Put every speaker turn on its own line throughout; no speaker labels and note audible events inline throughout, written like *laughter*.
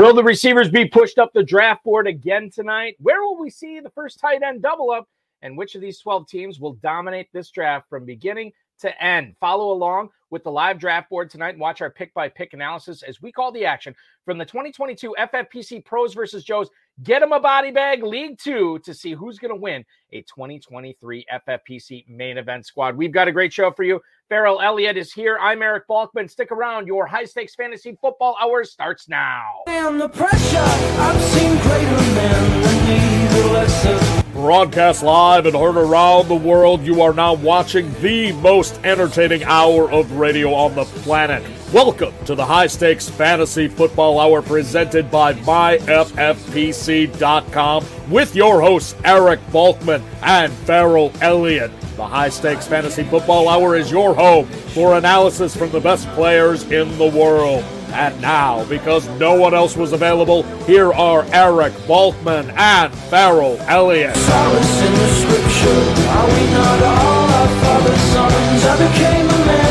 Will the receivers be pushed up the draft board again tonight? Where will we see the first tight end double up? And which of these 12 teams will dominate this draft from beginning to end? Follow along with the live draft board tonight and watch our pick by pick analysis as we call the action from the 2022 FFPC Pros versus Joes Get them a body bag League Two to see who's going to win a 2023 FFPC main event squad. We've got a great show for you. Ferrell Elliott is here. I'm Eric Balkman. Stick around. Your high stakes fantasy football hour starts now.
And the pressure, I've seen greater men than the.
Broadcast live and heard around the world, you are now watching the most entertaining hour of radio on the planet. Welcome to the High Stakes Fantasy Football Hour presented by MyFFPC.com with your hosts Eric Balkman and Ferrell Elliott. The High Stakes Fantasy Football Hour is your home for analysis from the best players in the world. And now, because no one else was available, here are Eric Balkman and Ferrell Elliott.
In the scripture. Are we not all our father's sons? I became a man,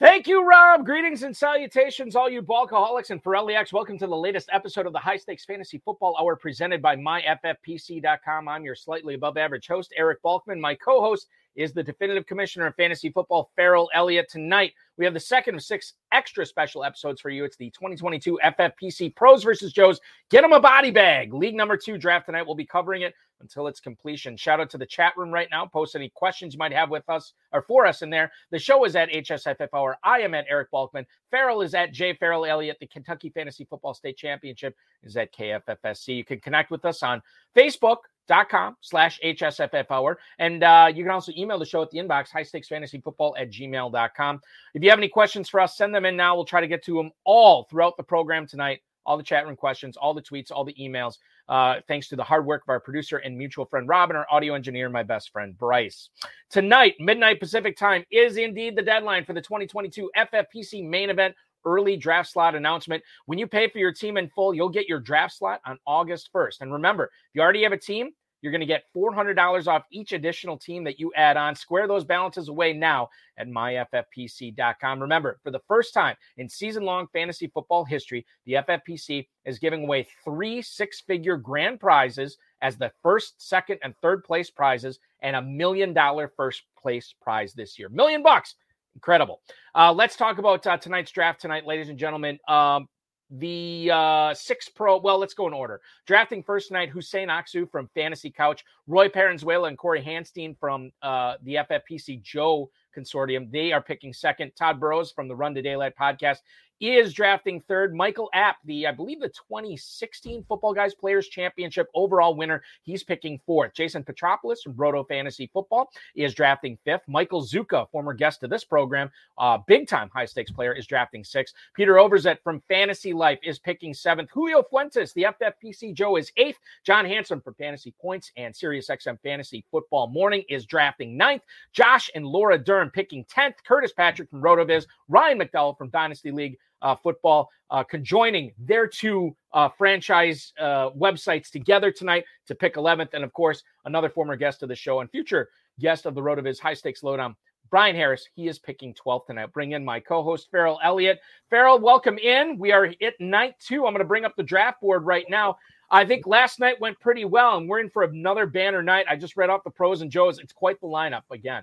Thank you, Rob. Greetings and salutations, all you Balkaholics and X. Welcome to the latest episode of the High Stakes Fantasy Football Hour presented by MyFFPC.com. I'm your slightly above average host, Eric Balkman. My co host is the definitive commissioner of fantasy football, Ferrell Elliott. Tonight, we have the second of six extra special episodes for you. It's the 2022 FFPC Pros versus Joes. Get them a body bag. League number two draft tonight. We'll be covering it until its completion. Shout out to the chat room right now. Post any questions you might have with us or for us in there. The show is at HSFF. I am at Eric Balkman. Ferrell is at J. Ferrell Elliott. The Kentucky Fantasy Football State Championship is at KFFSC. You can connect with us on Facebook, dot com slash hsff hour and uh, you can also email the show at the inbox high stakes fantasy football at gmail.com if you have any questions for us send them in now we'll try to get to them all throughout the program tonight all the chat room questions all the tweets all the emails uh, thanks to the hard work of our producer and mutual friend Robin, our audio engineer, my best friend Bryce. Tonight, midnight Pacific time, is indeed the deadline for the 2022 FFPC main event early draft slot announcement. When you pay for your team in full, you'll get your draft slot on August 1st. And remember, if you already have a team, you're going to get $400 off each additional team that you add on. Square those balances away now at myffpc.com. Remember, for the first time in season long fantasy football history, the FFPC is giving away three six figure grand prizes as the first, second, and third place prizes and a million dollar first place prize this year. Million bucks. Incredible. Uh, let's talk about uh, tonight's draft tonight, ladies and gentlemen. Um, the uh, six pro. Well, let's go in order. Drafting first tonight, Huseyin Aksu from Fantasy Couch, Roy Paranzuela and Cory Hanstein from uh, the FFPC Joe Consortium. They are picking second. Tod Burros from the Run to Daylight podcast is drafting third. Michael Abt, the I believe the 2016 Football Guys Players Championship overall winner, he's picking fourth. Jason Petropoulos from Broto Fantasy Football is drafting fifth. Michael Zucca, former guest of this program, uh, big time high stakes player, is drafting sixth. Peter Overzet from Fantasy Life is picking seventh. Julio Fuentes, the FFPC Joe, is eighth. John Hansen from Fantasy Points and SiriusXM Fantasy Football Morning is drafting ninth. Josh and Laura Durm picking 10th. Curtis Patrick from RotoViz, Ryan McDowell from Dynasty League uh, football, uh, conjoining their two uh, franchise uh, websites together tonight to pick 11th. And of course, another former guest of the show and future guest of the Road of His High Stakes Lowdown, Brian Harris. He is picking 12th tonight. Bring in my co host, Ferrell Elliott. Ferrell, welcome in. We are at night two. I'm going to bring up the draft board right now. I think last night went pretty well, and we're in for another banner night. I just read off the pros and Joes. It's quite the lineup again.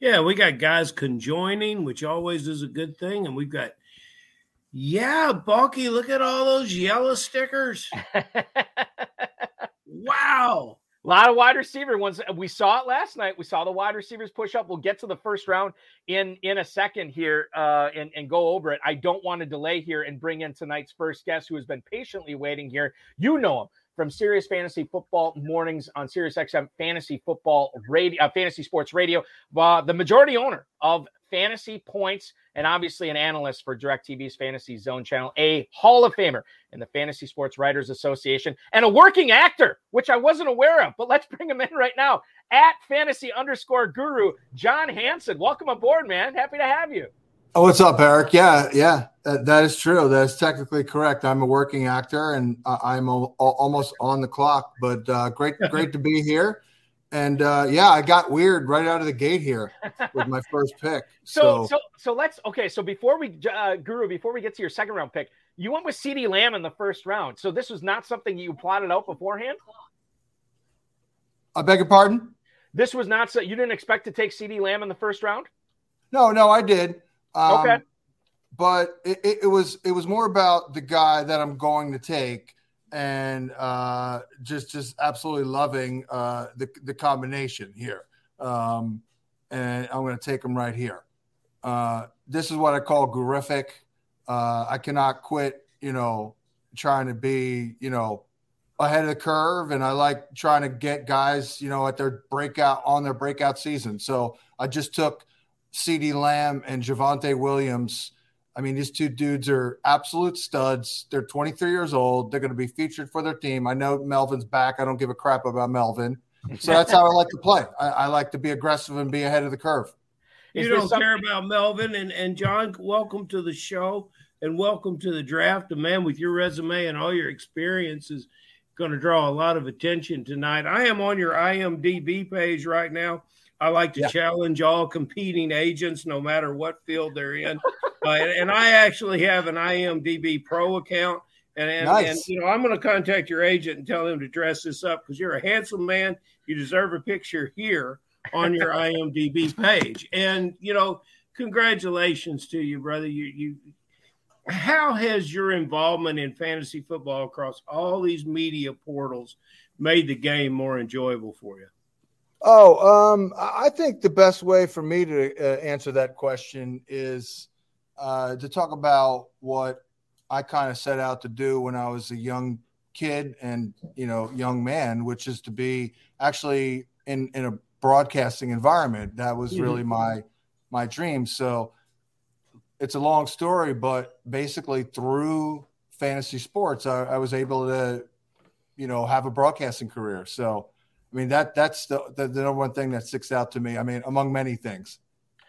Yeah, we got guys conjoining, which always is a good thing. And we've got yeah, Balky, look at all those yellow stickers. *laughs* wow.
A lot of wide receiver ones. We saw it last night. We saw the wide receivers push up. We'll get to the first round in in a second here uh, and, and go over it. I don't want to delay here and bring in tonight's first guest who has been patiently waiting here. You know him from Sirius Fantasy Football Mornings on Sirius XM Fantasy Football Radio, uh, Fantasy Sports Radio, uh, the majority owner of Fantasy Points and obviously an analyst for DirecTV's Fantasy Zone channel, a Hall of Famer in the Fantasy Sports Writers Association, and a working actor, which I wasn't aware of. But let's *laughs* bring him in right now at fantasy underscore guru, John Hansen. Welcome aboard, man. Happy to have you.
Oh, what's up, Eric? Yeah, yeah, that, that is true. That is technically correct. I'm a working actor, and uh, I'm a, almost on the clock. But uh, great, *laughs* great to be here And uh, yeah, I got weird right out of the gate here with my *laughs* first pick.
So, so, so let's okay. So before we, uh, Guru, before we get to your second round pick, you went with CeeDee Lamb in the first round. So this was not something you plotted out beforehand.
I beg your pardon.
This was not so you didn't expect to take CeeDee Lamb in the first round.
No, no, I did. Um,
Okay.
but it, it, it was it was more about the guy that I'm going to take and uh, just just absolutely loving uh, the the combination here. Um, and I'm going to take him right here. Uh, this is what I call gurific. Uh, I cannot quit, you know, trying to be, you know, ahead of the curve, and I like trying to get guys, you know, at their breakout on their breakout season. So I just took CeeDee Lamb and Javonte Williams. I mean, these two dudes are absolute studs. They're 23 years old. They're going to be featured for their team. I know Melvin's back. I don't give a crap about Melvin. So that's how I like to play. I, I like to be aggressive and be ahead of the curve.
You
this
don't
some-
care about Melvin and, and John. Welcome to the show and welcome to the draft. A man with your resume and all your experience is going to draw a lot of attention tonight. I am on your IMDb page right now. I like to
Yeah.
challenge all competing agents, no matter what field they're in. *laughs* uh, and, and I actually have an IMDb Pro account. And, and,
Nice.
and you know, I'm going to contact your agent and tell him to dress this up because you're a handsome man. You deserve a picture here on your *laughs* IMDb page. And you know, congratulations to you, brother. You you how has your involvement in fantasy football across all these media portals made the game more enjoyable for you?
Oh, um, I think the best way for me to uh, answer that question is uh, to talk about what I kind of set out to do when I was a young kid and you know young man, which is to be actually in in a broadcasting environment. That was
Mhm.
really my my dream. So it's a long story, but basically through fantasy sports, I, I was able to you know have a broadcasting career. So. I mean that that's the, the the number one thing that sticks out to me. I mean, among many things.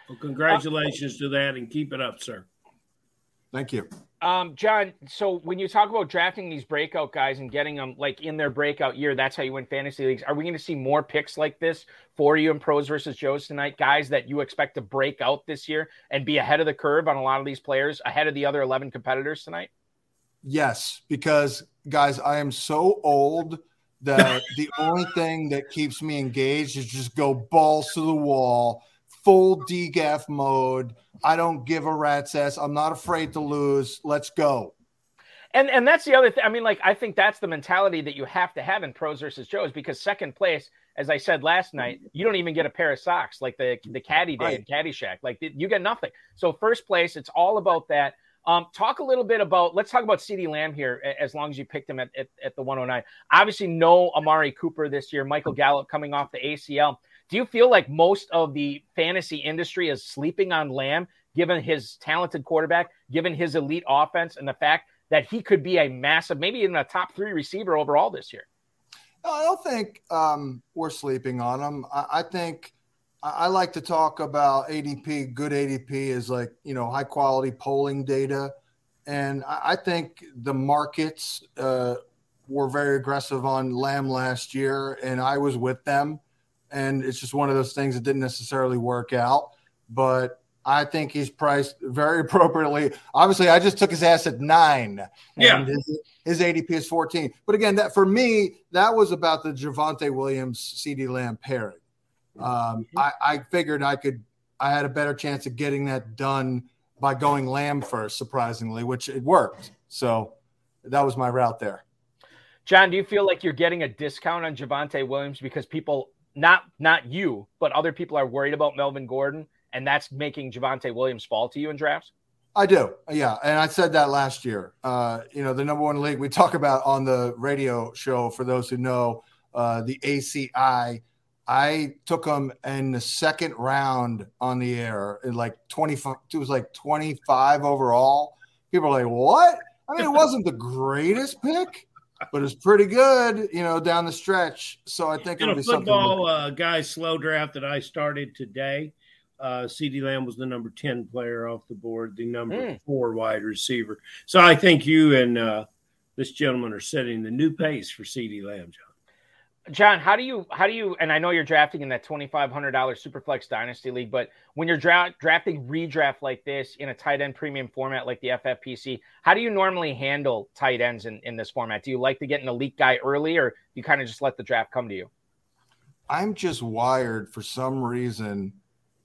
Well, congratulations to that and keep it up, sir.
Thank you.
Um, John, so when you talk about drafting these breakout guys and getting them like in their breakout year, that's how you win fantasy leagues. Are we going to see more picks like this for you in pros versus Joes tonight? Guys that you expect to break out this year and be ahead of the curve on a lot of these players, ahead of the other 11 competitors tonight?
Yes, because guys, I am so old that the only thing that keeps me engaged is just go balls to the wall, full DGAF mode. I don't give a rat's ass. I'm not afraid to lose. Let's go.
And and that's the other thing. I mean, like I think that's the mentality that you have to have in pros versus Joes because second place, as I said last night, you don't even get a pair of socks like the the caddy day
Right.
and caddy shack. Like you get nothing. So first place, it's all about that. Um, talk a little bit about. Let's talk about CeeDee Lamb here. As long as you picked him at, at, at the 109, obviously no Amari Cooper this year. Michael Gallup coming off the ACL. Do you feel like most of the fantasy industry is sleeping on Lamb, given his talented quarterback, given his elite offense, and the fact that he could be a massive, maybe even a top three receiver overall this year?
No, I don't think um, we're sleeping on him. I, I think I, like to talk about ADP. Good ADP is like you know high quality polling data, and I, think the markets uh, were very aggressive on Lamb last year, and I was with them. And it's just one of those things that didn't necessarily work out, but I think he's priced very *laughs* appropriately. Obviously, I just took his ass at nine.
Yeah.
And his, his ADP is 14. But again, that for me, that was about the Javonte Williams CeeDee Lamb pairing. Um, I, I figured I could, I had a better chance of getting that done by going Lamb first, surprisingly, which it worked. So that was my route there.
John, do you feel like you're getting a discount on Javonte Williams because people, not not you, but other people are worried about Melvin Gordon, and that's making Javonte Williams fall to you in drafts?
I do. Yeah. And I said that last year. Uh, you know, the number one league we talk about on the radio show, for those who know, uh, the ACI, I took him in the second round on the air in like 25, it was like 25 overall. People are like, what? I mean, it wasn't the greatest pick, but it's pretty good, you know, down the stretch. So I think
In
it'll
a
be something.
football uh, guy slow draft that I started today, uh, CeeDee Lamb was the number 10 player off the board, the number
Mm.
four wide receiver. So I think you and uh, this gentleman are setting the new pace for CeeDee Lamb, John.
John, how do you how do you and I know you're drafting in that twenty five hundred dollars Superflex Dynasty League, but when you're dra- drafting redraft like this in a tight end premium format like the FFPC, how do you normally handle tight ends in, in this format? Do you like to get an elite guy early, or you kind of just let the draft come to you?
I'm just wired for some reason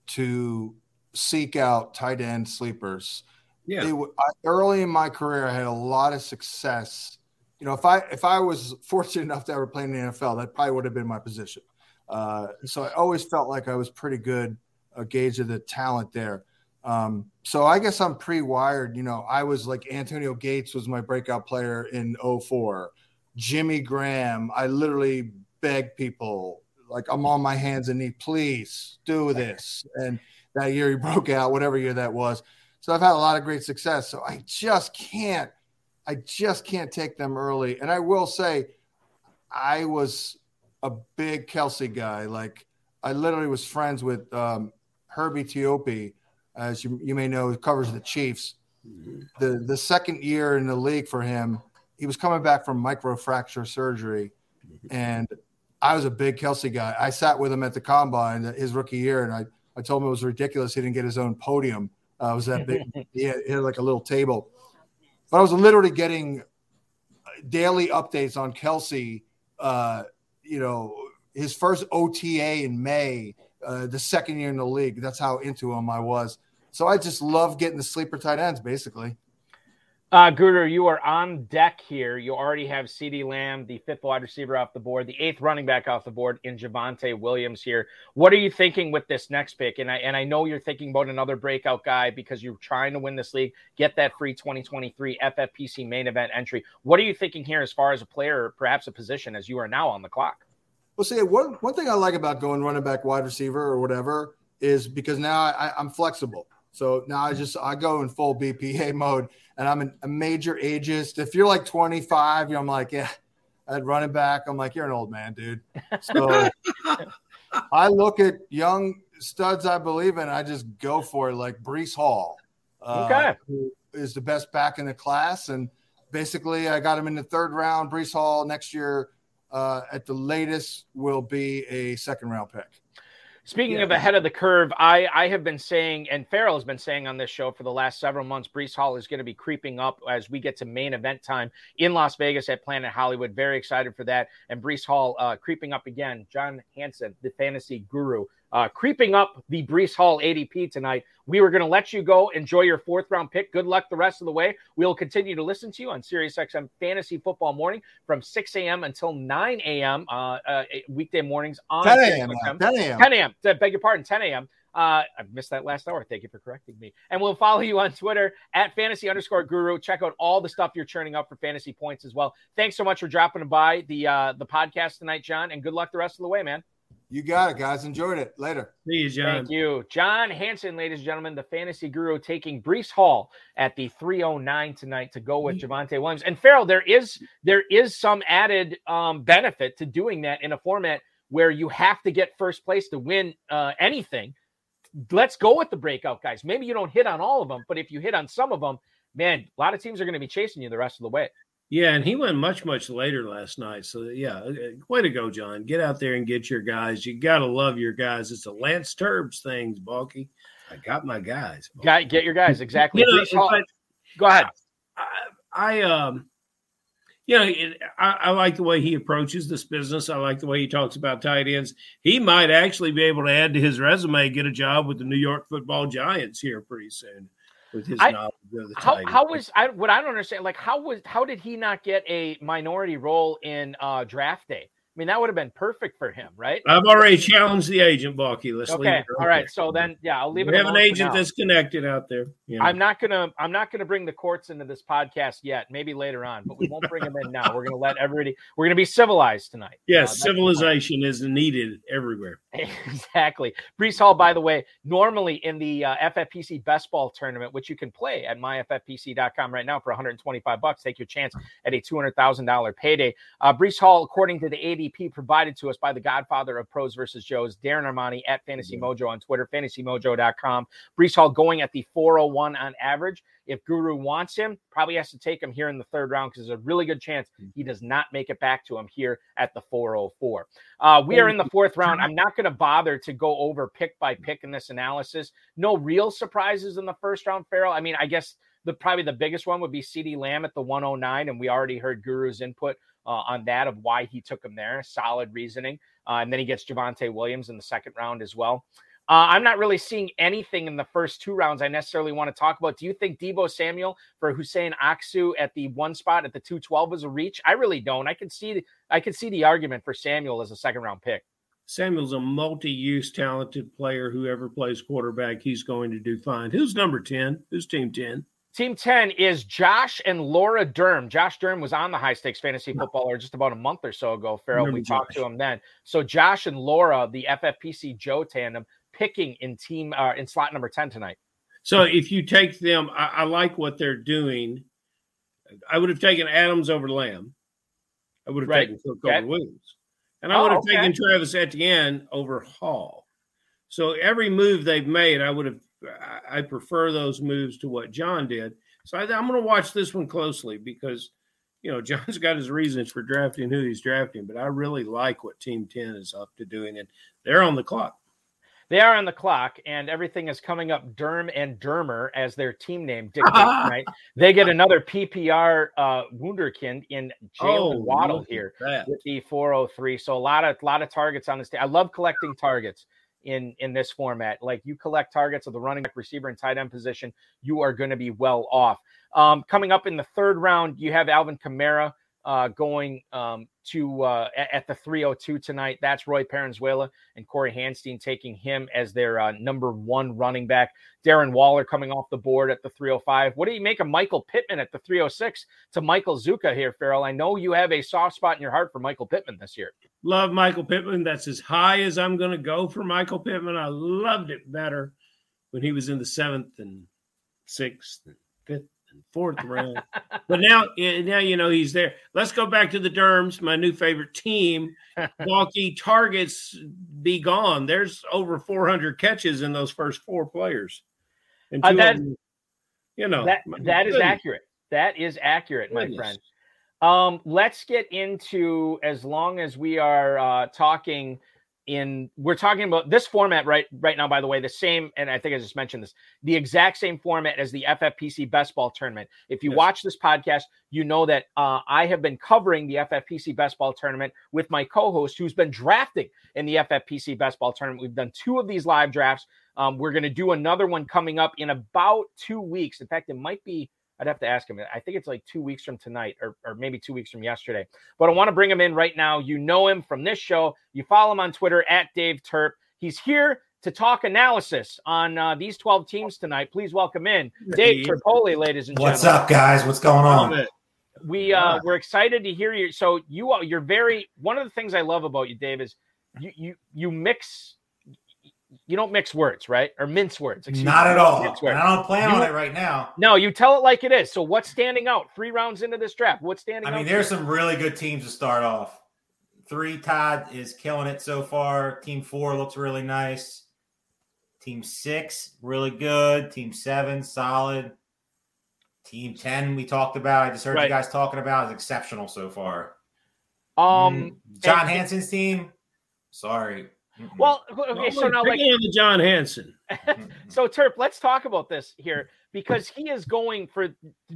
to seek out tight end sleepers.
Yeah.
It w- I, early in my career, I had a lot of success. You know, if I if I was fortunate enough to ever play in the NFL, that probably would have been my position. Uh, so I always felt like I was pretty good a gauge of the talent there. Um, so I guess I'm pre-wired. You know, I was like Antonio Gates was my breakout player in 04. Jimmy Graham. I literally begged people like I'm on my hands and knees, please do this. And that year he *laughs* broke out, whatever year that was. So I've had a lot of great success. So I just can't, I just can't take them early. And I will say, I was a big Kelce guy. Like I literally was friends with um, Herbie Teope, as you, you may know, covers the Chiefs. The the second year in the league for him, he was coming back from microfracture surgery, and I was a big Kelce guy. I sat with him at the combine his rookie year, and I, I told him it was ridiculous he didn't get his own podium. Uh, it was that big. *laughs* he, had, he had like a little table, but I was literally getting daily updates on Kelce. Uh, you know, his first OTA in May, uh, the second year in the league. That's how into him I was. So I just love getting the sleeper tight ends, basically.
Uh, Guru, you are on deck here. You already have CeeDee Lamb, the fifth wide receiver off the board, the eighth running back off the board in Javonte Williams here. What are you thinking with this next pick? And I and I know you're thinking about another breakout guy because you're trying to win this league, get that free 2023 FFPC main event entry. What are you thinking here as far as a player, or perhaps a position, as you are now on the clock?
Well, see, one one thing I like about going running back, wide receiver, or whatever is because now I, I'm flexible. So now I just I go in full BPA *laughs* mode, and I'm an, a major ageist. If you're like 25, you know, I'm like, yeah, at running back, I'm like, you're an old man, dude. So *laughs* I look at young studs I believe in, I just go for it, like Breece Hall, uh,
Okay.
who is the best back in the class, and basically I got him in the third round. Breece Hall next year, uh, at the latest, will be a second round pick.
Speaking
Yeah.
of ahead of the curve, I, I have been saying, and Ferrell has been saying on this show for the last several months, Breece Hall is going to be creeping up as we get to main event time in Las Vegas at Planet Hollywood. Very excited for that. And Breece Hall uh, creeping up again. John Hansen, the fantasy guru, uh, creeping up the Breece Hall ADP tonight. We were going to let you go. Enjoy your fourth round pick. Good luck the rest of the way. We'll continue to listen to you on SiriusXM Fantasy Football Morning from 6 a.m. until 9 a.m. Uh, uh, weekday mornings on
10 a.m. 10 a.m.
10 a.m. Uh, Beg your pardon, 10 a.m. Uh, I missed that last hour. Thank you for correcting me. And we'll follow you on Twitter at fantasy underscore guru. Check out all the stuff you're churning up for fantasy points as well. Thanks so much for dropping by the uh, the podcast tonight, John, and good luck the rest of the way, man.
You got it, guys. Enjoyed it. Later.
See you, John.
Thank you. John Hansen, ladies and gentlemen, the fantasy guru taking Breece Hall at the 309 tonight to go with Javonte Williams. And Ferrell, there is there is some added um, benefit to doing that in a format where you have to get first place to win uh, anything. Let's go with the breakout guys. Maybe you don't hit on all of them, but if you hit on some of them, man, a lot of teams are going to be chasing you the rest of the way.
Yeah, and he went much, much later last night. So yeah, uh, way to go, John. Get out there and get your guys. You gotta love your guys. It's a Lance Turbs things, Balky. I got my guys.
Got get your guys exactly.
You know,
Breece Hall-
but
go ahead.
I, I um you know, it, I, I like the way he approaches this business. I like the way he talks about tight ends. He might actually be able to add to his resume, get a job with the New York Football Giants here pretty soon with his
I-
knowledge of the
How how was I what I don't understand like how was how did he not get a minority role in uh draft day? I mean that would have been perfect for him, right?
I've already challenged the agent, Balky. Let's leave
Okay,
it
all
right.
So then yeah, I'll leave it.
we
it.
have an agent that's connected out there. you know.
I'm not gonna I'm not gonna bring the courts into this podcast yet. Maybe later on, but we won't bring them in now. We're gonna let everybody. We're gonna be civilized tonight. Uh,
yes,
point.
civilization is needed everywhere. *laughs*
exactly. Breece Hall, by the way, normally in the uh, FFPC best ball tournament, which you can play at myffpc.com right now for 125 bucks, take your chance at a $200,000 payday. Uh, Breece Hall, according to the ADP provided to us by the godfather of pros versus Joes, Darren Armani at Fantasy Mojo on Twitter, fantasymojo.com. Breece Hall going at the 401 on average. If Guru wants him, probably has to take him here in the third round because there's a really good chance he does not make it back to him here at the 404. Uh, we are in the fourth round. I'm not going to bother to go over pick by pick in this analysis. No real surprises in the first round, Ferrell. I mean, I guess the probably the biggest one would be CeeDee Lamb at the 109, and we already heard Guru's input uh, on that of why he took him there. Solid reasoning. Uh, and then he gets Javonte Williams in the second round as well. Uh, I'm not really seeing anything in the first two rounds I necessarily want to talk about. Do you think Deebo Samuel for Huseyin Aksu at the one spot at the 212 is a reach? I really don't. I can see I can see the argument for Samuel as a second round pick.
Samuel's a multi-use talented player. Whoever plays quarterback, he's going to do fine. Who's number 10? Who's team 10?
Team 10 is Josh and Laura Durm. Josh Durm was on the high stakes fantasy footballer just about a month or so ago, Ferrell. We talked to him then. So Josh and Laura, the FFPC Joe tandem, picking in team uh, in slot number 10 tonight.
So if you take them, I, I like what they're doing. I would have taken Adams over Lamb. I would have
Right.
taken Cook
Okay.
over Williams. And I
Oh,
would have
okay.
taken Travis Etienne over Hall. So every move they've made, I would have I- prefer those moves to what John did. So I, I'm going to watch this one closely because you know *laughs* John's got his reasons for drafting who he's drafting, but I really like what Team Ten is up to doing, and they're on the clock.
They are on the clock, and everything is coming up Durm and Dermer as their team name *laughs* dictates, right? They get another PPR uh, Wunderkind in Jaylen Waddle
Oh, at
here.
that.
with the 403. So a lot of lot of targets on this day. I love collecting targets in in this format. Like you collect targets of the running back, receiver, and tight end position, you are going to be well off. Um, coming up in the third round, you have Alvin Kamara uh, going um, to uh, at, the 302 tonight. That's Roy Paranzuela and Cory Hanstein taking him as their uh, number one running back. Darren Waller coming off the board at the 305. What do you make of Michael Pittman at the 306 to Michael Zucca here, Ferrell? I know you have a soft spot in your heart for Michael Pittman this year.
Love Michael Pittman. That's as high as I'm going to go for Michael Pittman. I loved it better when he was in the seventh and sixth and fifth fourth round. but now, eh, now you know he's there. Let's go back to the Durms, my new favorite team. *laughs* Balky targets be gone. There's over 400 catches in those first four players. And
Uh, that-
them, you know,
that that is accurate. That is accurate, my
goodness.
friend. Um, let's get into as long as we are uh, talking in we're talking about this format right right now by the way the same and i think i just mentioned this the exact same format as the ffpc best ball tournament. If you
Yes.
watch this podcast you know that uh, i have been covering the ffpc best ball tournament with my co-host who's been drafting in the ffpc best ball tournament. We've done two of these live drafts. Um, we're going to do another one coming up in about two weeks. In fact it might be I'd have to ask him. I think it's like two weeks from tonight, or, or maybe two weeks from yesterday. But I want to bring him in right now. You know him from this show. You follow him on Twitter at Dave Turp. He's here to talk analysis on uh, these 12 teams tonight. Please welcome in Dave
Hey.
Turpoli, ladies and
What's
gentlemen.
What's up, guys? What's going on?
We uh, we're excited to hear you. So you are you're very one of the things I love about you, Dave, is you you you mix. You don't mix words, right? Or mince words. excuse
Not
me.
at all. I don't plan
You-
on it right now.
No, you tell it like it is. So what's standing out? Three rounds into this draft, what's standing
I mean, there's some really good teams to start off. Three, Todd is killing it so far. Team four looks really nice. Team six, really good. Team seven, solid. Team 10, we talked about. I just heard
Right.
you guys talking about is exceptional so far.
Um,
Mm. John Hansen's team, sorry.
Well, okay, so now like,
on the John
Hansen. *laughs*
So Terp, let's talk about this here because he is going for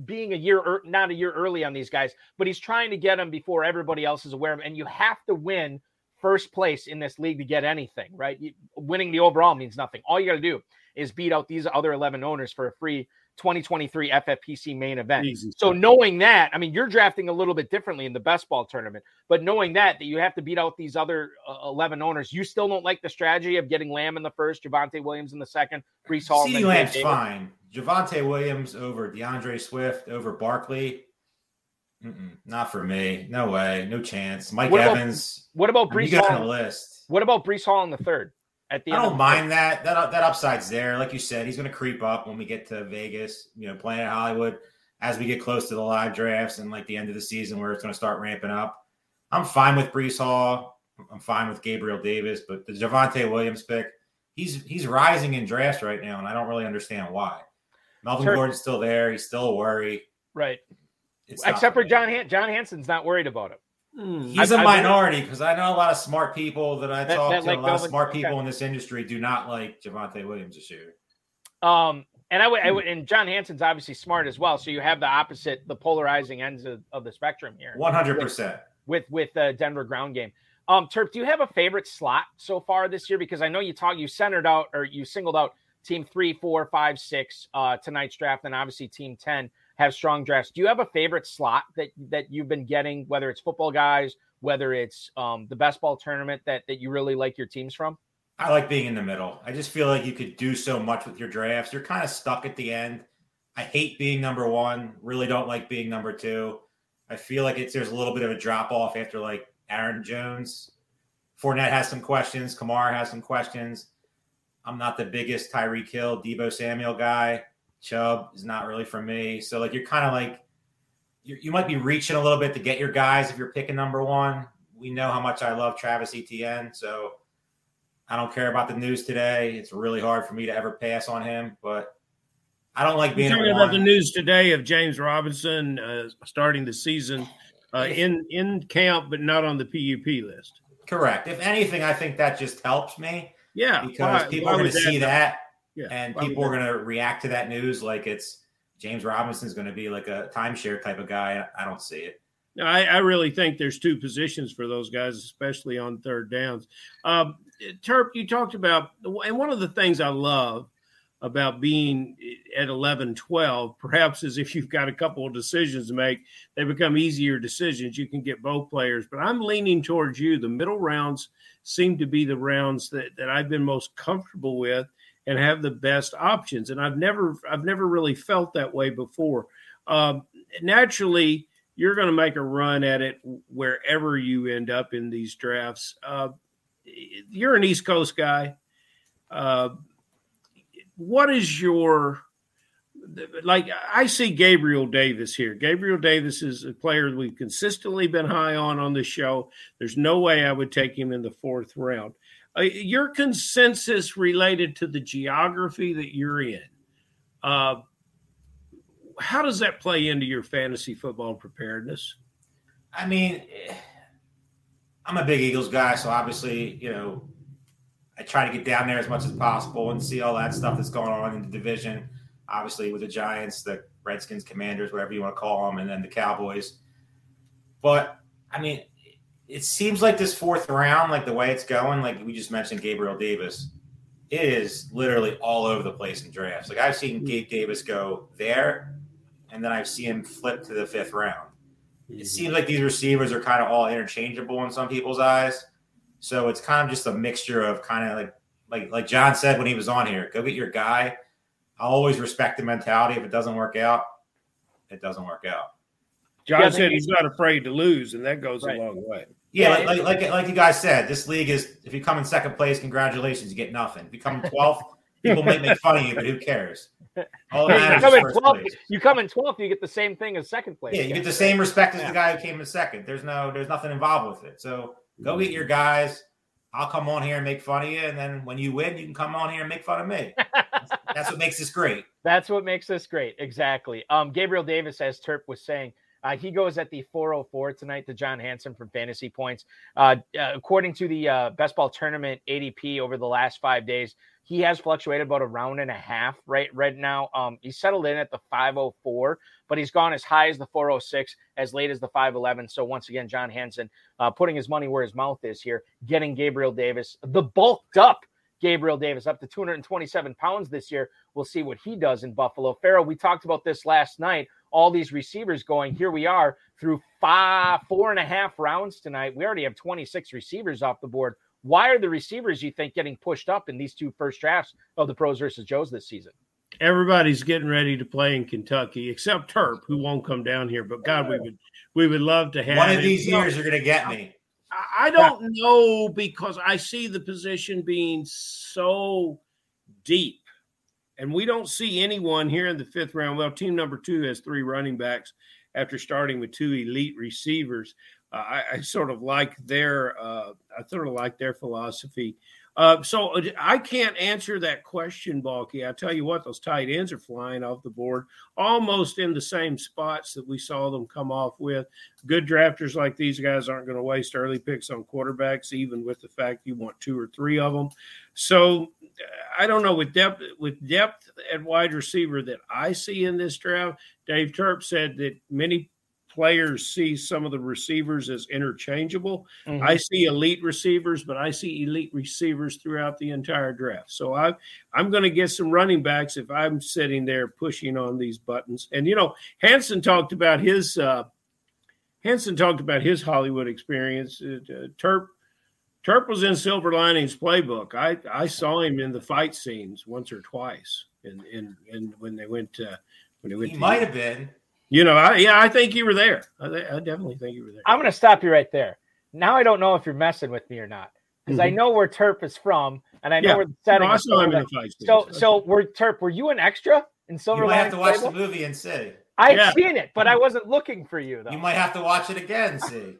being a year, ear- not a year early on these guys, but he's trying to get them before everybody else is aware of. 'em. And you have to win first place in this league to get anything, right? You, winning the overall means nothing. All you got to do is beat out these other 11 owners for a free 2023 FFPC main event.
Easy
So knowing that, I mean, you're drafting a little bit differently in the best ball tournament, but knowing that that you have to beat out these other uh, 11 owners, you still don't like the strategy of getting Lamb in the first, Javonte Williams in the second, Breece Hall.
CeeDee Lamb's
Davis.
fine. Javonte Williams over DeAndre Swift over Barkley. Mm-mm, not for me. No way. No chance. Mike
What about
Evans.
What about
I mean, Breece got on the list.
What about Breece Hall in the third? At the
I don't mind that. That that upside's there. Like you said, he's going to creep up when we get to Vegas. You know, playing at Hollywood as we get close to the live drafts and like the end of the season where it's going to start ramping up. I'm fine with Breece Hall. I'm fine with Gabriel Davis, but the Javonte Williams pick, he's he's rising in drafts right now, and I don't really understand why. Melvin. Gordon's still there. He's still a worry.
Right.
It's
Except for. John Han- John Hansen's not worried about it.
Hmm.
He's
I-
a
I-
minority because I know a lot of smart people that I
That-
talk
that
to.
like
a lot of smart people
okay.
in this industry do not like Javonte Williams this year.
Um, and I would, I would, and John Hansen's obviously smart as well. So you have the opposite, the polarizing ends of, of the spectrum here
One hundred percent.
with with the Denver ground game. Um, Turp, do you have a favorite slot so far this year? Because I know you talk, you centered out or you singled out team three, four, five, six uh, tonight's draft, and obviously team ten have strong drafts. Do you have a favorite slot that that you've been getting, whether it's football guys, whether it's um, the best ball tournament that that you really like your teams from?
I like being in the middle. I just feel like you could do so much with your drafts. You're kind of stuck at the end. I hate being number one. Really don't like being number two. I feel like it's there's a little bit of a drop off after like Aaron Jones. Fournette has some questions. Kamara has some questions. I'm not the biggest Tyreek Hill, Deebo Samuel guy. Chubb is not really for me. So like you're kind of like you you might be reaching a little bit to get your guys if you're picking number one. We know how much I love Travis Etienne, so I don't care about the news today. It's really hard for me to ever pass on him, but I don't like being
talking about the news today of James Robinson uh, starting the season uh, in in camp, but not on the PUP list.
Correct. If anything, I think that just helps me
Yeah,
because
why-
people
why
are going to see that,
Yeah,
and
would
people are going to react to that news like it's James Robinson's going to be like a timeshare type of guy. I don't see it.
No, I, I really think there's two positions for those guys, especially on third downs. Um, Terp, you talked about, and one of the things I love about being at 11, 12, perhaps is if you've got a couple of decisions to make, they become easier decisions. You can get both players, but I'm leaning towards you. The middle rounds seem to be the rounds that, that I've been most comfortable with and have the best options. And I've never, I've never really felt that way before. Um, naturally, you're going to make a run at it wherever you end up in these drafts. Uh, you're an East Coast guy. Uh, what is your like? I see Gabriel Davis here. Gabriel Davis is a player we've consistently been high on on the show. There's no way I would take him in the fourth round. Uh, your consensus related to the geography that you're in. Uh, how does that play into your fantasy football preparedness?
I mean, I'm a big Eagles guy, so obviously, you know, I try to get down there as much as possible and see all that stuff that's going on in the division. Obviously, with the Giants, the Redskins, Commanders, whatever you want to call them, and then the Cowboys. But I mean, it seems like this fourth round, like the way it's going, like we just mentioned, Gabriel Davis, it is literally all over the place in drafts. Like I've seen hmm. Gabe Davis go there, and then I've seen him flip to the fifth round it mm-hmm. seems like these receivers are kind of all interchangeable in some people's eyes. So it's kind of just a mixture of kind of like like like John said when he was on here, go get your guy. I always respect the mentality. If it doesn't work out, it doesn't work out.
John
Yeah,
said he's not afraid to lose, and that goes
Right.
a long way.
Yeah,
Yeah,
like, like like like you guys said, this league is if you come in second place, congratulations, you get nothing. If you come in twelfth, people might make fun of you, but who cares? All that
you, come
is
in
first
12th,
place.
you come in 12th, you get the same thing as second place.
Yeah, you get the same respect as
Yeah.
the guy who came in second. There's no, there's nothing involved with it. So go get your guys. I'll come on here and make fun of you, and then when you win, you can come on here and make fun of me. *laughs* That's what makes this great.
That's what makes this great. Exactly. Um, Gabriel Davis, as Terp was saying, uh, he goes at the 404 tonight to John Hansen from Fantasy Points. Uh, uh, according to the uh, Best Ball Tournament ADP over the last five days, he has fluctuated about a round and a half right right now. Um, he's settled in at the 504, but he's gone as high as the 406, as late as the 511. So once again, John Hansen uh, putting his money where his mouth is here, getting Gabriel Davis, the bulked up Gabriel Davis, up to 227 pounds this year. We'll see what he does in Buffalo. Ferrell, we talked about this last night. All these receivers going. Here we are through five, four and a half rounds tonight. We already have 26 receivers off the board. Why are the receivers, you think, getting pushed up in these two first drafts of the pros versus Joes this season?
Everybody's getting ready to play in Kentucky, except Terp, who won't come down here. But God, we would we would love to have
One of these
You
years, you're going to get me.
I I don't know because I see the position being so deep, and we don't see anyone here in the fifth round. Well, team number two has three running backs after starting with two elite receivers. I, I sort of like their uh, I sort of like their philosophy. Uh, so uh, I can't answer that question, Balky. I tell you what, those tight ends are flying off the board almost in the same spots that we saw them come off with. Good drafters like these guys aren't going to waste early picks on quarterbacks, even with the fact you want two or three of them. So I don't know with depth with depth at wide receiver that I see in this draft. Dave Turp said that many players see some of the receivers as interchangeable. Mm-hmm. I see elite receivers, but I see elite receivers throughout the entire draft. So I I'm going to get some running backs if I'm sitting there pushing on these buttons. And you know, Hansen talked about his uh, Hansen talked about his Hollywood experience. Uh, uh, Turp Turp was in Silver Linings playbook. I I saw him in the fight scenes once or twice, and in, in, in, when they went to when they went.
He
to
might have been.
You know, I, yeah, I think you were there. I, I, definitely think you were there.
I'm going to stop you right there. Now I don't know if you're messing with me or not because mm-hmm. I know where Turp is from and I know
yeah.
where the setting.
No, I saw him in the fight
so, so were Turp? Were you an extra in Silver?
You might have to watch
Table?
the movie and see.
I've yeah. seen it, but I wasn't looking for you though.
You might have to watch it again. See.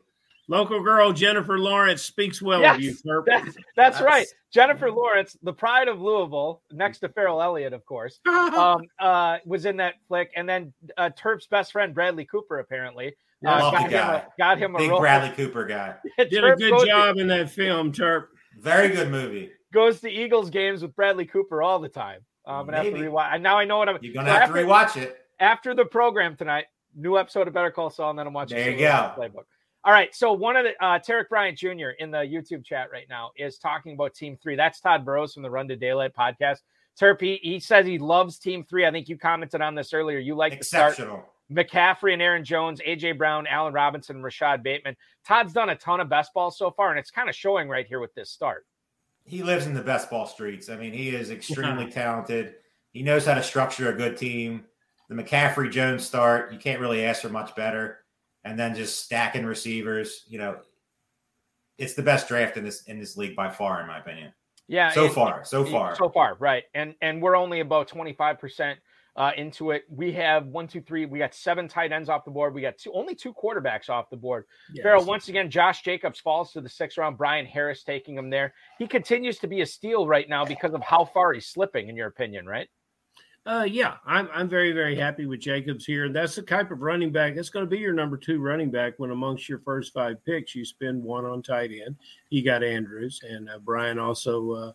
Local girl Jennifer Lawrence speaks well yes, of you, Turp.
That's, that's, that's, right. Jennifer Lawrence, the pride of Louisville, next to Ferrell Elliott, of course, *laughs* um, uh, was in that flick. And then uh, Turp's best friend, Bradley Cooper, apparently.
Uh,
got, him a, got him a
Big
role.
Bradley Cooper guy. *laughs*
Did a good job to, in that film, Turp.
Very good movie.
Goes to Eagles games with Bradley Cooper all the time. Um, and have to rewatch. Now I know what I'm.
You're gonna so have after, to rewatch it
after the program tonight. New episode of Better Call Saul, and then I'm watching.
There you go.
Playbook. All right. So one of the uh, Tarek Bryant Jr. in the YouTube chat right now is talking about Team Three. That's Tod Burros from the Run to Daylight podcast. Terpy, he says he loves Team Three. I think you commented on this earlier. You like
exceptional.
McCaffrey and Aaron Jones, AJ Brown, Allen Robinson, and Rashod Bateman. Todd's done a ton of best ball so far, and it's kind of showing right here with this start.
He lives in the best ball streets. I mean, he is extremely talented. He knows how to structure a good team. The McCaffrey Jones start, you can't really ask for much better and then just stacking receivers. You know, it's the best draft in this in this league by far, in my opinion.
Yeah,
so it, far, so far,
so far, right? And and we're only about twenty five percent uh, into it. We have one, two, three. We got seven tight ends off the board. We got two, only two quarterbacks off the board. Yes. Ferrell, once again, Josh Jacobs falls to the sixth round. Brian Harris taking him there. He continues to be a steal right now because of how far he's slipping, in your opinion, right?
Uh, yeah, I'm I'm very very happy with Jacobs here. And that's the type of running back that's going to be your number two running back when amongst your first five picks you spend one on tight end. You got Andrews and uh, Brian also uh,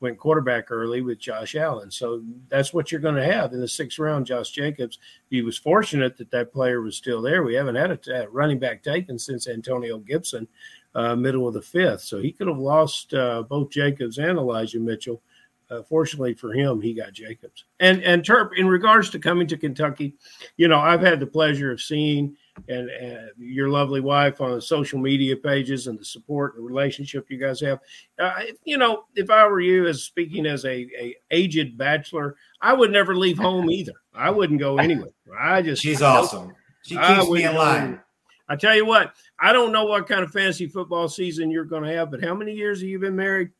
went quarterback early with Josh Allen. So that's what you're going to have in the sixth round. Josh Jacobs. He was fortunate that that player was still there. We haven't had a running back taken since Antonio Gibson, uh, middle of the fifth. So he could have lost uh, both Jacobs and Elijah Mitchell uh, fortunately for him, he got Jacobs. And and Turp, in regards to coming to Kentucky, you know, I've had the pleasure of seeing and, and your lovely wife on the social media pages and the support and the relationship you guys have. Uh, you know, if I were you, as speaking as a, a aged bachelor, I would never leave home either. I wouldn't go anywhere. I just
she's awesome. She keeps me in line.
I tell you what, I don't know what kind of fantasy football season you're going to have, but how many years have you been married?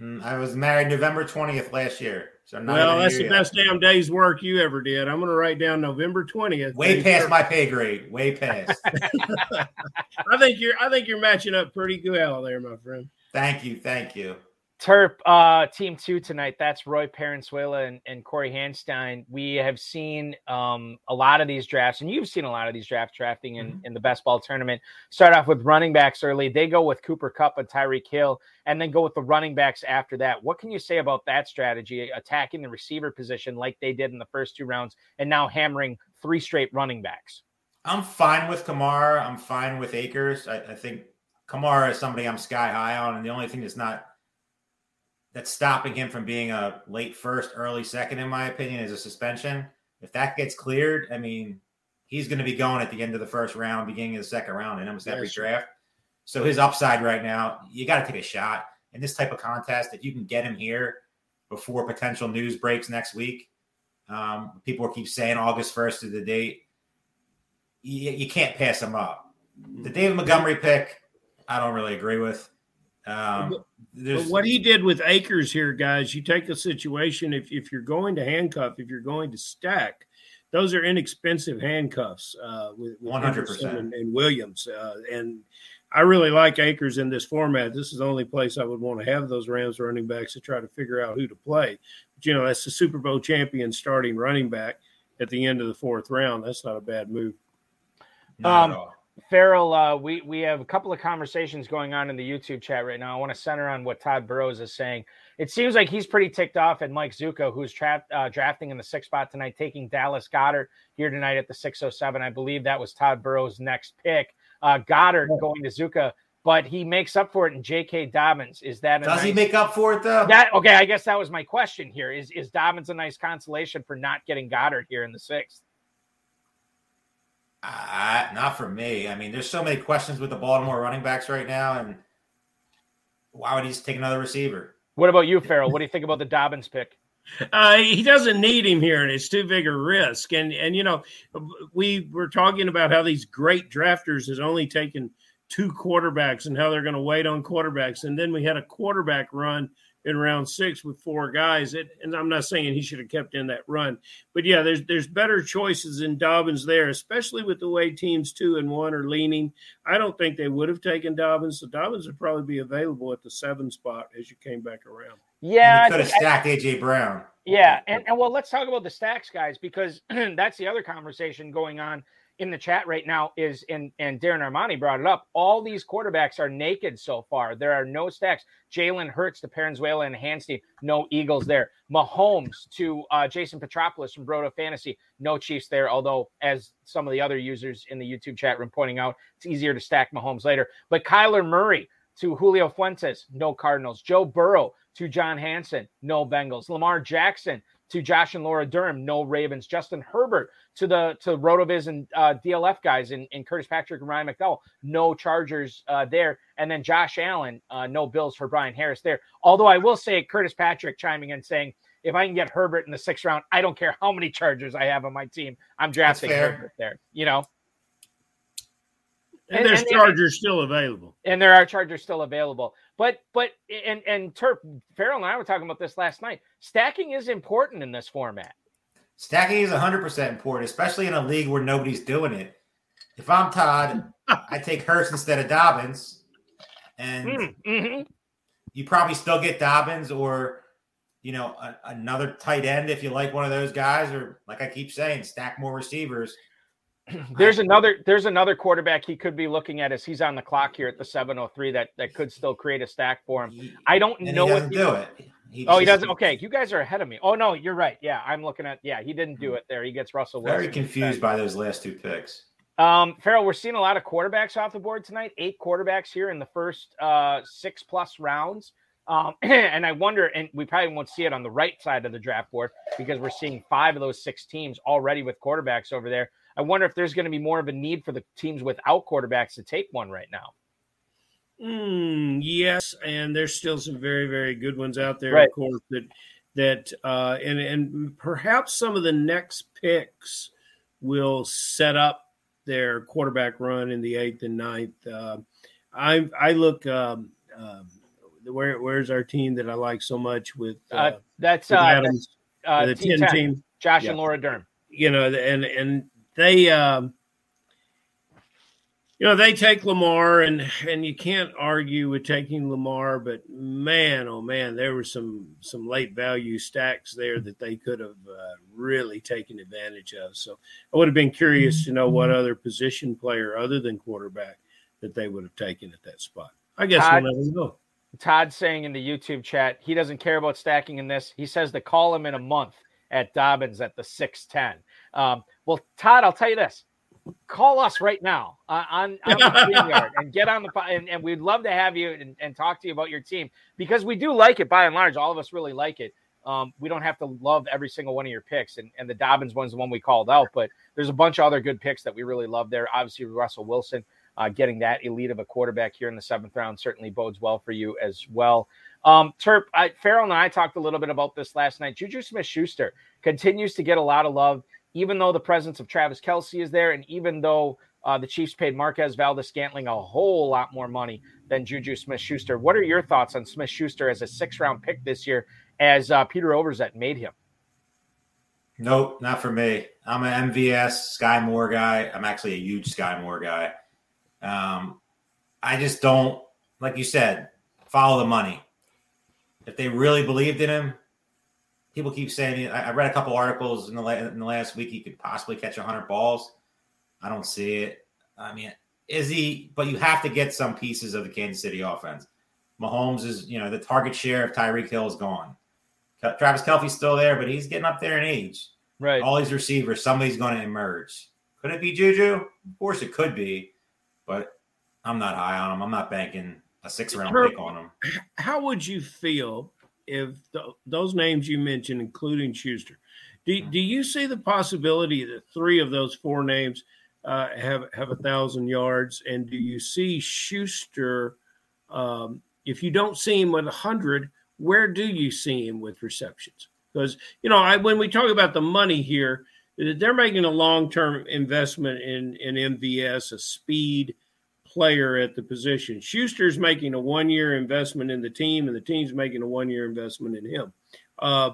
Mm, I was married November 20th last year. So
well, that's the yet. best damn day's work you ever did. I'm going to write down November 20th.
Way past my pay grade. Way past. *laughs*
I think you're. I think you're matching up pretty well there, my friend.
Thank you. Thank you.
Terp, uh, team two tonight. That's Roy Paranzuela and, and Cory Hanstein. We have seen um, a lot of these drafts, and you've seen a lot of these draft drafting in, mm-hmm. in the best ball tournament. Start off with running backs early. They go with Cooper Kupp and Tyreek Hill, and then go with the running backs after that. What can you say about that strategy, attacking the receiver position like they did in the first two rounds, and now hammering three straight running backs?
I'm fine with Kamara. I'm fine with Akers. I, I think Kamara is somebody I'm sky high on, and the only thing that's not that's stopping him from being a late first, early second, in my opinion, is a suspension. If that gets cleared, I mean, he's going to be going at the end of the first round, beginning of the second round in almost every draft. So his upside right now, you got to take a shot in this type of contest. If you can get him here before potential news breaks next week, um, people keep saying August 1st is the date. You, you can't pass him up. The David Montgomery pick, I don't really agree with. Um,
but what he did with Akers here, guys, you take a situation if, if you're going to handcuff, if you're going to stack, those are inexpensive handcuffs uh, with, with
100%.
Henderson and, and Williams. Uh, and I really like Akers in this format. This is the only place I would want to have those Rams running backs to try to figure out who to play. But, you know, that's the Super Bowl champion starting running back at the end of the fourth round. That's not a bad move.
Not
Um,
at all.
Ferrell, uh, we we have a couple of conversations going on in the YouTube chat right now. I want to center on what Tod Burros is saying. It seems like he's pretty ticked off at Mike Zucca, who's trapped uh, drafting in the sixth spot tonight, taking Dallas Goedert here tonight at the 607. I believe that was Tod Burros' next pick. Uh, Goedert going to Zucca, but he makes up for it in J.K. Dobbins. Is that a
Does he make up for it though?
that okay? I guess that was my question here. Is is Dobbins a nice consolation for not getting Goedert here in the sixth?
Uh, not for me. I mean, there's so many questions with the Baltimore running backs right now, and why would he just take another receiver?
What about you, Ferrell? What do you think about the Dobbins pick?
Uh, he doesn't need him here, and it's too big a risk. And and you know, we were talking about how these great drafters has only taken two quarterbacks and how they're going to wait on quarterbacks. And then we had a quarterback run in round six with four guys. It, and I'm not saying he should have kept in that run, but yeah, there's there's better choices in Dobbins there, especially with the way teams two and one are leaning. I don't think they would have taken Dobbins. So Dobbins would probably be available at the seven spot as you came back around.
Yeah,
And
I
could have
think-
stacked AJ Brown.
Yeah, and, and well, let's talk about the stacks, guys, because *clears throat* that's the other conversation going on in the chat right now. Is and and Darren Armani brought it up. All these quarterbacks are naked so far. There are no stacks. Jalen Hurts to Paranzuela and Hanstein, no Eagles there. Mahomes to uh, Jason Petropoulos from Broto Fantasy, no Chiefs there. Although, as some of the other users in the YouTube chat room pointing out, it's easier to stack Mahomes later. But Kyler Murray to Julio Fuentes, no Cardinals. Joe Burrow to John Hansen, no Bengals. Lamar Jackson to Josh and Laura Durm, no Ravens. Justin Herbert to the to Rotoviz and uh, DLF guys in, in Curtis Patrick and Ryan McDowell, no Chargers uh, there. And then Josh Allen, uh, no Bills for Brian Harris there. Although I will say Curtis Patrick chiming in saying, if I can get Herbert in the sixth round, I don't care how many Chargers I have on my team. I'm drafting. Herbert there. You know,
And,
And-
there's
and-
Chargers still available.
and there are chargers still available. But but and and Terp Ferrell and I were talking about this last night. Stacking is important in this format.
Stacking is 100% important, especially in a league where nobody's doing it. If I'm Tod, *laughs* I take Hurts instead of Dobbins, and
Mm, mhm.
you probably still get Dobbins or you know a, another tight end if you like one of those guys, or like I keep saying, stack more receivers. *clears throat*
There's another there's another quarterback he could be looking at as he's on the clock here at the 703 that that could still create a stack for him. I don't
and
know
he
what the-
do it. He
Oh, he doesn't. Okay, you guys are ahead of me. Oh no, you're right. Yeah, I'm looking at. Yeah, he didn't do it there. He gets Russell Wilson.
Very confused by those last two picks.
Um, Ferrell, we're seeing a lot of quarterbacks off the board tonight. Eight quarterbacks here in the first uh, six plus rounds. Um, *clears throat* and I wonder, and we probably won't see it on the right side of the draft board because we're seeing five of those six teams already with quarterbacks over there. I wonder if there's going to be more of a need for the teams without quarterbacks to take one right now.
Mm, yes, and there's still some very, very good ones out there,
Right.
of course. That that uh, and and perhaps some of the next picks will set up their quarterback run in the eighth and ninth. Uh, I I look. Um, um, where where's our team that I like so much with, uh,
Uh, that's
with
uh,
Adams,
uh,
the
team
ten
10,
team?
Josh
Yeah.
and Laura Durm.
you know, and and they, um, you know, they take Lamar, and and you can't argue with taking Lamar, but man, oh man, there were some some late value stacks there that they could have uh, really taken advantage of. So I would have been curious to know what other position player other than quarterback that they would have taken at that spot. I guess
Tod-
we'll never know.
Tod saying in the YouTube chat he doesn't care about stacking in this. He says to call him in a month at Dobbins at the six ten. Um, well, Tod, I'll tell you this: call us right now uh, on *laughs* on the and get on the and, and we'd love to have you and, and talk to you about your team because we do like it by and large. All of us really like it. Um, we don't have to love every single one of your picks, and, and the Dobbins one's the one we called out, but there's a bunch of other good picks that we really love there. Obviously, Russell Wilson. Uh, getting that elite of a quarterback here in the seventh round certainly bodes well for you as well. Um, Terp, I, Ferrell and I talked a little bit about this last night. Juju Smith Schuster continues to get a lot of love, even though the presence of Travis Kelce is there, and even though uh, the Chiefs paid Marquez Valdes Scantling a whole lot more money than Juju Smith Schuster. What are your thoughts on Smith Schuster as a six round pick this year, as uh, Peter Overzet made him?
Nope, not for me. I'm an MVS Skyy Moore guy. I'm actually a huge Skyy Moore guy. Um, I just don't, like you said, follow the money. If they really believed in him, people keep saying. I, I read a couple articles in the, la- in the last week. He could possibly catch 100 balls. I don't see it. I mean, is he? But you have to get some pieces of the Kansas City offense. Mahomes is, you know, the target share of Tyreek Hill is gone. Travis Kelce's still there, but he's getting up there in age.
Right.
All these receivers, somebody's going to emerge. Could it be Juju? Of course, it could be, but I'm not high on him. I'm not banking a six round pick on him.
How would you feel if th- those names you mentioned, including Schuster, do, do you see the possibility that three of those four names uh, have have a thousand yards, and do you see Schuster? Um, if you don't see him with a hundred, where do you see him with receptions? Because you know, I, when we talk about the money here, they're making a long term investment in in MVS, a speed player at the position. Schuster's making a one year investment in the team, and the team's making a one year investment in him. Uh,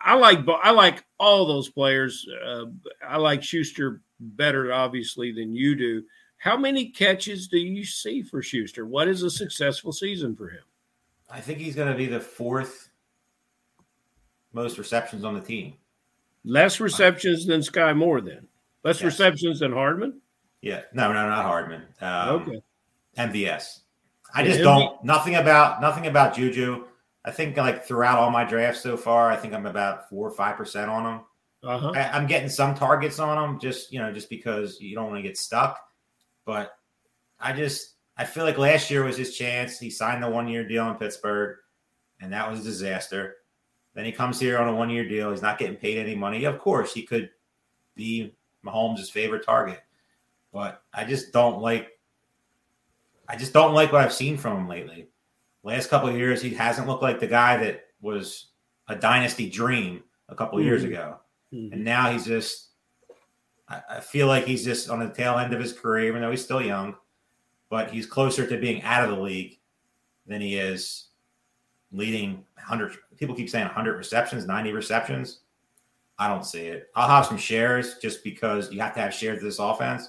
I like I like all those players. Uh, I like Schuster better, obviously, than you do. How many catches do you see for Schuster? What is a successful season for him?
I think he's going to be the fourth most receptions on the team.
Less receptions than Skyy Moore, then less
Yes.
receptions than Hardman.
Yeah, no, no, not Hardman. Um,
Okay.
MVS. I just don't nothing about nothing about Juju. I think like throughout all my drafts so far, I think I'm about four or five percent on him.
Uh huh.
I, I'm getting some targets on him, just you know, just because you don't want to get stuck. But I just I feel like last year was his chance. He signed the one year deal in Pittsburgh, and that was a disaster. Then he comes here on a one year deal. He's not getting paid any money. Of course, he could be Mahomes' favorite target, but I just don't like. I just don't like what I've seen from him lately. Last couple of years, he hasn't looked like the guy that was a dynasty dream a couple of years ago
Mhm.
and now he's just I, I feel like he's just on the tail end of his career even though he's still young but he's closer to being out of the league than he is leading 100 people keep saying 100 receptions 90 receptions i don't see it i'll have some shares just because you have to have shares of this offense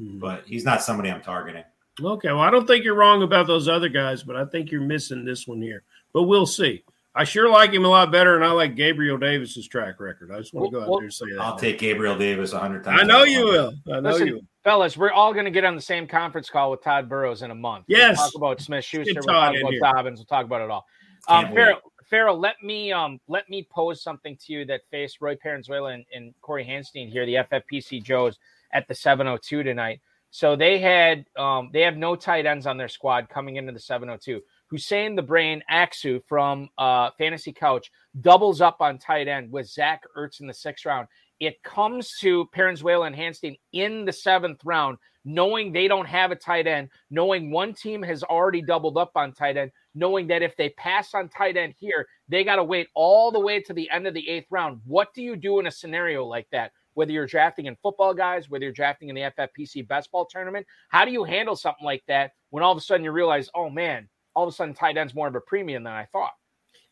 Mhm.
but he's not somebody i'm targeting
Okay, well, I don't think you're wrong about those other guys, but I think you're missing this one here. But we'll see. I sure like him a lot better, and I like Gabriel Davis's track record. I just want to go out
Well,
there and say that.
i'll take gabriel davis 100 times
I know you will. I know
Listen,
you will.
fellas, we're all going to get on the same conference call with Tod Burros in a month.
Yes.
We'll talk about Smith Schuster.
Get
We'll talk about
here.
Dobbins. We'll talk about it all.
Can't
Um. Ferrell, Ferrell, let me um let me pose something to you that faced Roy Paranzuela and, and Cory Hanstein here, the FFPC Joes at the 702 tonight. So they had um they have no tight ends on their squad coming into the 702. Huseyin the Brain Aksu from uh Fantasy Couch doubles up on tight end with Zach Ertz in the sixth round. It comes to Paranzuela and Hanstein in the seventh round, knowing they don't have a tight end, knowing one team has already doubled up on tight end, knowing that if they pass on tight end here, they got to wait all the way to the end of the eighth round. What do you do in a scenario like that? Whether you're drafting in football guys, whether you're drafting in the FFPC best ball tournament, how do you handle something like that when all of a sudden you realize, oh man, all of a sudden tight end's more of a premium than I thought?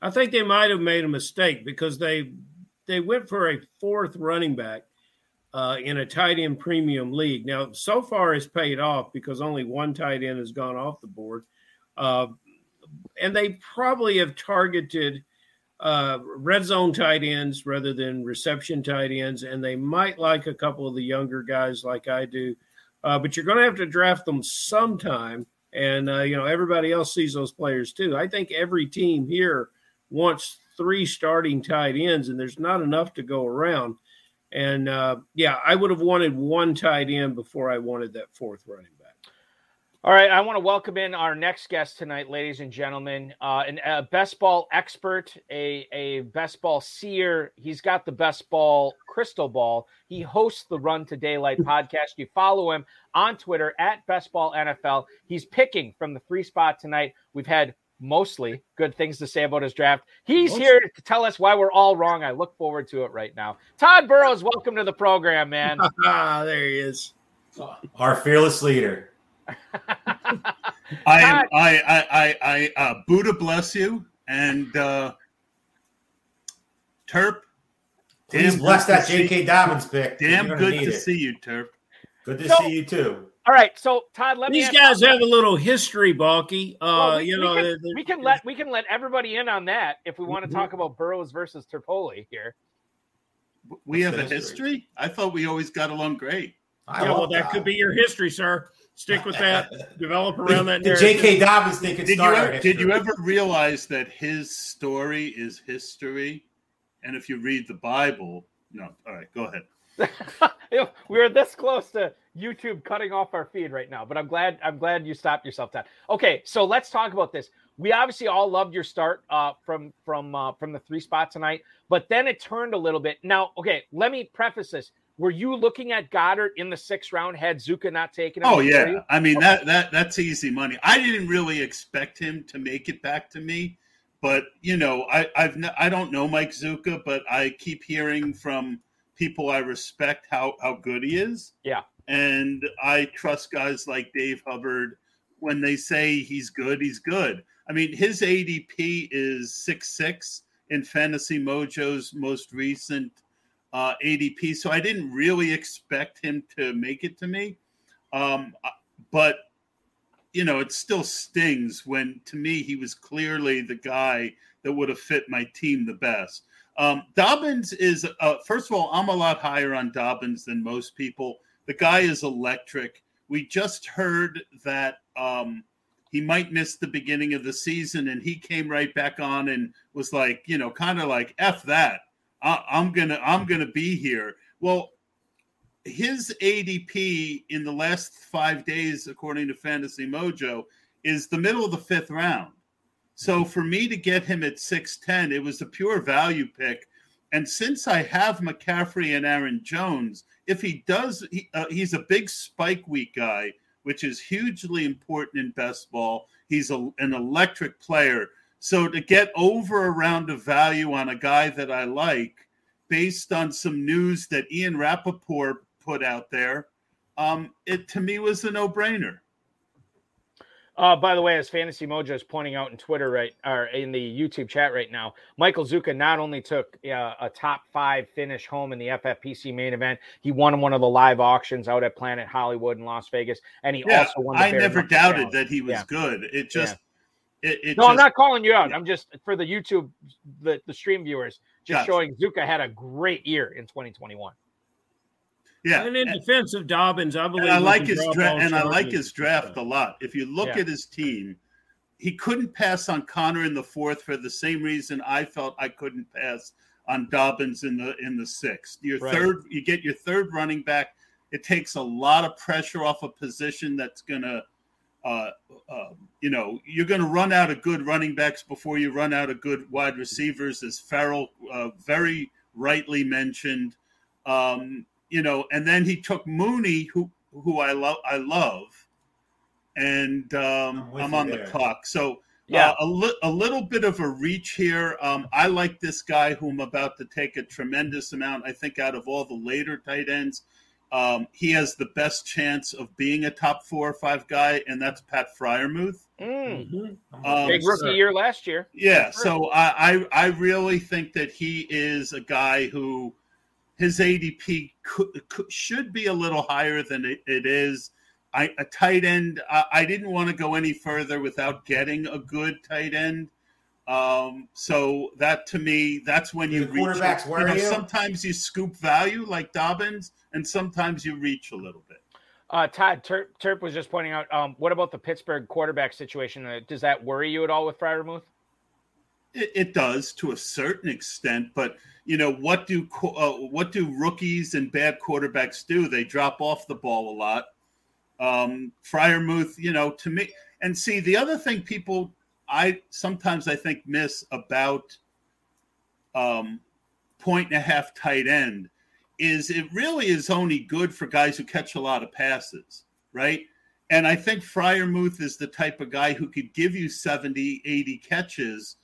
I think they might have made a mistake because they they went for a fourth running back uh, in a tight end premium league. Now, so far, it's paid off because only one tight end has gone off the board, uh, and they probably have targeted uh, red zone tight ends rather than reception tight ends, and they might like a couple of the younger guys like I do. Uh, but you're going to have to draft them sometime, and uh, you know everybody else sees those players too. I think every team here wants three starting tight ends, and there's not enough to go around. And uh, yeah, I would have wanted one tight end before I wanted that fourth running.
All right, I want to welcome in our next guest tonight, ladies and gentlemen. Uh, an, a best ball expert, a, a best ball seer. He's got the best ball crystal ball. He hosts the Run to Daylight podcast. You follow him on Twitter at Best Ball NFL. He's picking from the free spot tonight. We've had mostly good things to say about his draft. He's
Mostly.
here to tell us why we're all wrong. I look forward to it right now. Tod Burros, welcome to the program, man. *laughs*
ah, there he is.
our fearless leader
I am. I. I. I. I uh, Buddha bless you, and uh, Terp.
Please
Damn
bless that J.K. Dobbins pick.
Damn good to
it.
see you, Terp.
Good to
So-
see you too.
All right, so Tod, let me.
These
ask-
guys have a little history, Balky. Uh,
Well, we,
you
we
know,
can,
the-
we can let we can let everybody in on that if we want to talk about Burros versus Terpoli here.
We
What's
have a
history?
history. I thought we always got along great.
I
yeah, well,
love
that could be your history, sir. Stick with that. *laughs* Develop
The,
around that
the. J.K. Dobbins thing could
Did you
start our
ever, did you ever realize that his story is history? And if you read the Bible, no. All right, go ahead. *laughs*
We're this close to YouTube cutting off our feed right now, but I'm glad I'm glad you stopped yourself, Tod. Okay, so let's talk about this. We obviously all loved your start uh, from from uh, from the three spot tonight, but then it turned a little bit. Now, okay, let me preface this. Were you looking at Goedert in the sixth round? Had Zucca not taken him?
Oh yeah? I mean that that that's easy money. I didn't really expect him to make it back to me, but you know, I I've n- I don't know Mike Zucca, but I keep hearing from people I respect how how good he is.
Yeah.
and I trust guys like Dave Hubbard when they say he's good, he's good. I mean, his ADP is six six in Fantasy Mojo's most recent uh, ADP, so I didn't really expect him to make it to me. Um, but you know, it still stings when to me he was clearly the guy that would have fit my team the best. Um, Dobbins is uh, first of all, I'm a lot higher on Dobbins than most people. The guy is electric. We just heard that um, he might miss the beginning of the season, and he came right back on and was like, you know, kind of like "f that." I, I'm gonna, I'm gonna be here. Well, his ADP in the last five days, according to Fantasy Mojo, is the middle of the fifth round. So for me to get him at 6'10, it was a pure value pick. And since I have McCaffrey and Aaron Jones, if he does, he, uh, he's a big spike week guy, which is hugely important in best ball. He's a, an electric player. So to get over a round of value on a guy that I like, based on some news that Ian Rapoport put out there, um, it to me was a no-brainer.
Uh, by the way, as Fantasy Mojo is pointing out in Twitter right or in the YouTube chat right now, Michael Zucca not only took uh, a top five finish home in the FFPC main event, he won one of the live auctions out at Planet Hollywood in Las Vegas, and he
Yeah,
also won. The
I never doubted that he was
Yeah.
good. It just, it, it
No,
just,
I'm not calling you out.
yeah.
I'm just for the YouTube, the, the stream viewers, just
Gotcha.
showing Zucca had a great year in 2021.
Yeah,
And in defense of Dobbins, I believe
and I like his
drop
draft,
all
and I like his draft a lot. If you look
Yeah.
at his team, he couldn't pass on Conner in the fourth for the same reason I felt I couldn't pass on Dobbins in the in the sixth. Your
Right.
third, you get your third running back. It takes a lot of pressure off a position that's gonna, uh, uh, you know, you're gonna run out of good running backs before you run out of good wide receivers, as Ferrell uh, very rightly mentioned. Um, you know, and then he took Mooney, who who I love, I love, and um,
I'm
I'm on
there.
the clock. So
Yeah.
uh, a, li- a little bit of a reach here. Um, I like this guy who I'm about to take a tremendous amount. I think out of all the later tight ends, um, he has the best chance of being a top four or five guy, and that's Pat Freiermuth.
Mm.
Mhm.
Um,
Big rookie
sir.
year last year.
Yeah, so I, I I really think that he is a guy who his ADP could, could, should be a little higher than it, it is. I, a tight end. I, I didn't want to go any further without getting a good tight end. Um, so that to me, that's when you
The
reach.
quarterbacks
you
worry
know,
you?
sometimes you scoop value like Dobbins, and sometimes you reach a little bit.
Uh, Tod Terp, Terp was just pointing out. Um, what about the Pittsburgh quarterback situation? Uh, does that worry you at all with Freiermuth?
It, it does to a certain extent, but you know what do uh, what do rookies and bad quarterbacks do? They drop off the ball a lot. Um, Freiermuth, you know, to me, and see the other thing people I sometimes I think miss about um, point and a half tight end is it really is only good for guys who catch a lot of passes, right? And I think Freiermuth is the type of guy who could give you 70, 80 catches,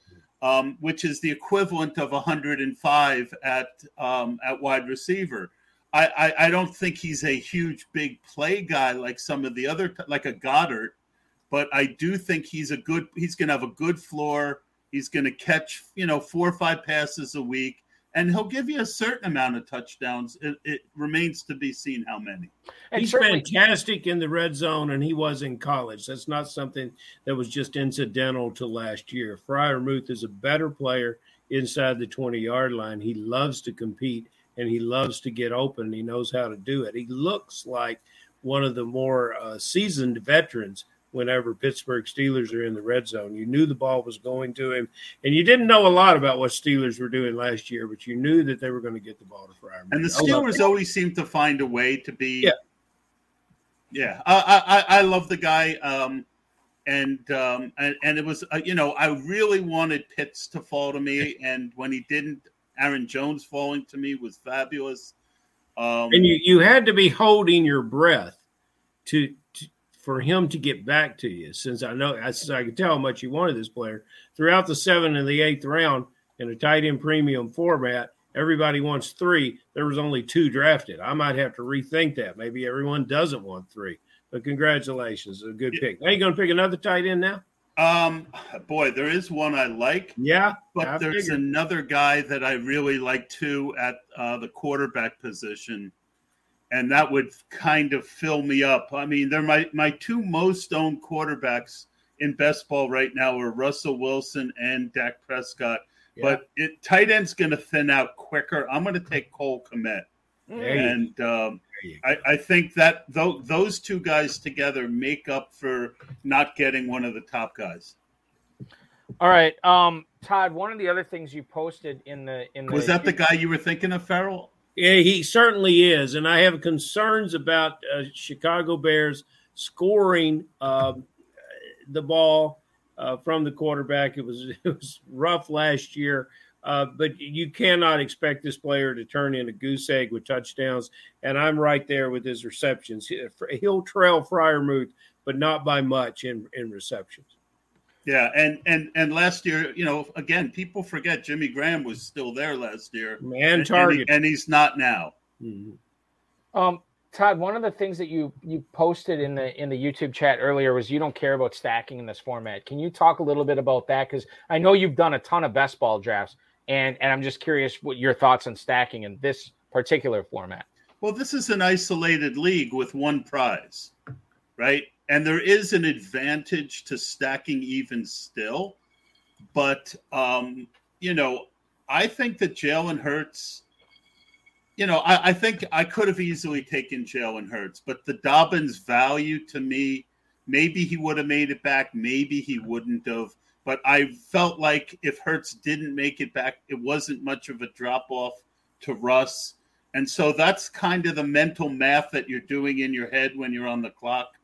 um, which is the equivalent of 105 at um, at wide receiver. I, I, I don't think he's a huge big play guy like some of the other like a Goedert, but I do think he's a good. He's going to have a good floor. He's going to catch you know four or five passes a week, and he'll give you a certain amount of touchdowns. It, it remains to be seen how many.
And
He's
certainly-
fantastic in the red zone, and he was in college. That's not something that was just incidental to last year. Freiermuth is a better player inside the 20 yard line. He loves to compete and he loves to get open. He knows how to do it. He looks like one of the more uh, seasoned veterans whenever Pittsburgh Steelers are in the red zone. You knew the ball was going to him, and you didn't know a lot about what Steelers were doing last year, but you knew that they were going to get the ball to Freiermuth.
And the Steelers always seem to find a way to be.
Yeah.
Yeah, I I, I love the guy, um, and um, and, and it was uh, you know I really wanted Pitts to fall to me, *laughs* and when he didn't, Aaron Jones falling to me was fabulous. Um,
and you you had to be holding your breath to for him to get back to you. Since I know, since I could tell how much you wanted this player throughout the seventh and the eighth round in a tight end premium format. Everybody wants three. There was only two drafted. I might have to rethink that. Maybe everyone doesn't want three. But congratulations, a good pick. Now you going to pick another tight end now?
um, boy, there is one I like.
Yeah,
But
I
there's
figured.
another guy that I really like too at uh, the quarterback position, and that would kind of fill me up. I mean, they're my my two most owned quarterbacks in best ball right now are Russell Wilson and Dak Prescott.
Yeah.
But it tight end's going to thin out quicker. I'm going to take Cole Kmet,
There you
and um, I, I think that tho- those two guys together make up for not getting one of the top guys.
All right, um, Tod. One of the other things you posted in the in the
Was that the guy you were thinking of, Ferrell?
Yeah, he certainly is, and I have concerns about uh, Chicago Bears scoring um, the ball uh, from the quarterback. It was *laughs* it was rough last year, uh, but you cannot expect this player to turn in a goose egg with touchdowns. And I'm right there with his receptions. He- He'll trail Freiermuth, but not by much in in receptions.
Yeah, and and and last year, you know, again, people forget Jimmy Graham was still there last year,
And
and,
target.
he- and he's not now.
Mhm.
Um, Tod, one of the things that you you posted in the in the YouTube chat earlier was you don't care about stacking in this format. Can you talk a little bit about that? Because I know you've done a ton of best ball drafts, and and I'm just curious what your thoughts on stacking in this particular format.
Well, this is an isolated league with one prize, right? And there is an advantage to stacking even still, but um, you know, I think that Jalen Hurts. You know, I, I think I could have easily taken Jalen Hurts, but the Dobbins value to me, maybe he would have made it back, maybe he wouldn't have. But I felt like if Hurts didn't make it back, it wasn't much of a drop off to Russ. And so that's kind of the mental math that you're doing in your head when you're on the clock.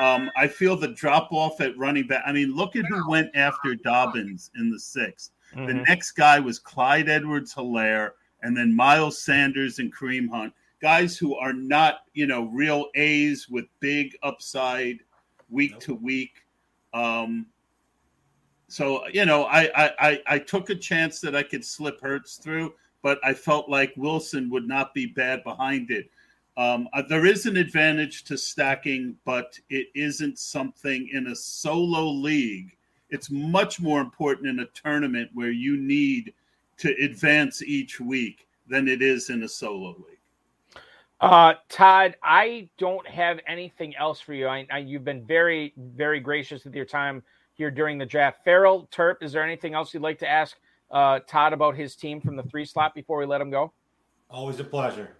Um, I feel the drop off at running back. I mean, look at who went after Dobbins in the 6th The next guy was Clyde Edwards Helaire, and then Miles Sanders and Kareem Hunt. Guys who are not, you know, real A's with big upside week to week. Um, so you know, I, I I I took a chance that I could slip Hurts through, but I felt like Wilson would not be bad behind it. Um, uh, there is an advantage to stacking, but it isn't something in a solo league. It's much more important in a tournament where you need to advance each week than it is in a solo league.
Uh, Tod, I don't have anything else for you. I, I you've been very very gracious with your time here during the draft. Ferrell Terp, is there anything else you'd like to ask uh, Tod about his team from the three slot before we let him go?
Always a pleasure.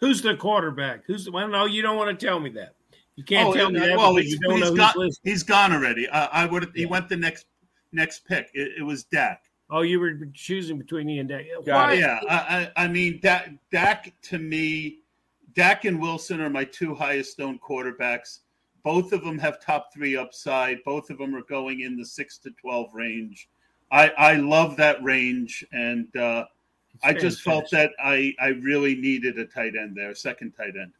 Who's the quarterback? Who's the? Well, no, you don't want to tell me that. You can't
Oh,
tell me
uh,
that
well, he's, he's
know who's
got-
listed.
he's gone already. I, I would. He
Yeah.
went the next next pick. It, it was Dak.
Oh, you were choosing between he and Dak.
Got
Why?
Yeah, I, I I mean Dak, Dak to me, Dak and Wilson are my two highest owned quarterbacks. Both of them have top three upside. Both of them are going in the six to twelve range. I I love that range, and uh, I just felt that I I really needed a tight end there, second tight end.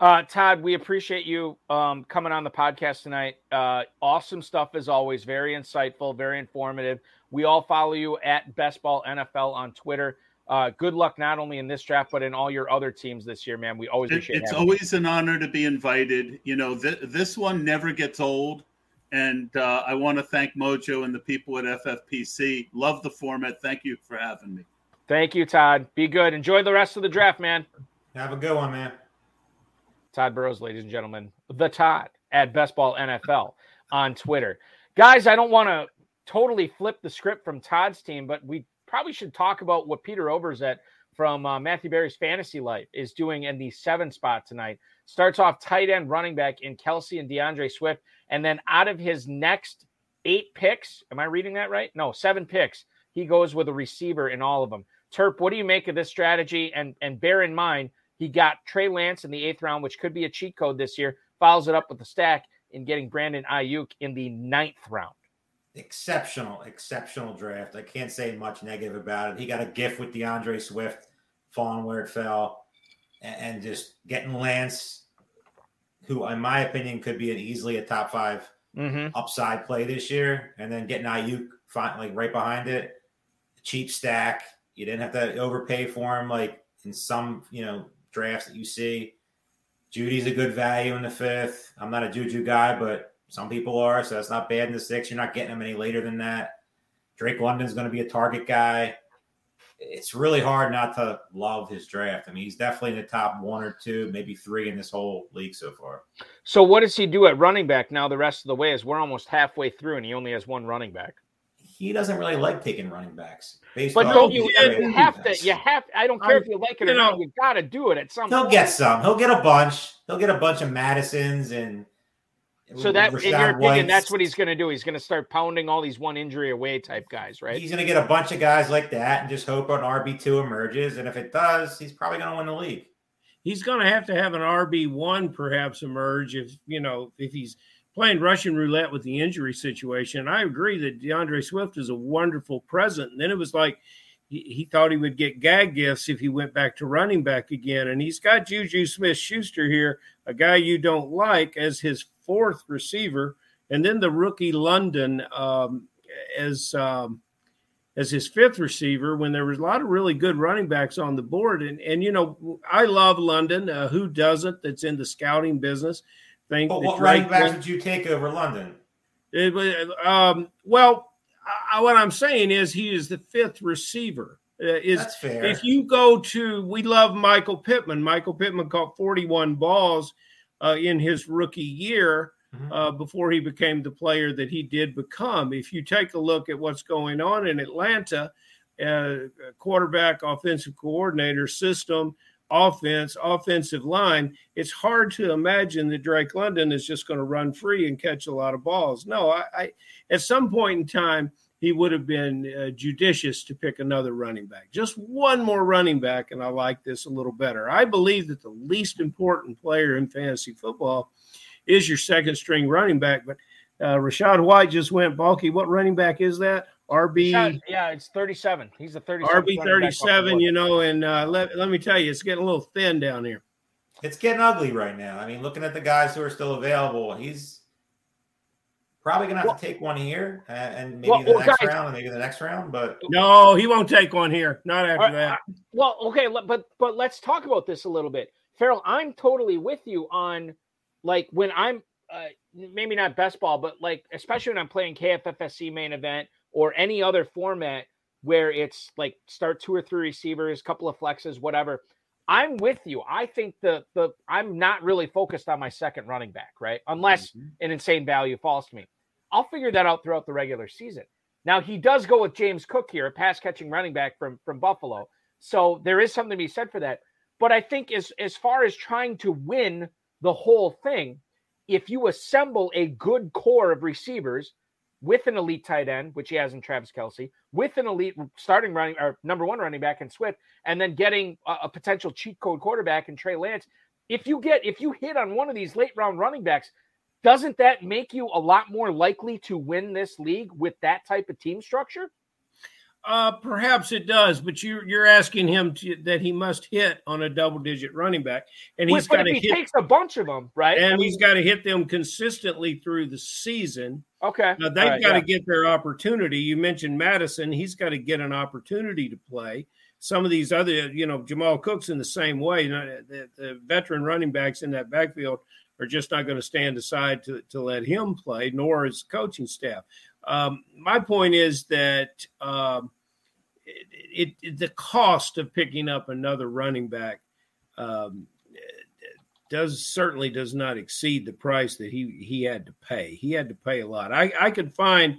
Uh, Tod, we appreciate you um, coming on the podcast tonight. Uh, awesome stuff as always. Very insightful, very informative. We all follow you at Best Ball NFL on Twitter. Uh, good luck not only in this draft but in all your other teams this year, man. We always appreciate It-
it's
having you.
always an honor to be invited. You know, th- this one never gets old. And uh, I want to thank Mojo and the people at FFPC. Love the format. Thank you for having me.
Thank you, Tod. Be good. Enjoy the rest of the draft, man.
Have a good one, man.
Tod Burros, ladies and gentlemen, the Tod at Best Ball NFL on Twitter. Guys, I don't want to totally flip the script from Tod's team, but we probably should talk about what Peter Overzet from uh, Matthew Berry's Fantasy Life is doing in the seven spot tonight. Starts off tight end running back in Kelce and D'Andre Swift. And then out of his next eight picks, am I reading that right? No, seven picks. He goes with a receiver in all of them. Terp, what do you make of this strategy? And and bear in mind, he got Trey Lance in the eighth round, which could be a cheat code this year. Follows it up with the stack in getting Brandon Aiyuk in the ninth round.
Exceptional, exceptional draft. I can't say much negative about it. He got a gift with D'Andre Swift falling where it fell, and, and just getting Lance, who, in my opinion, could be an easily a top 5
Mm-hmm.
upside play this year, and then getting Aiyuk like right behind it. Cheap stack. You didn't have to overpay for him like in some you know drafts that you see. Jeudy's a good value in the fifth. I'm not a Juju guy, but some people are, so that's not bad in the sixth. You're not getting him any later than that. Drake London's going to be a target guy. It's really hard not to love his draft. I mean, he's definitely in the top one or two, maybe three in this whole league so far.
So what does he do at running back now the rest of the way as we're almost halfway through and he only has one running back?
He doesn't really like taking running backs.
But
off
don't you, you
draft
have to you have I don't care
I'm-
if um, you like it
you
or not,
know-
you gotta do it at some point.
He'll
point.
get some. He'll get a bunch. He'll get a bunch of Mattisons and
So that in your opinion,
Whites.
that's what he's gonna do. He's gonna start pounding all these one injury away type guys, right?
He's going to get a bunch of guys like that and just hope an RB two emerges. And if it does, he's probably going to win the league.
He's going to have to have an RB one perhaps emerge if you know if he's playing Russian roulette with the injury situation. I agree that D'Andre Swift is a wonderful present. And then it was like he, he thought he would get gag gifts if he went back to running back again. And he's got Juju Smith Schuster here, a guy you don't like, as his fourth receiver. And then the rookie London um, as um, as his fifth receiver when there was a lot of really good running backs on the board. And and you know, I love London. Uh, who doesn't? That's in the scouting business. Think
But what running backs would you take over London?
it um, well, I, what I'm saying is he is the fifth receiver. Uh, is
That's fair.
if you go to, we love Michael Pittman. Michael Pittman caught 41 balls uh, in his rookie year
Mhm.
uh, before he became the player that he did become. If you take a look at what's going on in Atlanta, uh, quarterback, offensive coordinator, system, offense, offensive line, it's hard to imagine that Drake London is just going to run free and catch a lot of balls. No, I, I at some point in time, he would have been uh, judicious to pick another running back. Just one more running back, and I like this a little better. I believe that the least important player in fantasy football is your second string running back. But uh, Rachaad White just went bulky. What running back is that? RB
Yeah, yeah, it's 37. He's a 37.
RB thirty seven. You know, and uh, let let me tell you, it's getting a little thin down here.
It's getting ugly right now. I mean, looking at the guys who are still available, he's probably going to have to take one here and, and maybe
Well,
the
well,
next
guys-
round and maybe the next round. But
No, he won't take one here. Not after
All right,
that.
Well, okay, but but let's talk about this a little bit. Ferrell, I'm totally with you on like when I'm uh, maybe not best ball, but like especially when I'm playing KFFSC main event or any other format where it's like start two or three receivers, couple of flexes, whatever. I'm with you. I think the the I'm not really focused on my second running back, right? Unless an insane value falls to me. I'll figure that out throughout the regular season. Now he does go with James Cook here, a pass catching running back from from Buffalo. So there is something to be said for that. But I think as as far as trying to win the whole thing, if you assemble a good core of receivers with an elite tight end, which he has in Travis Kelce, with an elite starting running or number one running back in Swift, and then getting a, a potential cheat code quarterback in Trey Lance, if you get if you hit on one of these late round running backs, doesn't that make you a lot more likely to win this league with that type of team structure?
Uh, perhaps it does, but you're you're asking him to, that he must hit on a double digit running back, and he's got to
he
hit,
takes a bunch of them, right? I
and
mean,
he's got to hit them consistently through the season.
okay.
Now they've
right,
got to
yeah.
get their opportunity. You mentioned Mattison; he's got to get an opportunity to play. Some of these other, you know, Jamal Cook's in the same way. You know, the, the veteran running backs in that backfield are just not going to stand aside to, to let him play, nor is coaching staff. Um, my point is that um, it, it, the cost of picking up another running back um, does certainly does not exceed the price that he he had to pay. He had to pay a lot. I I could find.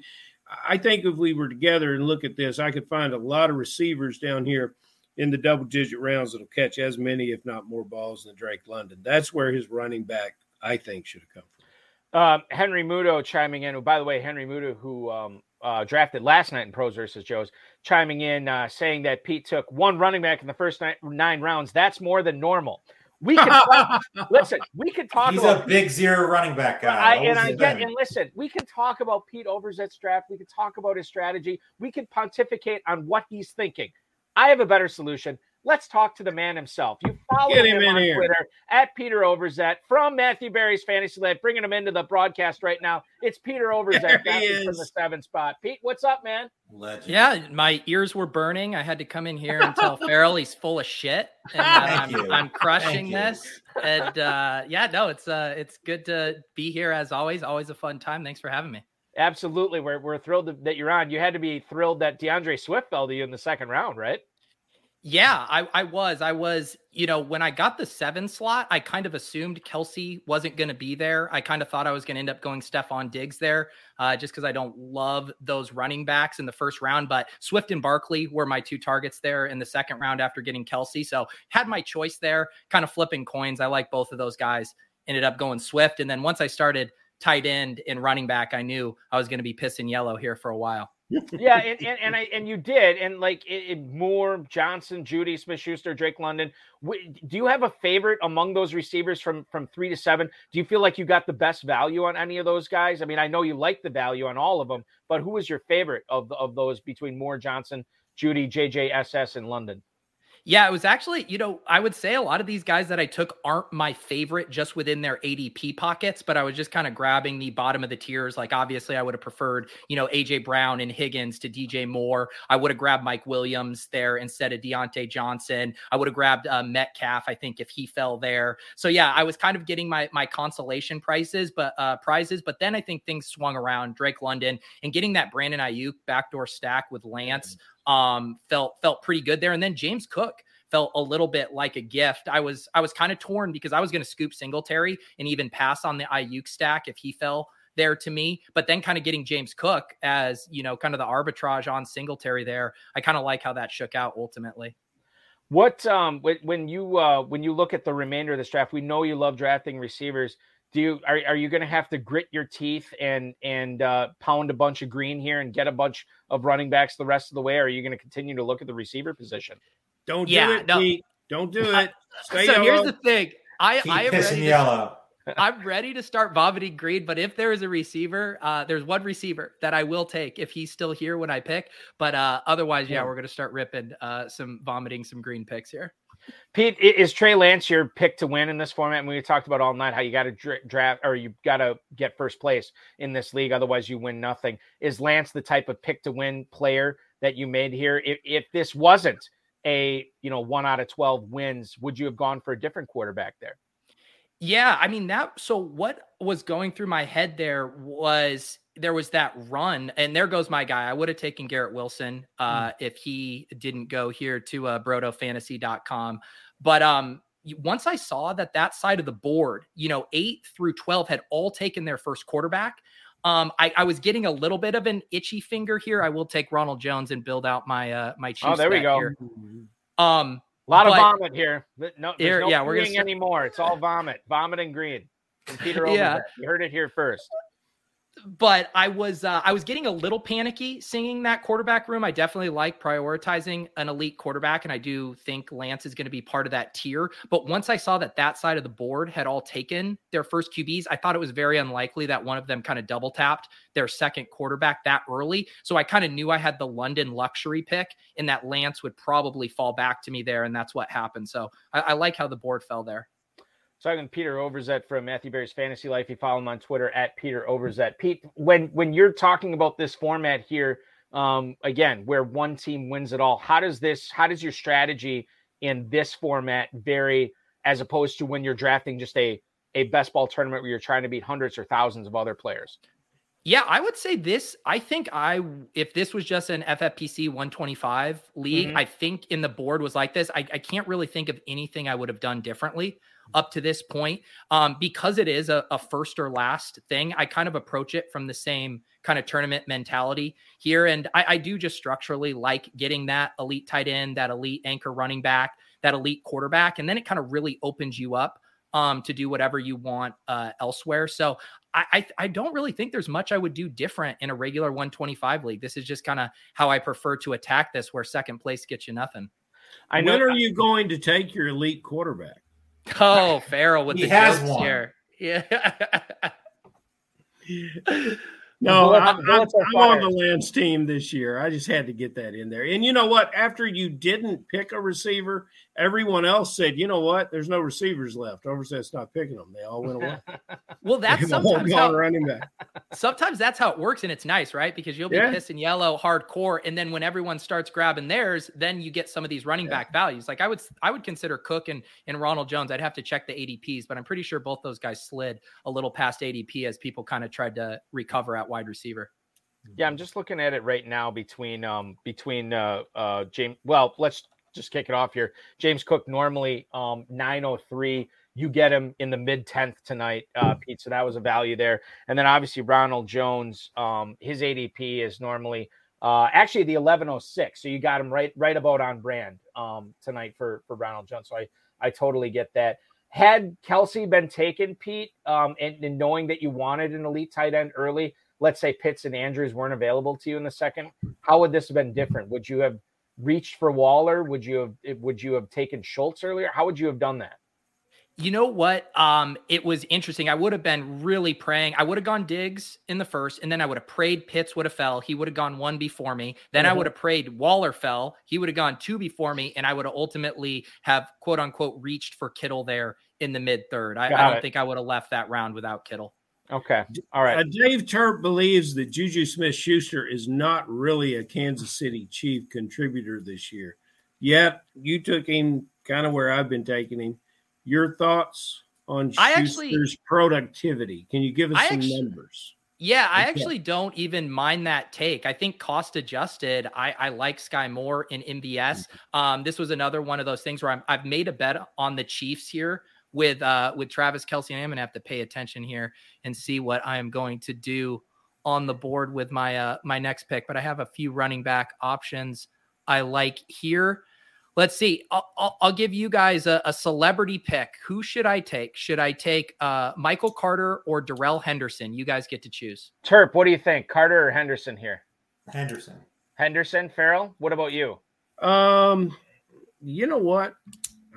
I think if we were together and look at this, I could find a lot of receivers down here in the double digit rounds that'll catch as many, if not more, balls than Drake London. That's where his running back, I think, should have come from.
Um, Henry Mudo chiming in. by the way, Henry Mudo, who um, uh, drafted last night in pros versus Joe's, chiming in uh, saying that Pete took one running back in the first nine, nine rounds. That's more than normal. We can talk, *laughs* listen. We can talk.
He's
about
a big zero running back guy.
I, and I get and listen. We can talk about Pete Overzet's draft. We can talk about his strategy. We can pontificate on what he's thinking. I have a better solution. Let's talk to the man himself. You follow
Get
him,
him in
on
here.
Twitter at Peter Overzet from Matthew Berry's Fantasy Lab, bringing him into the broadcast right now. It's Peter Overzet
he
drafting from the seven spot. Pete, what's up, man?
Legend.
Yeah, my ears were burning. I had to come in here and tell *laughs* Ferrell he's full of shit and I'm,
you.
I'm crushing
Thank you.
this. And uh, yeah, no, it's uh, it's good to be here as always. Always a fun time. Thanks for having me.
Absolutely. We're, we're thrilled that you're on. You had to be thrilled that D'Andre Swift fell to you in the second round, right?
Yeah, I, I was. I was, you know, when I got the seven slot, I kind of assumed Kelce wasn't going to be there. I kind of thought I was going to end up going Stefon Diggs there uh, just because I don't love those running backs in the first round. But Swift and Barkley were my two targets there in the second round after getting Kelce. So had my choice there, kind of flipping coins. I like both of those guys. Ended up going Swift. And then once I started tight end and running back, I knew I was going to be pissing yellow here for a while.
Yeah, and, and and I and you did, and like it, it- Moore, Johnson, Jeudy, Smith, Schuster, Drake London. Wh- Do you have a favorite among those receivers from from three to seven? Do you feel like you got the best value on any of those guys? I mean, I know you like the value on all of them, but who was your favorite of of those between Moore, Johnson, Jeudy, JJ, SS, and London?
Yeah, it was actually, you know, I would say a lot of these guys that I took aren't my favorite just within their ADP pockets, but I was just kind of grabbing the bottom of the tiers. Like, obviously, I would have preferred, you know, AJ Brown and Higgins to DJ Moore. I would have grabbed Mike Williams there instead of Diontae Johnson. I would have grabbed uh, Metcalf, I think, if he fell there. So, yeah, I was kind of getting my my consolation prices, but uh, prizes. But then I think things swung around. Drake London and getting that Brandon Aiyuk backdoor stack with Lance um felt felt pretty good there and then James Cook felt a little bit like a gift. I was I was kind of torn because I was going to scoop Singletary and even pass on the Aiyuk stack if he fell there to me, but then kind of getting James Cook as, you know, kind of the arbitrage on Singletary there. I kind of like how that shook out ultimately.
What um when, when you uh when you look at the remainder of this draft, we know you love drafting receivers. Do you are, are you going to have to grit your teeth and and uh, pound a bunch of green here and get a bunch of running backs the rest of the way? Or are you going to continue to look at the receiver position?
Don't
Yeah,
do it,
no.
Pete. Don't do it. Stay
so
yellow.
here's the thing. I,
Keep
I am
pissing
ready to
yellow.
I'm ready to start vomiting green, but if there is a receiver, uh, there's one receiver that I will take if he's still here when I pick. But uh, otherwise, yeah, we're gonna start ripping uh, some vomiting some green picks here.
Pete, is Trey Lance your pick to win in this format? And we talked about all night how you got to draft or you got to get first place in this league, otherwise you win nothing. Is Lance the type of pick to win player that you made here? If, if this wasn't a you know one out of twelve wins, would you have gone for a different quarterback there?
Yeah, I mean that. So what was going through my head there was there was that run, and there goes my guy. I would have taken Garrett Wilson uh, if he didn't go here to uh, BrotoFantasy.com. But um, once I saw that that side of the board, you know, eight through twelve had all taken their first quarterback. Um, I, I was getting a little bit of an itchy finger here. I will take Ronald Jones and build out my uh my Chiefs.
Oh, there we go.
here. Um,
A lot of vomit here. No,
Here-
no
yeah, we're
green anymore. It's all vomit, vomit and green. From Peter *laughs*
Yeah.
You heard it here first.
But I was uh, I was getting a little panicky singing that quarterback room. I definitely like prioritizing an elite quarterback, and I do think Lance is going to be part of that tier. But once I saw that that side of the board had all taken their first QBs, I thought it was very unlikely that one of them kind of double tapped their second quarterback that early. So I kind of knew I had the London luxury pick, and that Lance would probably fall back to me there, and that's what happened. So I, I like how the board fell there.
Talking to Peter Overzet from Matthew Berry's Fantasy Life. You follow him on Twitter at Peter Overzet. Pete, when when you're talking about this format here, um, again, where one team wins it all, how does this? How does your strategy in this format vary as opposed to when you're drafting just a a best ball tournament where you're trying to beat hundreds or thousands of other players?
Yeah, I would say this. I think I, if this was just an FFPC 125 league,
Mhm.
I think in the board was like this. I, I can't really think of anything I would have done differently up to this point. Um, because it is a, a first or last thing, I kind of approach it from the same kind of tournament mentality here. And I, I do just structurally like getting that elite tight end, that elite anchor running back, that elite quarterback. And then it kind of really opens you up um, to do whatever you want uh, elsewhere. So I, I I don't really think there's much I would do different in a regular 125 league. This is just kind of how I prefer to attack this, where second place gets you nothing.
I know.
when are you going to take your elite quarterback?
Oh, Ferrell with
He
the
has
jokes
one.
here. Yeah. *laughs*
No, I'm, I'm, I'm on the Lance team this year. I just had to get that in there. And you know what? After you didn't pick a receiver, everyone else said, "You know what? There's no receivers left." Overzet stopped picking them. They all went away. *laughs*
well, that's sometimes how,
running back. *laughs*
sometimes that's how it works, and it's nice, right? Because you'll be
Yeah.
pissing yellow hardcore, and then when everyone starts grabbing theirs, then you get some of these running back values. Like I would, I would consider Cook and and Ronald Jones. I'd have to check the ADPs, but I'm pretty sure both those guys slid a little past ADP as people kind of tried to recover at wide receiver.
Yeah, I'm just looking at it right now between um between uh uh James. Well, let's just kick it off here. James Cook normally um 903. You get him in the mid 10th tonight, uh, Pete. So that was a value there. And then obviously Ronald Jones, um, his ADP is normally uh actually the 1106. So you got him right right about on brand um tonight for for Ronald Jones. So I I totally get that. Had Kelce been taken, Pete, um, and, and knowing that you wanted an elite tight end early, let's say Pitts and Andrews weren't available to you in the second, how would this have been different? Would you have reached for Waller? Would you have would you have taken Schultz earlier? How would you have done that?
You know what? Um, it was interesting. I would have been really praying. I would have gone Diggs in the first, and then I would have prayed Pitts would have fell. He would have gone one before me. Then I
Mhm.
would have prayed Waller fell. He would have gone two before me, and I would have ultimately have quote unquote reached for Kittle there in the mid third. I, I don't
it.
think I would have left that round without Kittle.
Okay. All right.
Uh, Dave Terp believes that Juju Smith Schuster is not really a Kansas City Chief contributor this year. Yet you took him kind of where I've been taking him. Your thoughts on
I actually-
Schuster's productivity? Can you give us
I
some
actu-
numbers?
Yeah, I
Okay.
actually don't even mind that take. I think cost adjusted, I, I like Skyy Moore in MVS. Um, this was another one of those things where I'm, I've made a bet on the Chiefs here with uh, with Travis Kelce. And I'm gonna have to pay attention here and see what I am going to do on the board with my uh, my next pick. But I have a few running back options I like here. Let's see. I'll, I'll, I'll give you guys a, a celebrity pick. Who should I take? Should I take uh, Michael Carter or Darrell Henderson? You guys get to choose.
Terp, what do you think? Carter or Henderson here?
Henderson.
Henderson, Ferrell. What about you?
Um, you know what?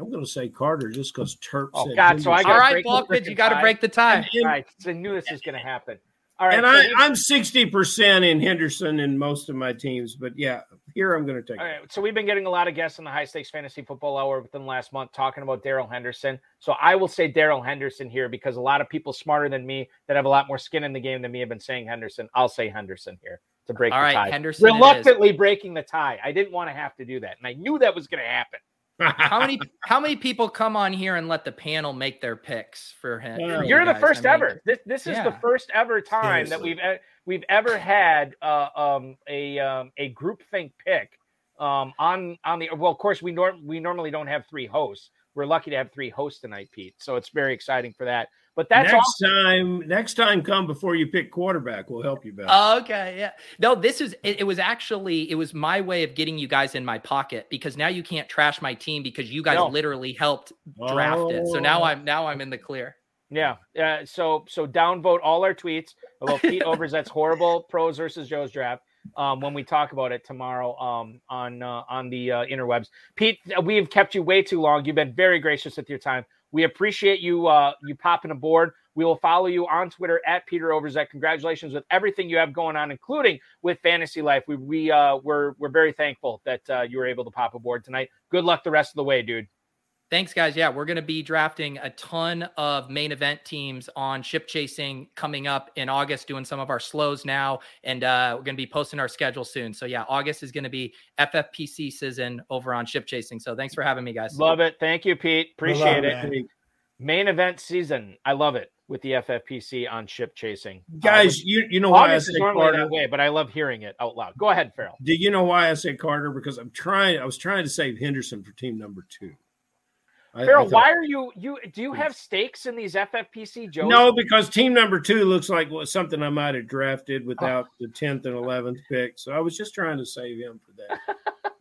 I'm going to say Carter just because Terp
Oh,
said
God, so I gotta
All right,
break the
Balkman, you got to break the tie.
And-
All right. So I knew this was going to happen. All right.
and
so
I,
we-
I'm 60% in Henderson in most of my teams, but yeah, here I'm going to take
All right, so we've been getting a lot of guests in the high stakes fantasy football hour within the last month talking about Darrell Henderson. So I will say Darrell Henderson here because a lot of people smarter than me that have a lot more skin in the game than me have been saying Henderson. I'll say Henderson here to break
All
the
right,
tie.
Henderson.
Reluctantly breaking the tie. I didn't want to have to do that, and I knew that was going to happen.
How many *laughs* how many people come on here and let the panel make their picks for him?
Yeah.
for you
You're the first
I mean,
ever. This this is the first ever time that we've we've ever had uh, um, a um, a group think pick um, on on the. Well, of course we norm we normally don't have three hosts. We're lucky to have three hosts tonight, Pete. So it's very exciting for that. But that's
next
all.
time, next time, come before you pick quarterback. We'll help you better.
Okay, yeah. No, this is it, it was actually it was my way of getting you guys in my pocket because now you can't trash my team because you guys
No.
literally helped draft it. So now
Oh.
I'm now I'm in the clear.
Yeah. Uh, so so downvote all our tweets about Pete *laughs* Overzet's horrible pros versus Joe's draft. Um, when we talk about it tomorrow um, on uh, on the uh, interwebs, Pete, we have kept you way too long. You've been very gracious with your time. We appreciate you uh, you popping aboard. We will follow you on Twitter at Peter Overzet. Congratulations with everything you have going on, including with Fantasy Life. We we uh, we're we're very thankful that uh, you were able to pop aboard tonight. Good luck the rest of the way, dude.
Thanks, guys. Yeah, we're going to be drafting a ton of main event teams on ship chasing coming up in August, doing some of our slows now. And uh, we're going to be posting our schedule soon. So, yeah, August is going to be FFPC season over on ship chasing. So, thanks for having me, guys.
Love it. Thank you, Pete. Appreciate
Good
it.
man.
Main event season. I love it. with the FFPC on ship chasing. Uh,
Guys,
which
you you know why I
August
say
is normally
Carter?
that way, but I love hearing it out loud. Go ahead, Ferrell.
Do you know why I say Carter? Because I'm trying. I was trying to save Henderson for team number two. I- I
Ferrell,
thought-
why are you you do you have stakes in these FFPC Joes?
No, because team number two looks like what something I might have drafted without
Oh. *laughs*
the tenth and eleventh pick. So I was just trying to save him for that.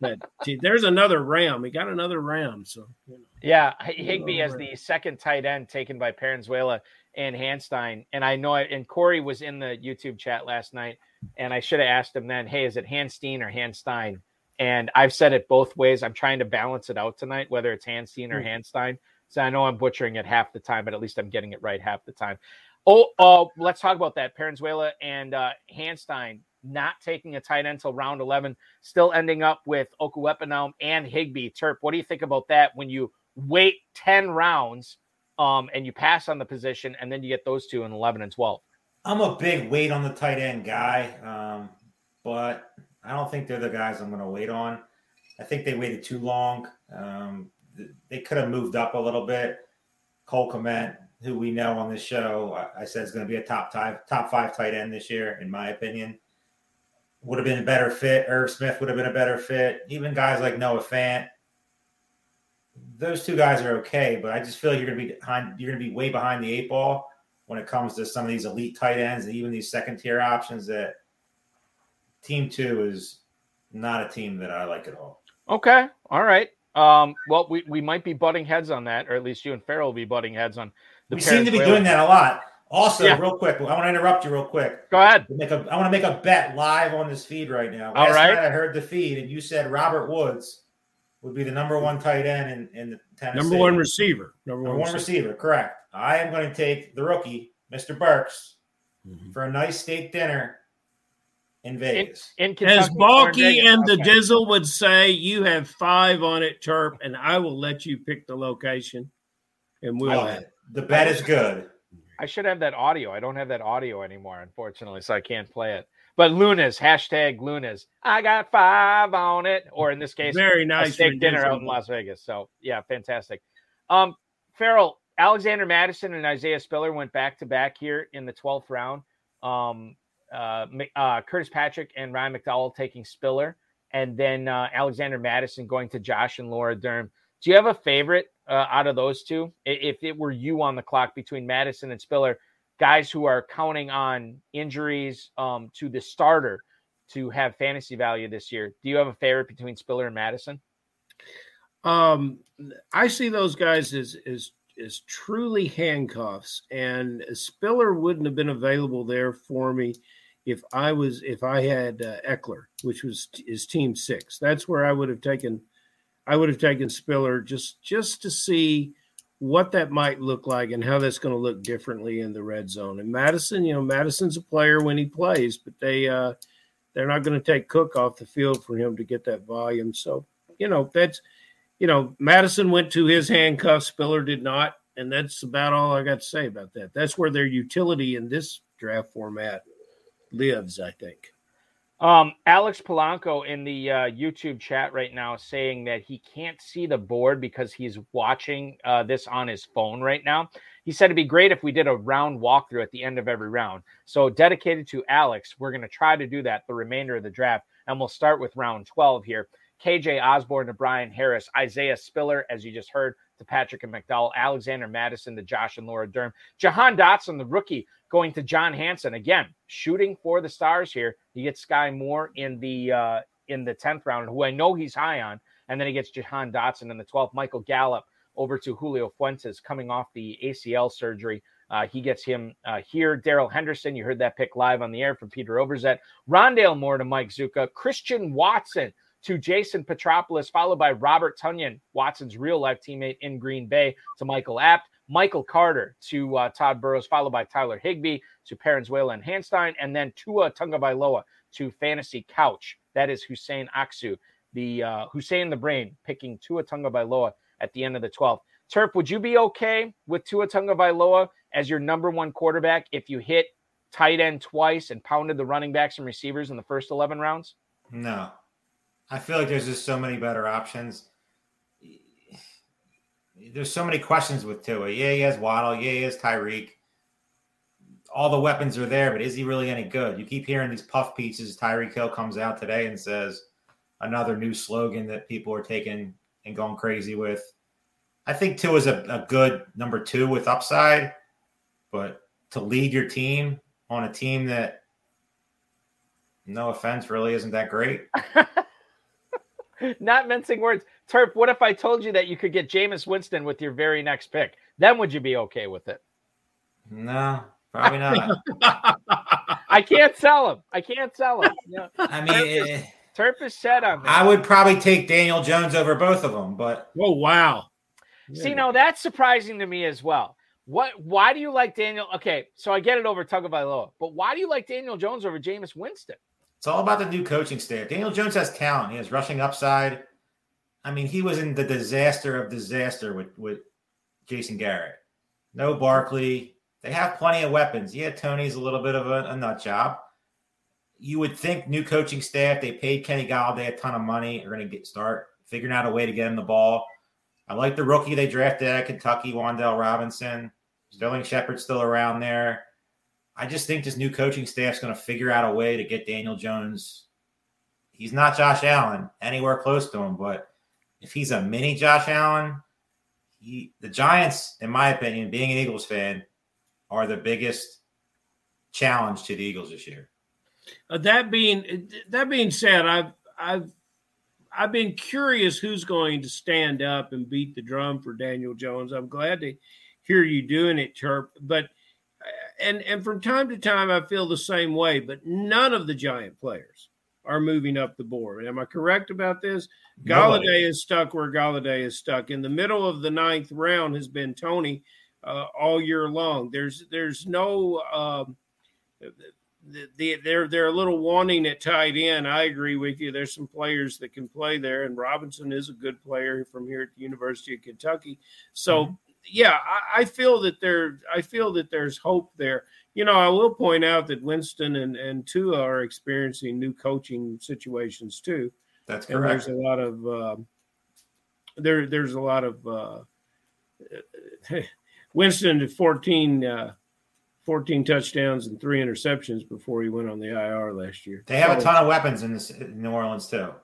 *laughs* that gee, there's another Ram. He got another Ram. So you know.
Yeah, Higbee as the second tight end taken by Paranzuela and Hanstein. And I know it, and Cory was in the YouTube chat last night, and I should have asked him then, hey, is it Hanstein or Hanstein? And I've said it both ways. I'm trying to balance it out tonight, whether it's Hanstein or
Hmm.
Hanstein. So I know I'm butchering it half the time, but at least I'm getting it right half the time. Oh, uh, let's talk about that. Paranzuela and uh, Hanstein not taking a tight end till round 11, still ending up with Okwuegbunam and Higbee. Terp, what do you think about that when you wait 10 rounds um, and you pass on the position and then you get those two in 11 and 12?
I'm a big wait on the tight end guy, um, but I don't think they're the guys I'm going to wait on. I think they waited too long. Um, they could have moved up a little bit. Cole Kmet, who we know on this show, I, said is going to be a top five, top five tight end this year, in my opinion. Would have been a better fit. Irv Smith would have been a better fit. Even guys like Noah Fant. Those two guys are okay, but I just feel like you're going to be behind. You're going to be way behind the eight ball when it comes to some of these elite tight ends and even these second tier options that team two is not a team that I like at all.
Okay. All right. Um, well, we, we might be butting heads on that, or at least you and Ferrell will be butting heads on the
we seem to be doing that a lot. Also,
Yeah.
real quick, I want to interrupt you real quick.
Go ahead.
Make a, I want to make a bet live on this feed right now.
All
Last
right.
night I heard the feed, and you said Robert Woods would be the number one tight end in, in the Tennessee.
Number one receiver. Number
Number
one,
one
receiver.
receiver, correct. I am going to take the rookie, Mr. Burks,
Mhm.
for a nice steak dinner in Vegas.
In Kentucky,
As
or
Balky
Vegas.
and the
Okay.
Dizzle would say, you have five on it, Terp, and I will let you pick the location, and we'll
I- the bet is good.
I should have that audio. I don't have that audio anymore, unfortunately, so I can't play it. But Lunas, hashtag Lunas. I got five on it. Or in this case,
very
a
nice
steak dinner out in Las Vegas. So yeah, fantastic. Um, Ferrell, Alexander Mattison and Isaiah Spiller went back to back here in the 12th round. Um, uh, uh, Curtis Patrick and Ryan McDowell taking Spiller, and then uh, Alexander Mattison going to Josh and Laura Durm. Do you have a favorite uh, out of those two? If it were you on the clock between Mattison and Spiller, guys who are counting on injuries um, to the starter to have fantasy value this year, do you have a favorite between Spiller and Mattison?
Um, I see those guys as as as truly handcuffs, and Spiller wouldn't have been available there for me if I was if I had uh, Ekeler, which was is team six. That's where I would have taken I would have taken Spiller just just to see what that might look like and how that's going to look differently in the red zone. And Mattison, you know, Mattison's a player when he plays, but they uh they're not going to take Cook off the field for him to get that volume. So, you know, that's you know, Mattison went to his handcuffs, Spiller did not, and that's about all I got to say about that. That's where their utility in this draft format lives, I think.
Um, Alex Polanco in the uh, YouTube chat right now saying that he can't see the board because he's watching uh, this on his phone right now. He said it'd be great if we did a round walkthrough at the end of every round. So, dedicated to Alex, we're going to try to do that the remainder of the draft. And we'll start with round 12 here. KJ Osborn to Brian Harris, Isaiah Spiller, as you just heard, to Patrick and McDowell, Alexander Mattison to Josh and Laura Durm, Jahan Dotson, the rookie, going to John Hansen again, shooting for the stars here. He gets Skyy Moore in the uh, in the tenth round, who I know he's high on, and then he gets Jahan Dotson in the twelfth. Michael Gallup over to Julio Fuentes, coming off the ACL surgery. Uh, he gets him uh, here. Darrell Henderson, you heard that pick live on the air from Peter Overzet. Rondale Moore to Mike Zucca. Christian Watson to Jason Petropoulos, followed by Robert Tonyan, Watson's real life teammate in Green Bay, to Michael Abt. Michael Carter to uh, Tod Burros, followed by Tyler Higbee to Paranzuela and Hanstein, and then Tua Tagovailoa to Fantasy Couch. That is Huseyin Aksu, the uh, Hussein the Brain, picking Tua Tagovailoa at the end of the 12th. Terp, would you be okay with Tua Tagovailoa as your number one quarterback if you hit tight end twice and pounded the running backs and receivers in the first 11 rounds?
No. I feel like there's just so many better options. There's so many questions with Tua. Yeah, he has Waddle. Yeah, he has Tyreek. all the weapons are there, but is he really any good? You keep hearing these puff pieces. Tyreek Hill comes out today and says another new slogan that people are taking and going crazy with. I think Tua is a, a good number two with upside, but to lead your team on a team that, no offense, really isn't that great. *laughs*
Not mincing words. Terp, what if I told you that you could get Jameis Winston with your very next pick? Then would you be okay with it?
No, probably not. *laughs*
I can't sell him. I can't sell him. You know, *laughs*
I mean, eh,
Terp is set on that.
I would probably take Daniel Jones over both of them, but
Oh wow.
See, now that's surprising to me as well. What? Why do you like Daniel? Okay, so I get it over Tagovailoa, but why do you like Daniel Jones over Jameis Winston?
It's all about the new coaching staff. Daniel Jones has talent. He has rushing upside. I mean, he was in the disaster of disaster with, with Jason Garrett. No Barkley. They have plenty of weapons. Yeah, Toney's a little bit of a, a nut job. You would think new coaching staff, they paid Kenny Golladay a ton of money, are going to get start figuring out a way to get him the ball. I like the rookie they drafted at Kentucky, Wan'Dale Robinson. Sterling Shepard's still around there. I just think this new coaching staff's going to figure out a way to get Daniel Jones. He's not Josh Allen anywhere close to him, but if he's a mini Josh Allen, he, the Giants, in my opinion, being an Eagles fan, are the biggest challenge to the Eagles this year.
Uh, that being that being said, I've I've I've been curious who's going to stand up and beat the drum for Daniel Jones. I'm glad to hear you doing it, Terp. But uh, and and from time to time, I feel the same way. But none of the Giant players are moving up the board. Am I correct about this?
Nobody.
Golladay is stuck where Golladay is stuck. In the middle of the ninth round has been Toney uh, all year long. There's there's no. Um, the, the, they're they're a little wanting at tight end. I agree with you. There's some players that can play there, and Robinson is a good player from here at the University of Kentucky. So yeah, I, I feel that there I feel that there's hope there. You know, I will point out that Winston and and Tua are experiencing new coaching situations too,
That's correct.
and there's a lot of um there there's a lot of uh, *laughs* Winston at 14. Uh, 14 touchdowns and three interceptions before he went on the IR last year.
They have a ton of weapons in, this, in New Orleans, too.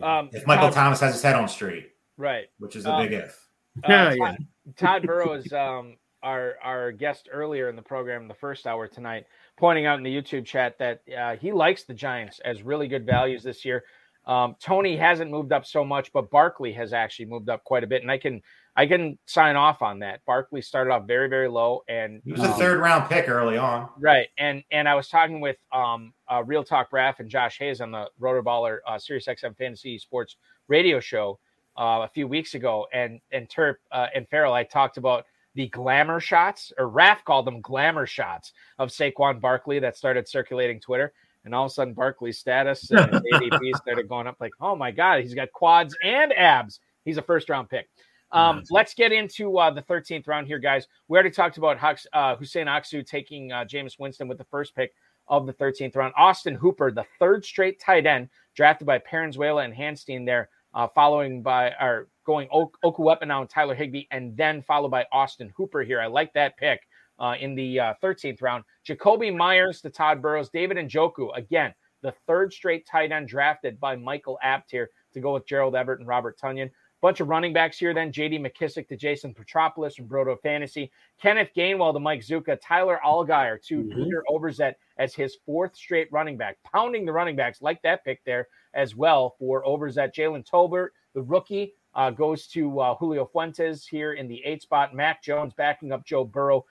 Um,
If Michael
Todd-
Thomas has his head on straight,
right?
which is a
Um,
big if.
Uh, *laughs*
Yeah,
Todd,
yeah.
Tod Burros, um, our our guest earlier in the program, the first hour tonight, pointing out in the YouTube chat that uh, he likes the Giants as really good values this year. Um, Toney hasn't moved up so much, but Barkley has actually moved up quite a bit, and I can I can sign off on that. Barkley started off very very low, and
He was a
um,
third round pick early on.
Right, and and I was talking with um uh, Real Talk Raff and Josh Hayes on the Rotoballer uh, Sirius XM Fantasy Sports Radio Show uh, a few weeks ago, and and Terp uh, and Ferrell, I talked about the glamour shots, or Raf called them glamour shots of Saquon Barkley that started circulating Twitter, and all of a sudden Barkley's status and *laughs* ADP started going up like, oh my god, he's got quads and abs. He's a first round pick. Um, let's get into uh, the 13th round here, guys. We already talked about Hux, uh, Huseyin Aksu taking uh, Jameis Winston with the first pick of the 13th round. Austin Hooper, the third straight tight end, drafted by Paranzuela and Hanstein there, uh, following by or going ok- Okwuegbunam and Tyler Higbee, and then followed by Austin Hooper here. I like that pick uh, in the uh, 13th round. Jakobi Meyers to Tod Burros, David Njoku, again, the third straight tight end drafted by Michael Abt here to go with Gerald Everett and Robert Tonyan. Bunch of running backs here then. JD McKissic to Jason Petropoulos from Broto Fantasy. Kenneth Gainwell to Mike Zucca. Tyler Allgeier to
Mhm.
Peter Overzet as his fourth straight running back. Pounding the running backs. Like that pick there as well for Overzet. Jalen Tolbert, the rookie, uh, goes to uh, Julio Fuentes here in the eight spot. Mac Jones backing up Joe Burrow.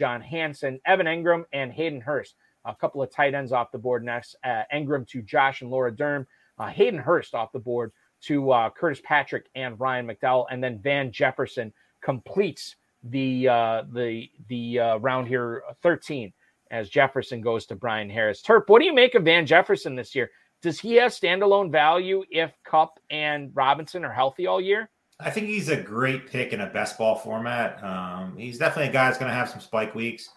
John Hansen, Evan Engram, and Hayden Hurst. A couple of tight ends off the board next. Uh, Engram to Josh and Laura Durm. Uh, Hayden Hurst off the board to uh, Curtis Patrick and Ryan McDowell, and then Van Jefferson completes the uh, the the round here, uh, 13, as Jefferson goes to Brian Harris. Terp, what do you make of Van Jefferson this year? Does he have standalone value if Kupp and Robinson are healthy all year?
I think he's a great pick in a best ball format. Um, he's definitely a guy that's going to have some spike weeks.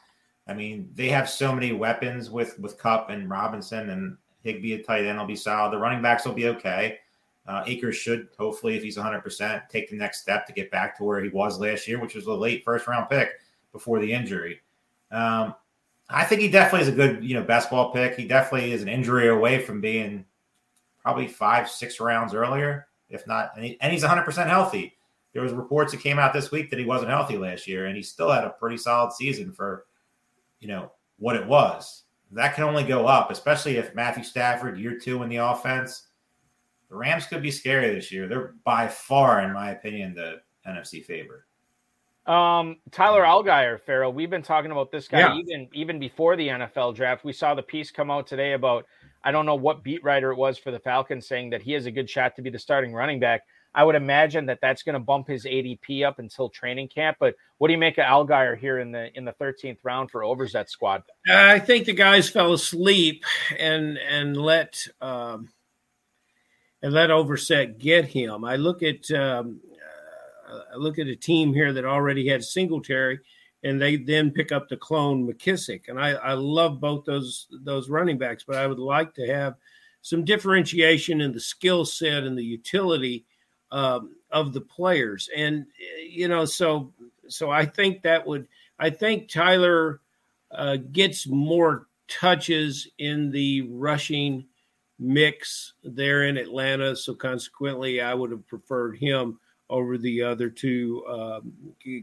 I mean, they have so many weapons with with Kupp and Robinson and Higbee at tight end will be solid. The running backs will be okay. Uh, Akers should hopefully, if he's 100, percent take the next step to get back to where he was last year, which was a late first round pick before the injury. Um, I think he definitely is a good, you know, best ball pick. He definitely is an injury away from being probably five, six rounds earlier, if not. And, he, and he's 100% healthy. There was reports that came out this week that he wasn't healthy last year, and he still had a pretty solid season for, you know, what it was. That can only go up, especially if Matthew Stafford, year two in the offense. The Rams could be scary this year. They're by far, in my opinion, the NFC favorite.
Um, Tyler Allgeier, Ferrell. We've been talking about this guy
Yeah.
even even before the NFL draft. We saw the piece come out today about I don't know what beat writer it was for the Falcons saying that he has a good shot to be the starting running back. I would imagine that that's going to bump his ADP up until training camp. But what do you make of Allgeier here in the in the 13th round for Overzet squad?
I think the guys fell asleep and and let um, and let Overzet get him. I look at um, uh, I look at a team here that already had Singletary, and they then pick up the clone McKissic, and I, I love both those those running backs, but I would like to have some differentiation in the skill set and the utility um, of the players, and you know, so so I think that would I think Tyler uh, gets more touches in the rushing mix there in Atlanta. So consequently, I would have preferred him over the other two um,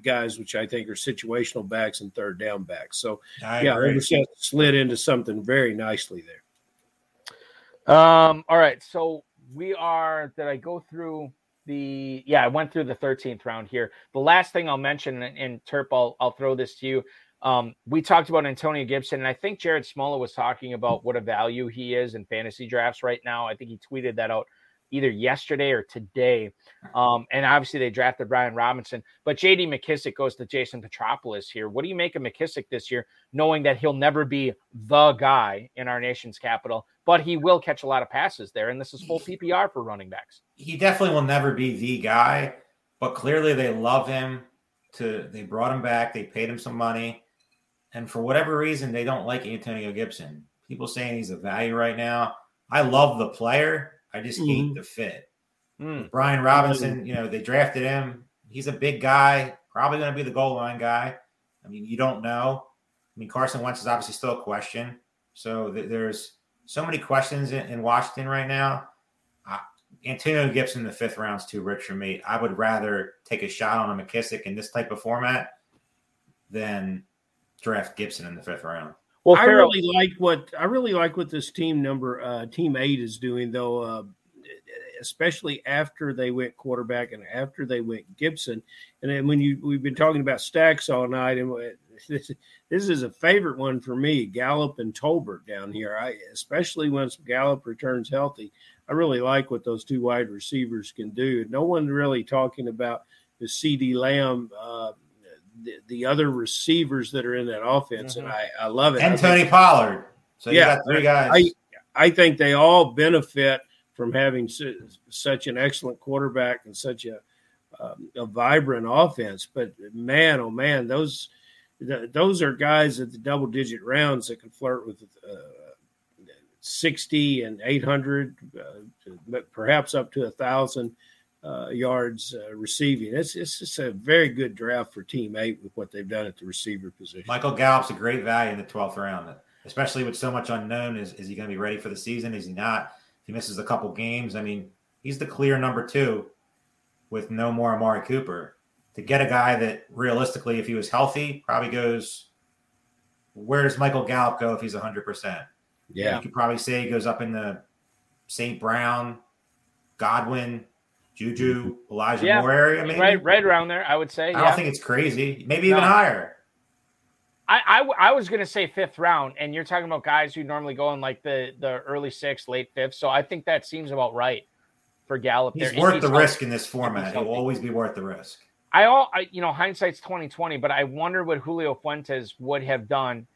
guys, which I think are situational backs and third down backs. So
I
yeah,
agree.
Overzet slid into something very nicely there.
Um, all right. So we are, did I go through the, yeah, I went through the 13th round here. The last thing I'll mention, and, and Terp, I'll, I'll throw this to you. Um, we talked about Antonio Gibson, and I think Jared Smola was talking about what a value he is in fantasy drafts right now. I think he tweeted that out either yesterday or today. Um, and obviously they drafted Brian Robinson, but JD McKissic goes to Jason Petropoulos here. What do you make of McKissic this year, knowing that he'll never be the guy in our nation's capital, but he will catch a lot of passes there, and this is full PPR for running backs.
he definitely will never be the guy, but clearly they love him. To they brought him back, they paid him some money, and for whatever reason they don't like Antonio Gibson. People saying he's a value right now. I love the player. I just hate
Mhm.
the fit.
Hmm.
Brian Robinson, you know, they drafted him. He's a big guy, probably going to be the goal line guy. I mean, you don't know. I mean, Carson Wentz is obviously still a question. So th- there's so many questions in, in Washington right now. Uh, Antonio Gibson in the fifth round's too rich for me. I would rather take a shot on a McKissic in this type of format than draft Gibson in the fifth round.
Well,
I
Ferrell,
really like what I really like what this team number uh, team eight is doing though, uh, especially after they went quarterback and after they went Gibson. And then when you we've been talking about stacks all night, and *laughs* this, this is a favorite one for me, Gallup and Tolbert down here. I especially once Gallup returns healthy. I really like what those two wide receivers can do. No one really talking about the CD Lamb. Uh, the, the other receivers that are in that offense, and I, I love it. I
And
think-
Tony Pollard. So you
Yeah,
got three guys.
I I think they all benefit from having su- such an excellent quarterback and such a um, a vibrant offense. But man, oh man, those th- those are guys at the double digit rounds that can flirt with uh, sixty and eight hundred, uh, perhaps up to a thousand. Uh, yards uh, receiving. It's it's just a very good draft for Team Eight with what they've done at the receiver position.
Michael Gallup's a great value in the 12th round, especially with so much unknown. Is, is he going to be ready for the season? Is he not? If he misses a couple games, I mean, he's the clear number two with no more Amari Cooper. To get a guy that realistically, if he was healthy, probably goes, where does Michael Gallup go if he's 100%?
Yeah,
You could probably say he goes up in the St. Brown, Godwin, Juju, mm-hmm. Elijah
Yeah,
Moore area, maybe.
right, right around there, I would say.
I
yeah.
don't think it's crazy. Maybe even
No.
higher.
I, I I was gonna say fifth round, and you're talking about guys who normally go in like the the early sixth, late fifth. So I think that seems about right for Gallup.
He's
there. if
worth the
healthy.
risk in this format. He'll always be worth the risk.
I all I, you know hindsight's twenty twenty, but I wonder what Julio Fuentes would have done,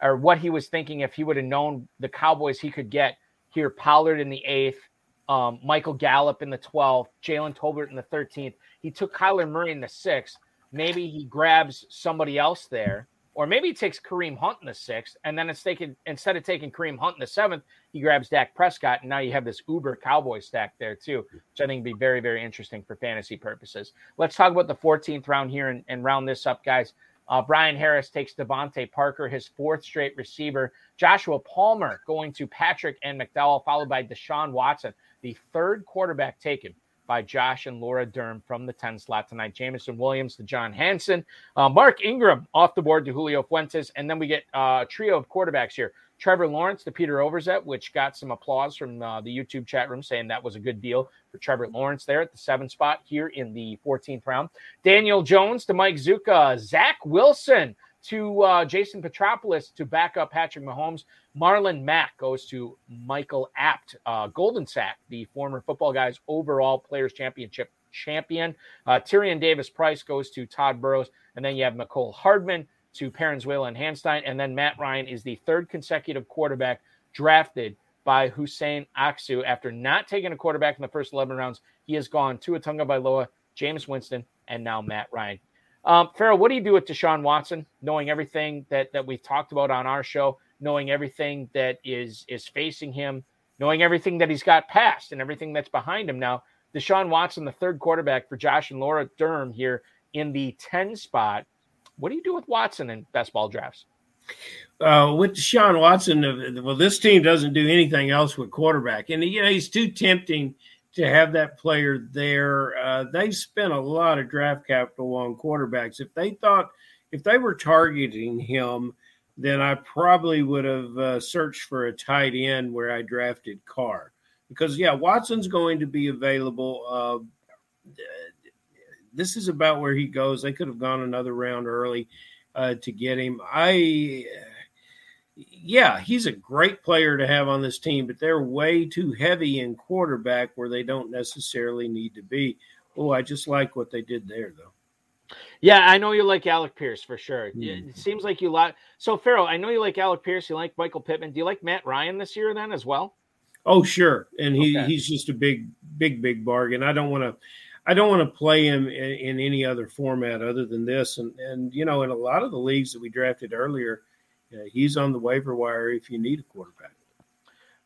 or what he was thinking if he would have known the Cowboys he could get here. Pollard in the eighth, um, Michael Gallup in the twelfth, Jalen Tolbert in the thirteenth. He took Kyler Murray in the sixth. Maybe he grabs somebody else there, or maybe he takes Kareem Hunt in the sixth, and then instead of taking Kareem Hunt in the seventh, he grabs Dak Prescott, and now you have this Uber Cowboy stack there too, which I think would be very very interesting for fantasy purposes. Let's talk about the 14th round here and, and round this up, guys. Uh, Brian Harris takes DeVante Parker, his fourth straight receiver. Joshua Palmer going to Patrick and McDowell, followed by Deshaun Watson, the third quarterback taken by Josh and Laura Durm from the 10 slot tonight. Jameson Williams to John Hansen. Uh, Mark Ingram off the board to Julio Fuentes. And then we get uh, a trio of quarterbacks here. Trevor Lawrence to Peter Overzet, which got some applause from uh, the YouTube chat room saying that was a good deal for Trevor Lawrence there at the seven spot here in the 14th round. Daniel Jones to Mike Zucca. Zach Wilson to uh, Jason Petropoulos to back up Patrick Mahomes. Marlon Mack goes to Michael Abt. Uh, Golden Sack, the former football guys overall players championship champion. Uh, Tyrion Davis Price goes to Tod Burros. And then you have Mecole Hardman to Paranzuela and Hanstein. And then Matt Ryan is the third consecutive quarterback drafted by Huseyin Aksu. After not taking a quarterback in the first 11 rounds, he has gone to Atunga Bailoa, Jameis Winston, and now Matt Ryan. Um, Ferrell, what do you do with Deshaun Watson, knowing everything that, that we've talked about on our show, knowing everything that is is facing him, knowing everything that he's got past and everything that's behind him now? Deshaun Watson, the third quarterback for Josh and Laura Durm here in the 10 spot. What do you do with Watson in best ball drafts?
Uh, with Deshaun Watson, uh, well, this team doesn't do anything else with quarterback, and you know he's too tempting to have that player there. Uh, they spent a lot of draft capital on quarterbacks. If they thought, if they were targeting him, then I probably would have uh, searched for a tight end where I drafted Carr, because yeah, Watson's going to be available. Uh, this is about where he goes. They could have gone another round early uh, to get him. I, yeah, he's a great player to have on this team, but they're way too heavy in quarterback where they don't necessarily need to be. Oh, I just like what they did there, though.
Yeah, I know you like Alec Pierce for sure. Mm-hmm. It seems like you like so Ferrell. I know you like Alec Pierce. You like Michael Pittman. Do you like Matt Ryan this year then as well?
Oh, sure. And he okay. he's just a big, big, big bargain. I don't want to I don't want to play him in, in, any other format other than this. And and you know, in a lot of the leagues that we drafted earlier, uh, he's on the waiver wire if you need a quarterback.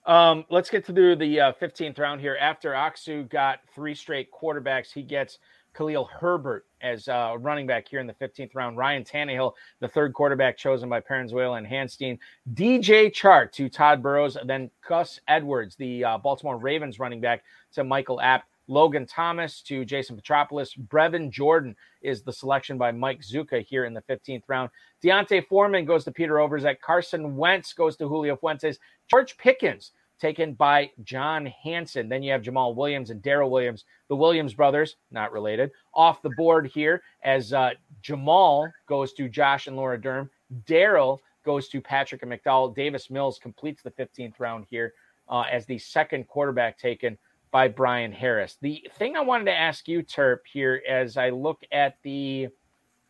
Um, let's get to the, the uh, 15th round here. After Aksu got three straight quarterbacks, he gets Khalil Herbert as uh, running back here in the 15th round. Ryan Tannehill, the third quarterback chosen by Paranzuela and Hanstein. DJ Chark to Tod Burros, then Gus Edwards, the uh, Baltimore Ravens running back, to Michael Abt. Logan Thomas to Jason Petropoulos. Brevin Jordan is the selection by Mike Zucca here in the 15th round. D'Onta Foreman goes to Peter Overzet. Carson Wentz goes to Julio Fuentes. George Pickens taken by John Hansen. Then you have Jamaal Williams and Darrel Williams, the Williams brothers, not related, off the board here as uh, Jamaal goes to Josh and Laura Durm. Darrel goes to Patrick and McDowell. Davis Mills completes the 15th round here uh, as the second quarterback taken by Brian Harris. The thing I wanted to ask you, Terp, here as I look at the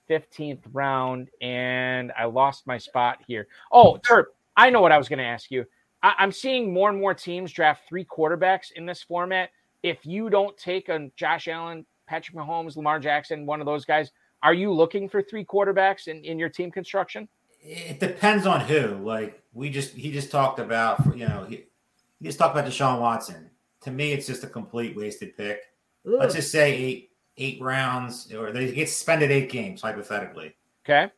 15th round and I lost my spot here. Oh, Terp, I know what I was going to ask you. I- I'm seeing more and more teams draft three quarterbacks in this format. If you don't take a Josh Allen, Patrick Mahomes, Lamar Jackson, one of those guys, are you looking for three quarterbacks in, in your team construction?
It depends on who. Like we just he just talked about, you know, he, he just talked about Deshaun Watson to me, it's just a complete wasted pick. Ugh. Let's just say eight eight rounds, or they get suspended eight games hypothetically.
Okay.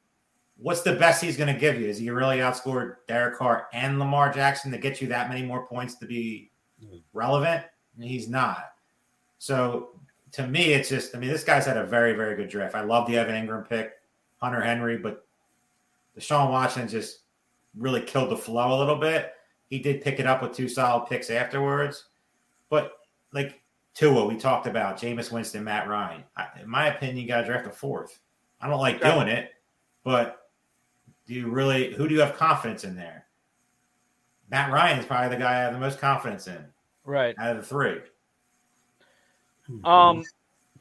What's the best he's going to give you? Is he really outscored Derek Carr and Lamar Jackson to get you that many more points to be relevant? He's not. So to me, it's just, I mean, this guy's had a very, very good draft. I love the Evan Engram pick, Hunter Henry, but Deshaun Watson just really killed the flow a little bit. He did pick it up with two solid picks afterwards. But like Tua, we talked about Jameis Winston, Matt Ryan. I, in my opinion, you got to draft a fourth. I don't like doing it, but do you really? Who do you have confidence in there? Matt Ryan is probably the guy I have the most confidence in.
Right
out of the three.
Um,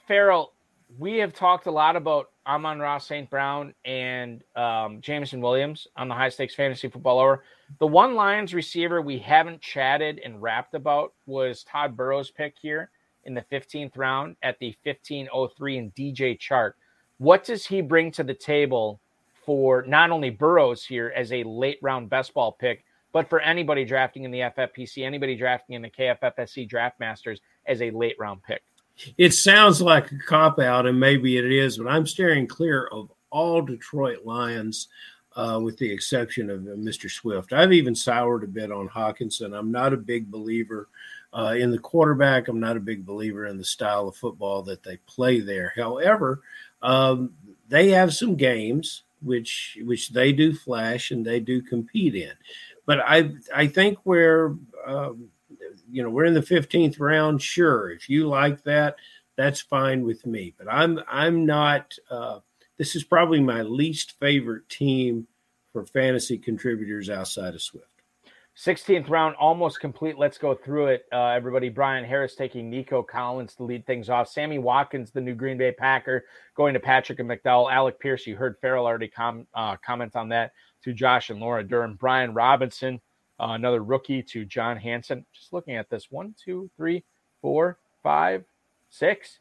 Farrell, we have talked a lot about Amon-Ra St. Brown and um, Jameson Williams on the high stakes fantasy football hour. The one Lions receiver we haven't chatted and rapped about was Tod Burros' pick here in the 15th round at the 1503 and DJ Chark. What does he bring to the table for not only Burros here as a late round best ball pick, but for anybody drafting in the FFPC, anybody drafting in the KFFSC Draft Masters as a late round pick?
It sounds like a cop out, and maybe it is, but I'm steering clear of all Detroit Lions, uh, with the exception of uh, Mr. Swift. I've even soured a bit on Hockenson. I'm not a big believer uh, in the quarterback. I'm not a big believer in the style of football that they play there. However, um, they have some games which which they do flash and they do compete in. But I I think we're um, you know we're in the 15th round. Sure, if you like that, that's fine with me. But I'm I'm not. Uh, this is probably my least favorite team for fantasy contributors outside of Swift.
16th round almost complete. Let's go through it. Uh, everybody, Brian Harris taking Nico Collins to lead things off. Sammy Watkins, the new Green Bay Packer, going to Patrick and McDowell. Alec Pierce, you heard Ferrell already com- uh, comment on that to Josh and Laura Durm. Brian Robinson, uh, another rookie to John Hansen. Just looking at this one, two, three, four, five, six,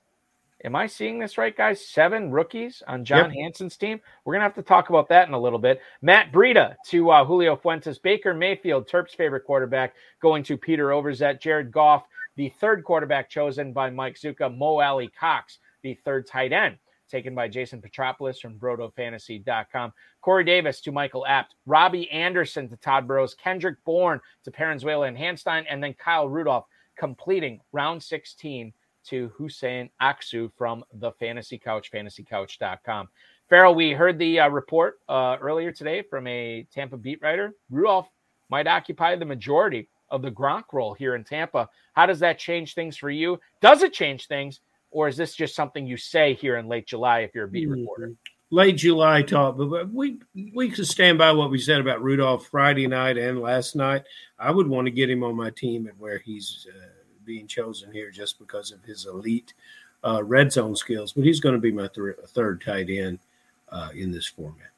Am I seeing this right, guys? Seven rookies on John yep. Hansen's team. We're gonna have to talk about that in a little bit. Matt Breida to uh, Julio Fuentes, Baker Mayfield, Terp's favorite quarterback, going to Peter Overzet, Jared Goff, the third quarterback chosen by Mike Zucca, Mo Alie-Cox, the third tight end taken by Jason Petropoulos from BrotoFantasy.com. Corey Davis to Michael Abt, Robbie Anderson to Tod Burros, Kendrick Bourne to Paranzuela and Hanstein, and then Kyle Rudolph completing round 16 to Huseyin Aksu from the Fantasy Couch, fantasycouch.com. Ferrell, we heard the uh, report uh, earlier today from a Tampa beat writer. Rudolph might occupy the majority of the Gronk role here in Tampa. How does that change things for you? Does it change things, or is this just something you say here in late July if you're a beat mm-hmm. reporter?
Late July talk, but we we could stand by what we said about Rudolph Friday night and last night. I would want to get him on my team and where he's uh, being chosen here just because of his elite uh, red zone skills, but he's going to be my th- third tight end uh, in this format.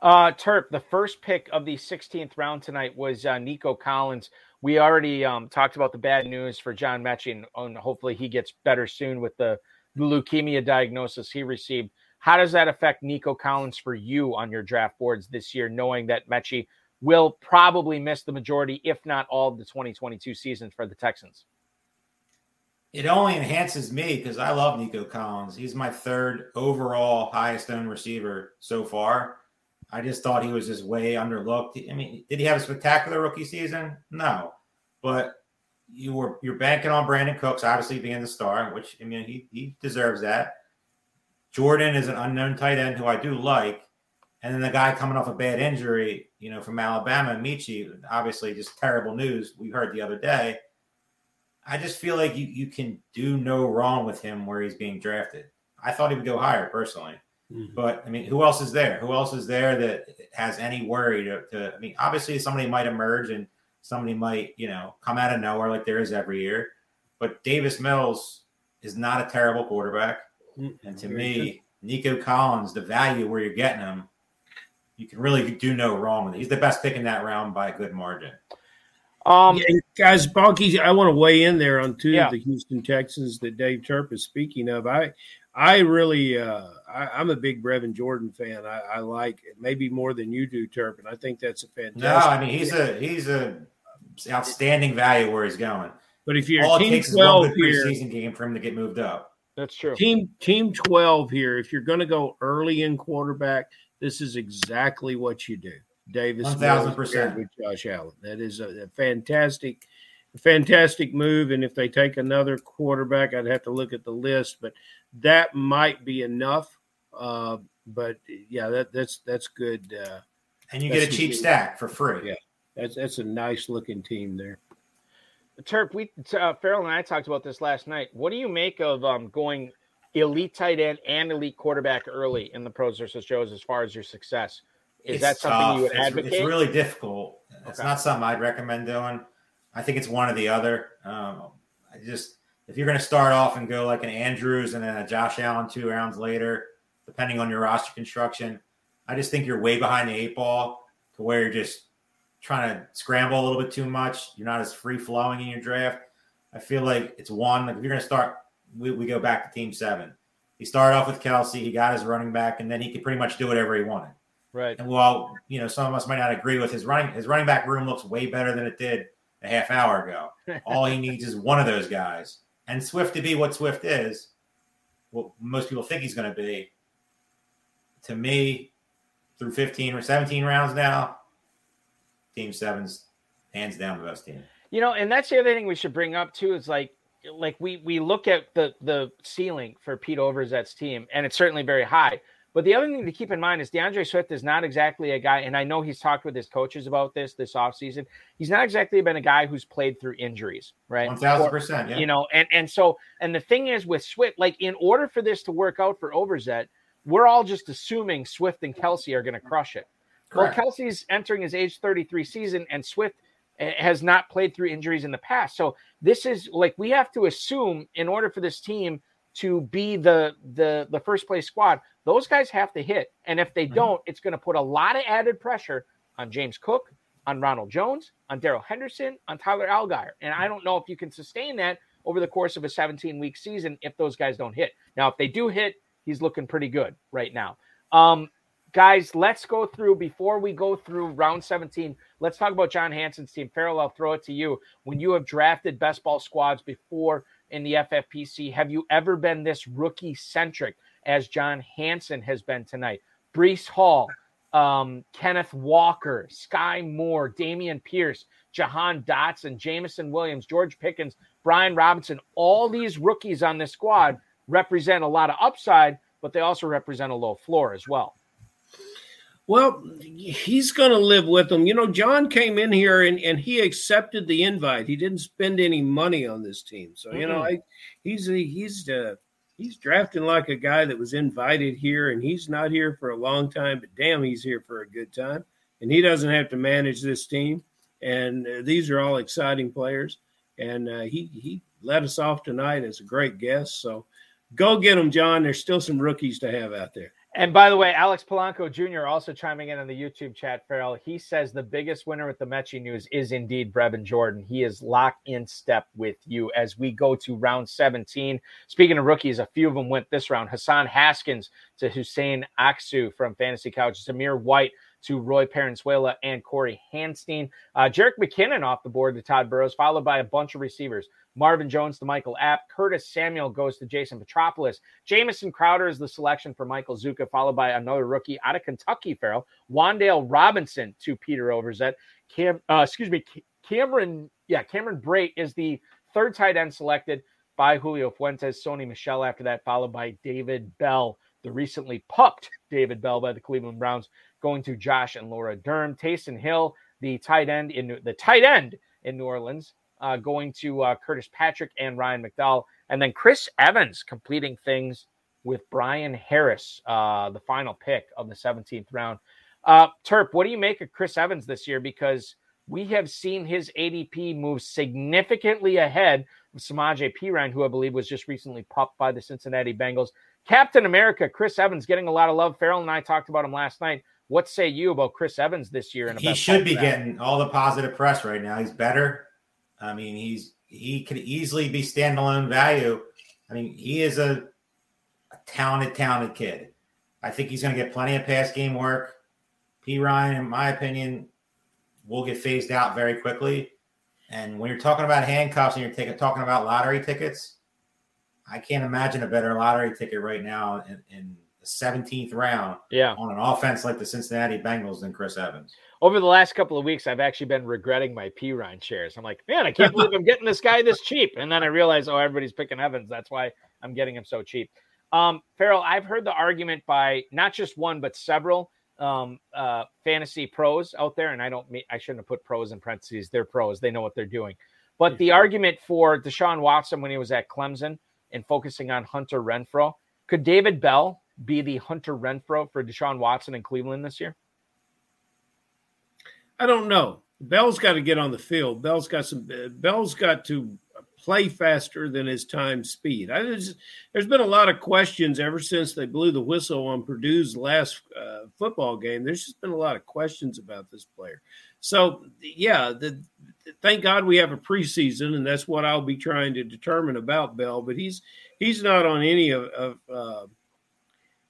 Uh, Terp, the first pick of the 16th round tonight was uh, Nico Collins. We already um, talked about the bad news for John Metchie, and, and hopefully he gets better soon with the, leukemia diagnosis he received. How does that affect Nico Collins for you on your draft boards this year, knowing that Metchie will probably miss the majority, if not all, of the 2022 season for the Texans?
it only enhances me because I love Nico Collins. He's my third overall highest owned receiver so far. I just thought he was just way underlooked. I mean, did he have a spectacular rookie season? No, but you were you're banking on Brandin Cooks obviously being the star, which I mean he he deserves that. Jordan is an unknown tight end who I do like, and then the guy coming off a bad injury, you know, from Alabama, Metchie, obviously just terrible news we heard the other day. I just feel like you, you can do no wrong with him where he's being drafted. I thought he would go higher personally. Mm-hmm. But I mean, who else is there? Who else is there that has any worry to, to, I mean, obviously somebody might emerge and somebody might, you know, come out of nowhere like there is every year. But Davis Mills is not a terrible quarterback. Mm-hmm. And to Very me, good. Nico Collins, the value where you're getting him, you can really do no wrong with it. He's the best pick in that round by a good margin.
Um, yeah, guys, Balky, I want to weigh in there on two yeah. of the Houston Texans that Dave Terp is speaking of. I, I really, uh, I, am a big Brevin Jordan fan. I, I, like it maybe more than you do, Terp, and I think that's a fantastic.
No, I mean he's a he's a outstanding value where he's going.
But if you're all team it takes twelve is one
here, preseason game for him to get moved up.
That's true.
Team team twelve here. If you're going to go early in quarterback, this is exactly what you do. Davis
1000%
with Josh Allen. That is a, a fantastic, fantastic move. And if they take another quarterback, I'd have to look at the list, but that might be enough. Uh, but yeah, that, that's that's good. Uh,
and you get a cheap stack for free.
Yeah, that's that's a nice looking team there.
Terp, we uh, Ferrell and I talked about this last night. What do you make of um, going elite tight end and elite quarterback early in the pros versus Joes as far as your success? Is it's that something tough. you would
it's,
advocate?
It's really difficult. It's not something I'd recommend doing. I think it's one or the other. Um, I just if you're going to start off and go like an Andrews and then a Josh Allen two rounds later, depending on your roster construction, I just think you're way behind the eight ball to where you're just trying to scramble a little bit too much. You're not as free flowing in your draft. I feel like it's one. Like if you're going to start, we, we go back to team seven. He started off with Kelce. He got his running back, and then he could pretty much do whatever he wanted.
Right.
And while you know some of us might not agree with his running, his running back room looks way better than it did a half hour ago. *laughs* All he needs is one of those guys, and Swift to be what Swift is, what most people think he's going to be. to me, through 15 or 17 rounds now, Team Seven's hands down the best team.
You know, and that's the other thing we should bring up too is like like we we look at the the ceiling for Pete Overzet's team, and it's certainly very high. But the other thing to keep in mind is D'Andre Swift is not exactly a guy, and I know he's talked with his coaches about this this offseason. He's not exactly been a guy who's played through injuries, right?
One thousand percent, yeah.
You know, and and so and the thing is with Swift, like in order for this to work out for Overzet, we're all just assuming Swift and Kelce are going to crush it.
Correct.
Well, Kelce's entering his age 33 season, and Swift eh, has not played through injuries in the past. So this is like we have to assume in order for this team to be the the the first place squad, those guys have to hit. And if they
Mhm.
don't, it's going to put a lot of added pressure on James Cook, on Ronald Jones, on Darrell Henderson, on Tyler Allgeier. And I don't know if you can sustain that over the course of a 17 week season if those guys don't hit. Now, if they do hit, he's looking pretty good right now. Um, guys, let's go through before we go through round 17. Let's talk about John Hansen's team. Ferrell, I'll throw it to you. When you have drafted best ball squads before in the FFPC, have you ever been this rookie centric as John Hansen has been tonight? Breece Hall, um, Kenneth Walker, Skyy Moore, Dameon Pierce, Jahan Dotson, Jameson Williams, George Pickens, Brian Robinson, all these rookies on this squad represent a lot of upside, but they also represent a low floor as well.
Well, he's going to live with them. You know, John came in here and, and he accepted the invite. He didn't spend any money on this team, so you know, I, he's he's uh, he's drafting like a guy that was invited here, and he's not here for a long time, but damn, he's here for a good time, and he doesn't have to manage this team. And uh, these are all exciting players, and uh, he he let us off tonight as a great guest. So go get them, John. There's still some rookies to have out there.
And by the way, Alex Polanco Jr. also chiming in on the YouTube chat, Ferrell. He says the biggest winner with the Mechie news is indeed Brevin Jordan. He is locked in step with you as we go to round 17. Speaking of rookies, a few of them went this round. Hassan Haskins to Huseyin Aksu from Fantasy Couch, Zamir White to Roy Paranzuela and Cory Hanstein. Uh, Jerick McKinnon off the board to Tod Burros, followed by a bunch of receivers. Marvin Jones to Michael Abt. Curtis Samuel goes to Jason Petropoulos. Jamison Crowder is the selection for Michael Zucca, followed by another rookie out of Kentucky, Ferrell. Wan'Dale Robinson to Peter Overzet. Cam, uh, excuse me, Cameron, yeah, Cameron Brate is the third tight end selected by Julio Fuentes. Sony Michel after that, followed by David Bell, the recently pupped David Bell by the Cleveland Browns, going to Josh and Laura Durm. Taysom Hill, the tight end in the tight end in New Orleans, uh, going to uh, Curtis Patrick and Ryan McDowell, and then Chris Evans completing things with Brian Harris, uh, the final pick of the 17th round. Uh, Terp, what do you make of Chris Evans this year? Because we have seen his ADP move significantly ahead of Samaje Perine, who I believe was just recently popped by the Cincinnati Bengals. Captain America, Chris Evans, getting a lot of love. Ferrell and I talked about him last night. What say you about Chris Evans this year? In a
he should be getting all the positive press right now. He's better. I mean, he's he could easily be standalone value. I mean, he is a, a talented, talented kid. I think he's going to get plenty of pass game work. P. Ryan, in my opinion, will get phased out very quickly. And when you're talking about handcuffs and you're taking, talking about lottery tickets, I can't imagine a better lottery ticket right now in, in the 17th round
Yeah.
on an offense like the Cincinnati Bengals than Chris Evans.
Over the last couple of weeks, I've actually been regretting my P Ryan shares. I'm like, man, I can't believe I'm getting this guy this cheap. And then I realized, oh, everybody's picking Evans. That's why I'm getting him so cheap. Um, Ferrell, I've heard the argument by not just one, but several um, uh, fantasy pros out there. And I don't mean, I shouldn't have put pros in parentheses. They're pros, they know what they're doing. But the argument for Deshaun Watson when he was at Clemson and focusing on Hunter Renfrow, could David Bell be the Hunter Renfrow for Deshaun Watson in Cleveland this year?
I don't know. Bell's got to get on the field. Bell's got some. Bell's got to play faster than his time speed. I just, there's been a lot of questions ever since they blew the whistle on Purdue's last uh, football game. There's just been a lot of questions about this player. So yeah, the, thank God we have a preseason, and that's what I'll be trying to determine about Bell. But he's he's not on any of, of uh,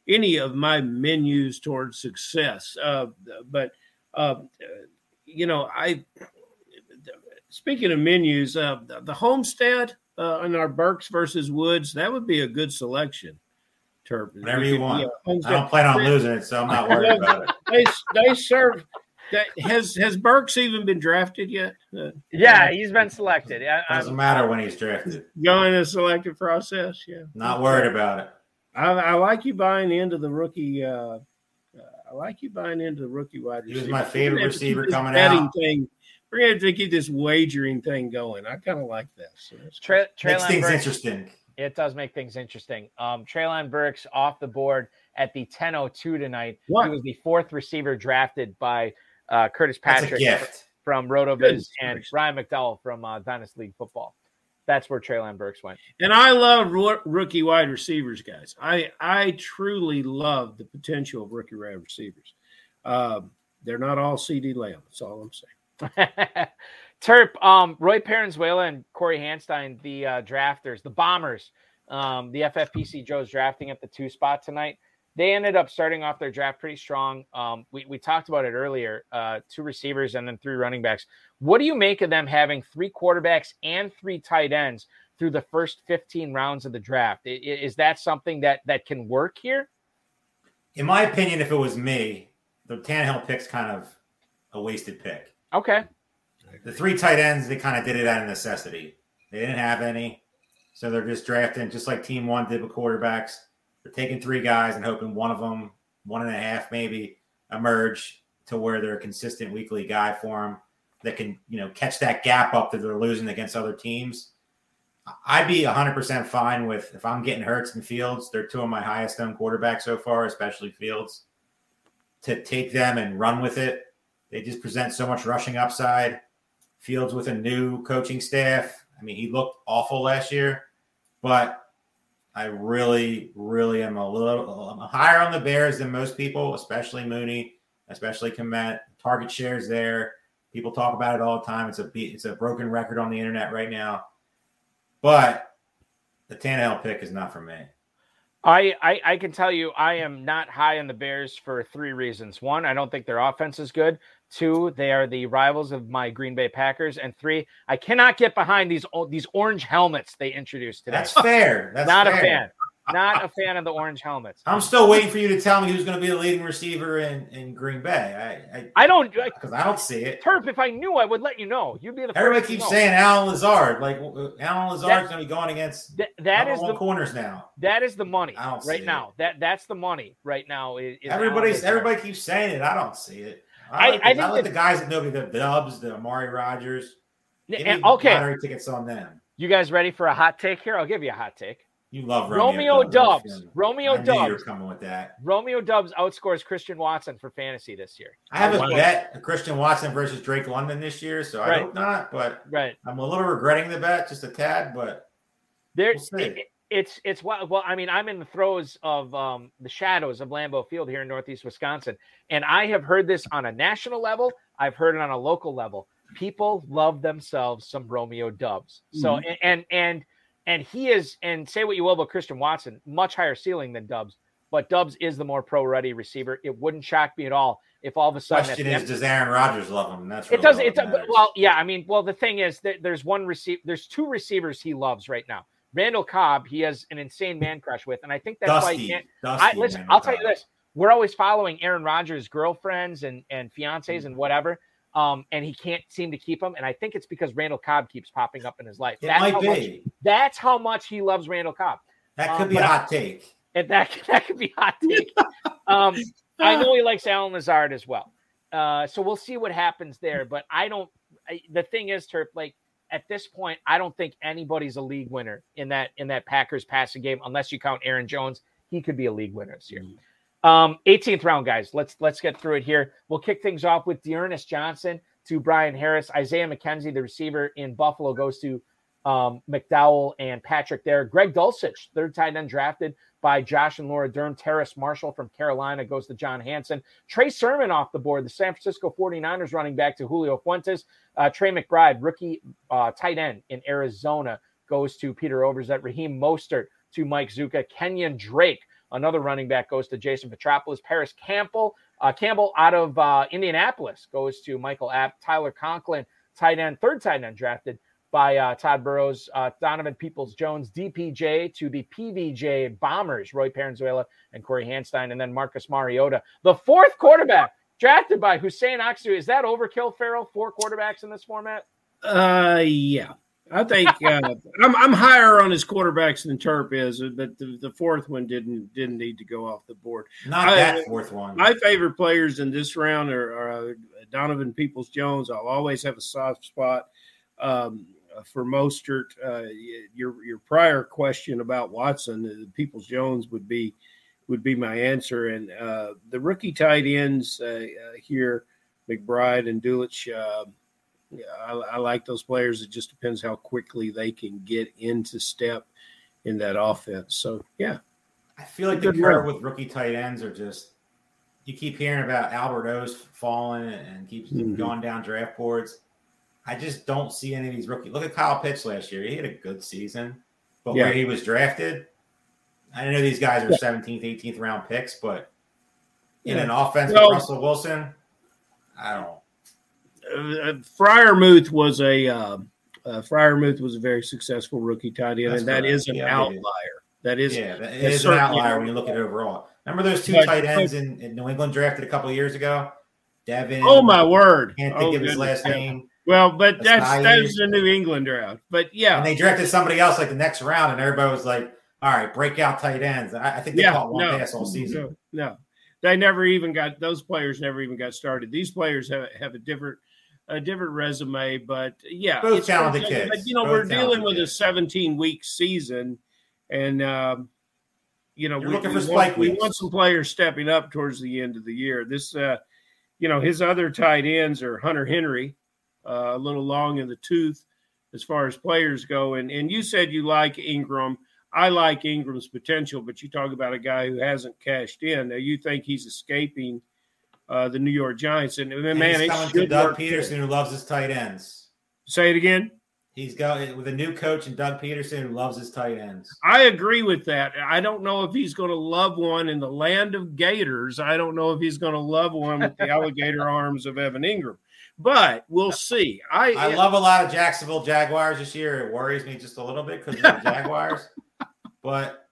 any of my menus towards success. Uh, but uh, you know, I speaking of menus, uh, the Homestead uh, in our Burks versus Woods, that would be a good selection Turpin.
Whatever you want.
Yeah,
I don't plan on losing it, so I'm not worried about it. *laughs*
They, they serve. That, has has Burks even been drafted yet? Uh,
Yeah, he's been selected. I, I,
Doesn't matter when he's drafted.
going in the selected process. Yeah,
Not worried about it.
I, I like you buying into the rookie. Uh, uh, I like you buying into the rookie wide
He
receiver.
was my favorite
We're gonna have to keep
receiver coming out.
Thing. We're going to have to keep this wagering thing going. I kind of like that. So that's
Tra-
Makes things
Burks-
interesting.
It does make things interesting. Um, Treylon Burks off the board at the 10:02 tonight.
What?
He was the fourth receiver drafted by uh, Curtis Patrick
gift.
from RotoViz
Goodness
and. Ryan McDowell from uh, Dynasty League Football. That's where Treylon Burks went.
And I love ro- rookie wide receivers, guys. I I truly love the potential of rookie wide receivers. Um, they're not all CeeDee Lamb. That's all I'm saying. *laughs*
Terp, um, Roy Paranzuela and Cory Hanstein, the uh, drafters, the Bombers, um, the FFPC Joe's drafting at the two spot tonight. They ended up starting off their draft pretty strong. Um, we, we talked about it earlier uh, two receivers and then three running backs. What do you make of them having three quarterbacks and three tight ends through the first 15 rounds of the draft? I- i- Is that something that, that can work here?
In my opinion, if it was me, the Tannehill pick's kind of a wasted pick.
Okay.
The three tight ends, they kind of did it out of necessity. They didn't have any, so they're just drafting, just like Team One did with quarterbacks. They're taking three guys and hoping one of them, one and a half maybe, emerge to where they're a consistent weekly guy for them that can, you know, catch that gap up that they're losing against other teams. I'd be 100% fine with if I'm getting Hurts and Fields. They're two of my highest owned quarterbacks so far, especially Fields. To take them and run with it, they just present so much rushing upside. Fields with a new coaching staff. I mean, he looked awful last year, but I really, really am a little I'm higher on the Bears than most people, especially Mooney, especially Kmet. Target shares there. People talk about it all the time. It's a it's a broken record on the internet right now. But the Tannehill pick is not for me.
I, I I can tell you I am not high on the Bears for three reasons. One, I don't think their offense is good. Two, they are the rivals of my Green Bay Packers. And three, I cannot get behind these these orange helmets they introduced today.
That's fair. That's
not
fair.
a fan. Not a fan of the orange helmets.
I'm still waiting for you to tell me who's going to be the leading receiver in, in Green Bay. I
I don't
because I, don't see it.
Turf. If I knew, I would let you know. You'd be the first
Everybody keeps
know.
saying Allen Lazard. Like Allen Lazard's going to be going against
Th- that
number
is the
corners now.
that is the money
I
right now. That that's the money right now. Is, is
Everybody's everybody keeps saying it. I don't see it.
I-
I like,
I
the, I
think
like
that-
the guys that know me, the Doubs, the Amari Rodgers. Give
And-
me
okay,
lottery tickets on them.
you guys ready for a hot take here? I'll give you a hot take.
You love
Romeo,
Romeo,
Doubs.
I
Romeo
knew
You're
coming with that.
Romeo Doubs outscores Christian Watson for fantasy this year.
I have a bet Christian Watson versus Drake London this year, so I hope not. But
Right.
I'm a little regretting the bet, just a tad. But
There,
We'll
it- it- it's it's well, well. I mean, I'm in the throes of um, the shadows of Lambeau Field here in Northeast Wisconsin, and I have heard this on a national level. I've heard it on a local level. People love themselves some Romeo Doubs. So
Mm-hmm.
and and and he is. And say what you will about Christian Watson, much higher ceiling than Doubs, but Doubs is the more pro ready receiver. It wouldn't shock me at all if all of a sudden
question is, does Aaron Rodgers love him? That's
it
really
It does.
matters.
Well, yeah. I mean, well, the thing is that there's one receive. There's two receivers he loves right now. Randall Cobb, he has an insane man crush with, and I think that's why he
Dusty,
can't.
Dusty.
I listen.
Randall
I'll tell you this: we're always following Aaron Rodgers' girlfriends and and fiancés and whatever, um, and he can't seem to keep them. And I think it's because Randall Cobb keeps popping up in his life.
It
that's
might
how much. That's how much he loves Randall Cobb.
That
um,
could be
but
a hot take.
And that *laughs* that could be hot take. um, I know he likes Allen Lazard as well. Uh, so we'll see what happens there. But I don't. I, the thing is, Turp, like at this point, I don't think anybody's a league winner in that in that Packers passing game, unless you count Aaron Jones. He could be a league winner this year. Um, 18th round, guys. Let's let's get through it here. We'll kick things off with D'Ernest Johnson to Brian Harris. Isaiah McKenzie, the receiver in Buffalo, goes to um, McDowell and Patrick there. Greg Dulcich, third tight end drafted by Josh and Laura Durm. Terrace Marshall from Carolina goes to John Hansen. Trey Sermon off the board. The San Francisco 49ers running back to Julio Fuentes. Uh, Trey McBride, rookie uh, tight end in Arizona, goes to Peter Overzet. Raheem Mostert to Mike Zucca. Kenyon Drake, another running back, goes to Jason Petropoulos. Parris Campbell, uh, Campbell out of uh, Indianapolis goes to Michael Abt. Tyler Conklin, tight end, third tight end drafted by uh, Tod Burros, uh, Donovan Peoples Jones, DPJ to the PVJ Bombers, Roy Paranzuela and Cory Hanstein, and then Marcus Mariota, the fourth quarterback drafted by Huseyin Aksu. Is that overkill, Ferrell? Four quarterbacks in this format?
Uh, yeah. I think uh, *laughs* I'm I'm higher on his quarterbacks than Terp is, but the, the fourth one didn't didn't need to go off the board.
Not
I-
that fourth one.
My favorite players in this round are, are uh, Donovan Peoples Jones. I'll always have a soft spot um, for Mostert. Uh, your your prior question about Watson, uh, Peoples Jones would be would be my answer. And uh, the rookie tight ends uh, uh, here, McBride and Dulcich. Uh, yeah, I, I like those players. It just depends how quickly they can get into step in that offense. So yeah,
I feel like the curve with rookie tight ends are just you keep hearing about Albert O's falling and keeps
Mhm.
going down draft boards. I just don't see any of these rookies. Look at Kyle Pitts last year. He had a good season, but
Yeah.
where he was drafted, I know these guys are 17th, 18th round picks, but in
Yeah.
an offense
Well-
with Russell Wilson, I don't.
uh, Freiermuth was a uh, uh, Freiermuth was a very successful rookie tight end,
That's
and that
correct.
is an
Yeah,
outlier. That is
yeah, that
that's
an outlier when you look at it overall. Remember those two
But-
tight ends in, in New England drafted a couple of years ago? Devin.
Oh my word!
Can't think
Oh,
of his
goodness,
last name.
Well, but that's that's the New England draft. But yeah,
And they drafted somebody else like the next round, and everybody was like, "All right, breakout tight ends." I, I think they
yeah,
caught one
no,
pass all season.
No, no, they never even got those players. Never even got started. These players have have a different a different resume, but yeah,
Both talented
but,
kids.
you know,
Both
we're dealing with a 17 week season, and um, you know,
You're
we,
looking
we
for
want,
spike
we want some players stepping up towards the end of the year. This, uh, you know, his other tight ends are Hunter Henry, uh, a little long in the tooth as far as players go, and and you said you like Engram. I like Engram's potential, but you talk about a guy who hasn't cashed in. Now you think he's escaping uh, the New York Giants, and, and man,
he's
it should
Doug. Pederson, who loves his tight ends.
Say it again.
He's going with a new coach and Doug Pederson, who loves his tight ends.
I agree with that. I don't know if he's going to love one in the land of Gators. I don't know if he's going to love one with the *laughs* alligator arms of Evan Engram, but we'll see. I,
I love a lot of Jacksonville Jaguars this year. It worries me just a little bit because of the *laughs* Jaguars, but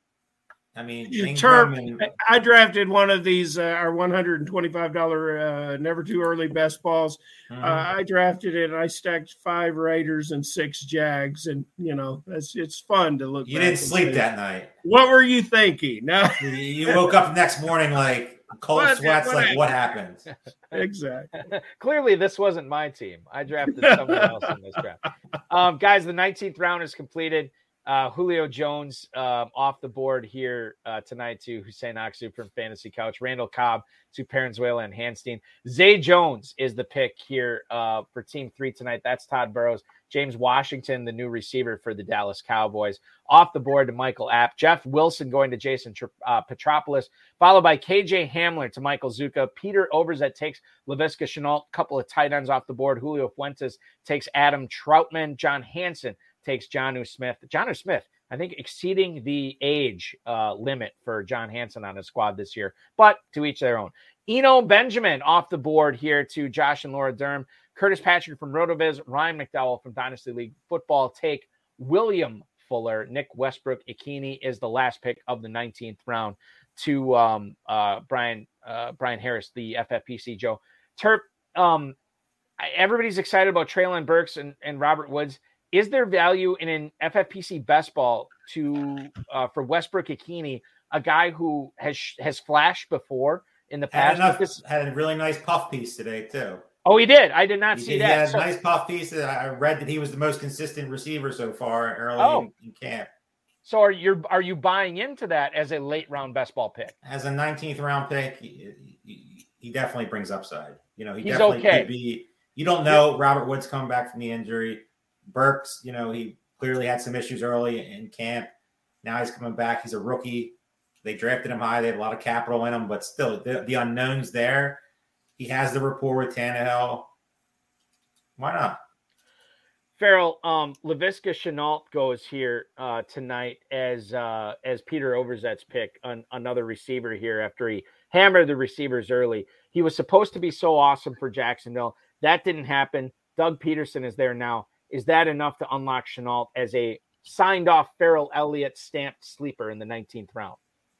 I mean, Engram
Terp,
and-
I drafted one of these, uh, our $125 uh, never too early best balls.
Mhm.
Uh, I drafted it. And I stacked five Raiders and six Jags, and you know, it's it's fun to look.
you
back
didn't sleep
say,
that night.
What were you thinking? No, *laughs*
You- You woke up the next morning like cold
What-
sweats.
what
Like what happened? *laughs*
exactly. *laughs*
Clearly, this wasn't my team. I drafted someone else in this draft. Um, guys, the 19th round is completed. Uh, Julio Jones um, off the board here uh, tonight to Huseyin Aksu from Fantasy Couch. Randall Cobb to Paranzuela and Hanstein. Zay Jones is the pick here uh, for Team Three tonight. That's Tod Burros. James Washington, the new receiver for the Dallas Cowboys. Off the board to Michael Abt. Jeff Wilson going to Jason uh, Petropoulos, followed by KJ Hamler to Michael Zucca. Peter Overzet takes Laviska Shenault, couple of tight ends off the board. Julio Fuentes takes Adam Trautman. John Hansen takes Jonnu Smith. Jonnu Smith, I think, exceeding the age uh, limit for John Hansen on his squad this year, but to each their own. Eno Benjamin off the board here to Josh and Laura Durm. Curtis Patrick from RotoViz, Ryan McDowell from Dynasty League Football take William Fuller. Nick Westbrook Ikhine is the last pick of the 19th round to um, uh, Brian uh, Brian Harris, the FFPC Joe. Terp, um, everybody's excited about Treylon Burks and, and Robert Woods. Is there value in an FFPC best ball to uh, for Westbrook Ikhine, a guy who has has flashed before in the past?
Had enough.
Because-
Had a really nice puff piece today too.
oh, he did. I did not
He,
see
did- he
that.
had
So-
a nice puff piece. I I read that he was the most consistent receiver so far early
Oh.
in, in camp.
So are you are you buying into that as a late round best ball pick?
As a 19th round pick, he, he- he definitely brings upside. You know, he
He's
definitely
okay.
could be. You don't know Robert Woods coming back from the injury. Burks, you know, he clearly had some issues early in camp. Now he's coming back. He's a rookie. They drafted him high. They have a lot of capital in him, but still, the, the unknowns there. He has the rapport with Tannehill. Why not?
Ferrell, um, Laviska Shenault goes here uh, tonight as uh, as Peter Overzet's pick, on another receiver here after he hammered the receivers early. He was supposed to be so awesome for Jacksonville. That didn't happen. Doug Pederson is there now. Is that enough to unlock Shenault as a signed off Ferrell Elliott stamped sleeper in the 19th round?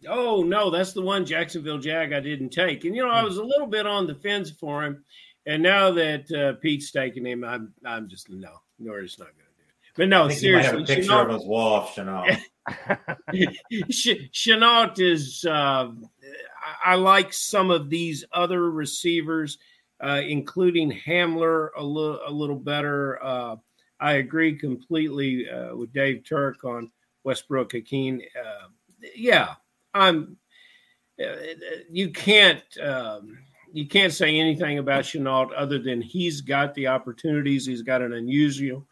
Oh no, that's the one Jacksonville Jag I didn't take. And you know, I was a little bit on the fence for him, and now that uh, Pete's taking him, I'm I'm just no, nor is not going to do it. But no,
I think he might have
seriously,
a picture
Shenault,
of his wall of Chanel. *laughs* *laughs*
Shenault is. Uh, I I like some of these other receivers, uh, including Hamler, a little a little better. I agree completely uh, with Dave Turk on Westbrook Ikhine. Uh, yeah, I'm. Uh, you can't. Um, you can't say anything about Shenault other than he's got the opportunities. He's got an unusual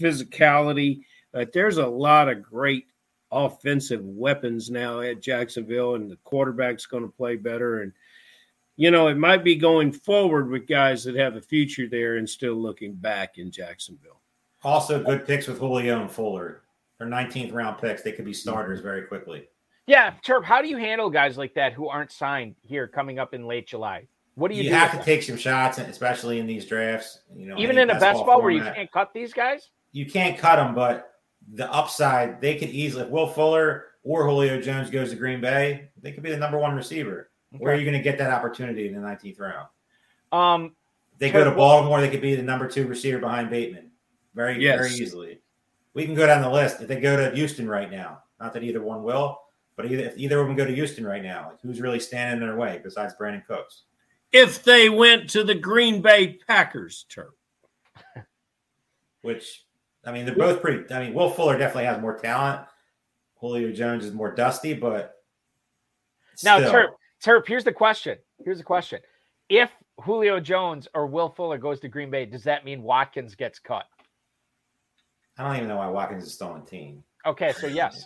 physicality. But there's a lot of great offensive weapons now at Jacksonville, and the quarterback's going to play better. And you know, it might be going forward with guys that have a future there and still looking back in Jacksonville.
Also, good picks with Julio and Fuller. They're 19th round picks. They could be starters very quickly.
Yeah, Terp, how do you handle guys like that who aren't signed here coming up in late July? What do you,
You,
do
have to
them?
take some shots, especially in these drafts. You know,
even in a best ball where you can't cut these guys?
you can't cut them, but the upside they could easily. If Will Fuller or Julio Jones goes to Green Bay, they could be the number one receiver. Where are you going to get that opportunity in the 19th round?
Um,
They go to Baltimore, they could be the number two receiver behind Bateman, very
Yes.
very easily. We can go down the list. If they go to Houston right now, not that either one will, but either if either of them go to Houston right now, like who's really standing in their way besides Brandin Cooks?
If they went to the Green Bay Packers, Turk. *laughs*
Which I mean, they're both pretty. I mean, Will Fuller definitely has more talent. Julio Jones is more dusty, but
now,
still.
Terp, Terp, here's the question. Here's the question. If Julio Jones or Will Fuller goes to Green Bay, does that mean Watkins gets cut?
I don't even know why Watkins is still on the team.
Okay, so yes.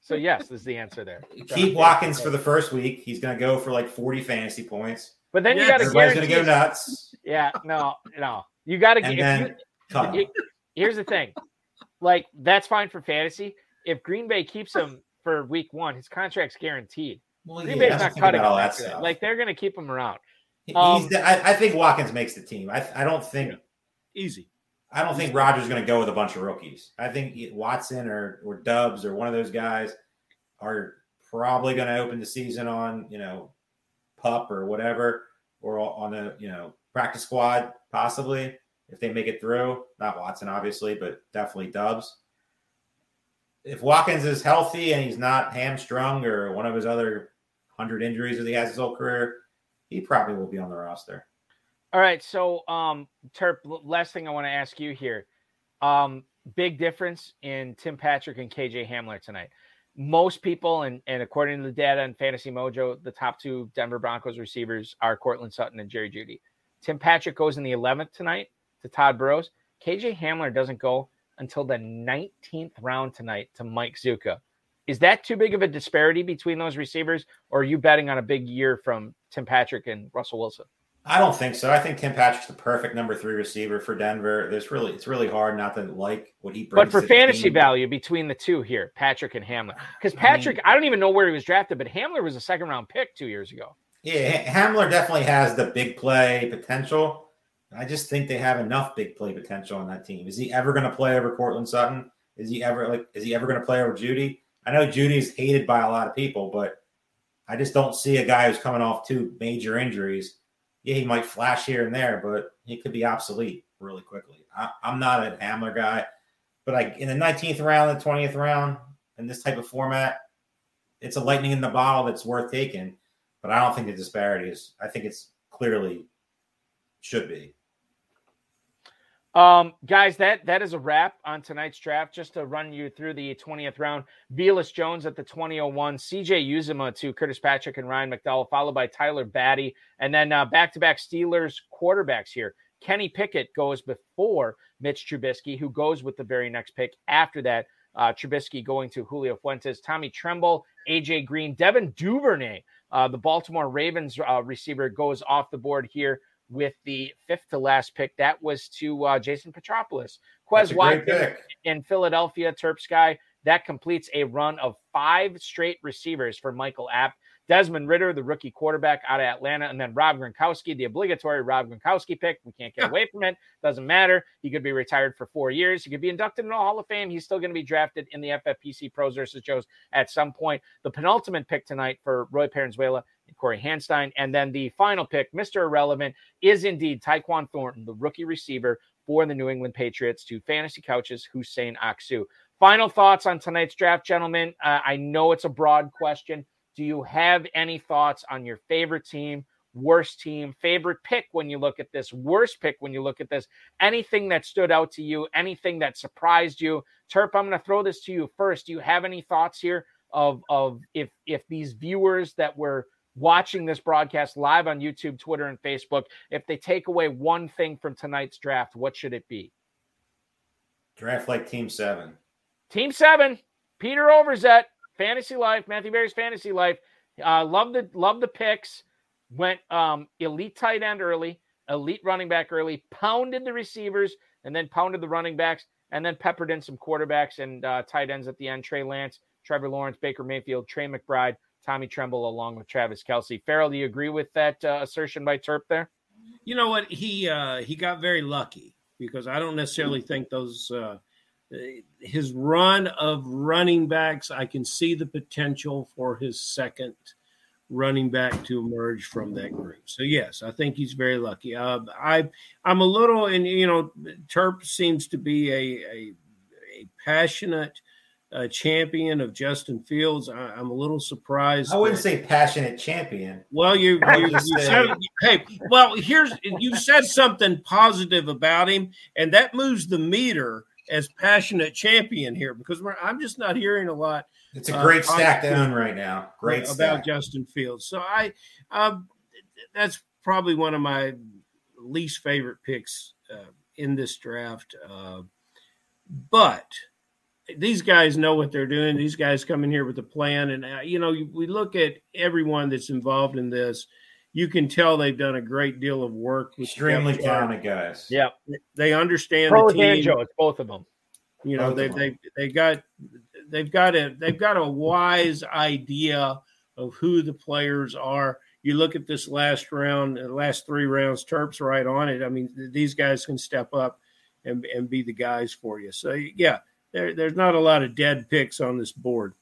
So *laughs* yes is the answer there. So-
Keep Watkins for the first week. He's going to go for like 40 fantasy points.
But then you got to
Everybody's going to go nuts.
Yeah, no, no. You got to
And
get.
then cut him.
Here- Here's the thing. Like that's fine for fantasy. If Green Bay keeps him for week one, his contract's guaranteed.
Well,
Green
yeah,
Bay's not cutting
all that
that.
stuff.
Like they're gonna keep him around.
He's
um,
the- I, I think Watkins makes the team. I, I don't think
Easy.
I don't think Rodgers is going to go with a bunch of rookies. I think Watson or or Doubs or one of those guys are probably going to open the season on you know pup or whatever or on a you know practice squad possibly if they make it through. Not Watson obviously, but definitely Doubs. If Watkins is healthy and he's not hamstrung or one of his other hundred injuries that he has his whole career, he probably will be on the roster.
All right, so um, Terp. Last thing I want to ask you here. Um, big difference in Tim Patrick and KJ Hamler tonight. Most people, and and according to the data in Fantasy Mojo, the top two Denver Broncos receivers are Courtland Sutton and Jerry Jeudy. Tim Patrick goes in the 11th tonight to Tod Burros. KJ Hamler doesn't go until the 19th round tonight to Mike Zucca. Is that too big of a disparity between those receivers, or are you betting on a big year from Tim Patrick and Russell Wilson?
I don't think so. I think Tim Patrick's the perfect number three receiver for Denver. There's really it's really hard not to like what he brings.
But for fantasy
team.
value between the two here, Patrick and Hamler, ah, because
I
Patrick,
mean-
I don't even know where he was drafted, but Hamler was a second round pick two years ago.
yeah, Hamler definitely has the big play potential. I just think they have enough big play potential on that team. Is he ever going to play over Courtland Sutton? Is he ever like? Is he ever going to play over Jeudy? I know Jeudy's hated by a lot of people, but I just don't see a guy who's coming off two major injuries. Yeah, he might flash here and there, but he could be obsolete really quickly. I, I'm not a Hamler guy, but like in the 19th round, the 20th round, in this type of format, it's a lightning in the bottle that's worth taking. But I don't think the disparity is. I think it's clearly should be.
Um, guys, that that is a wrap on tonight's draft. Just to run you through the 20th round, Velus Jones at the 2001, CJ Uzomah to Curtis Patrick and Ryan McDowell, followed by Tyler Batty, and then uh, back-to-back Steelers quarterbacks here. Kenny Pickett goes before Mitch Trubisky, who goes with the very next pick. After that, uh, Trubisky going to Julio Fuentes, Tommy Tremble, AJ Green, Devin Duvernay, uh, the Baltimore Ravens uh, receiver, goes off the board here with the fifth to last pick. That was to uh, Jason Petropoulos. Quez Watkins in Philadelphia, Terp Sky That completes a run of five straight receivers for Michael Abt. Desmond Ridder, the rookie quarterback out of Atlanta, and then Rob Gronkowski, the obligatory Rob Gronkowski pick. We can't get away from it. Doesn't matter. He could be retired for four years. He could be inducted in the Hall of Fame. He's still going to be drafted in the FFPC Pros versus Joes at some point. The penultimate pick tonight for Roy Paranzuela and Cory Hanstein. And then the final pick, Mr. Irrelevant, is indeed Tyquan Thornton, the rookie receiver for the New England Patriots to fantasy couches Huseyin Aksu. Final thoughts on tonight's draft, gentlemen. Uh, I know it's a broad question. Do you have any thoughts on your favorite team, worst team, favorite pick when you look at this, worst pick when you look at this? Anything that stood out to you, anything that surprised you? Terp, I'm going to throw this to you first. Do you have any thoughts here of of if if these viewers that were watching this broadcast live on YouTube, Twitter, and Facebook, if they take away one thing from tonight's draft, what should it be?
Draft like Team Seven.
Team Seven, Peter Overzet, Fantasy Life, Matthew Berry's Fantasy Life. Uh, love the love the picks. Went um, elite tight end early, elite running back early, pounded the receivers, and then pounded the running backs, and then peppered in some quarterbacks and uh, tight ends at the end. Trey Lance, Trevor Lawrence, Baker Mayfield, Trey McBride, Tommy Tremble, along with Travis Kelce. Ferrell, do you agree with that uh, assertion by Terp there?
You know what? He uh, he got very lucky because I don't necessarily think those uh, his run of running backs. I can see the potential for his second running back to emerge from that group. So yes, I think he's very lucky. Uh, I I'm a little, and you know, Terp seems to be a a, a passionate uh, champion of Justin Fields. I, am a little surprised.
I wouldn't that, say passionate champion.
Well, you, you, you said, hey, well, here's you said something positive about him, and that moves the meter as passionate champion here because I'm just not hearing a lot.
It's a great uh, stack to own right now. Great
about
stack.
Justin Fields. So I, um, that's probably one of my least favorite picks uh, in this draft. Uh, but these guys know what they're doing. These guys come in here with a plan, and uh, you know we look at everyone that's involved in this. You can tell they've done a great deal of work.
Extremely talented guys.
Yeah,
they understand
Pros
the team.
and Joe, it's both of them.
You know they they they got they've got a they've got a wise idea of who the players are. You look at this last round, the last three rounds, Terps right on it. I mean, these guys can step up and and be the guys for you. So yeah, there, there's not a lot of dead picks on this board.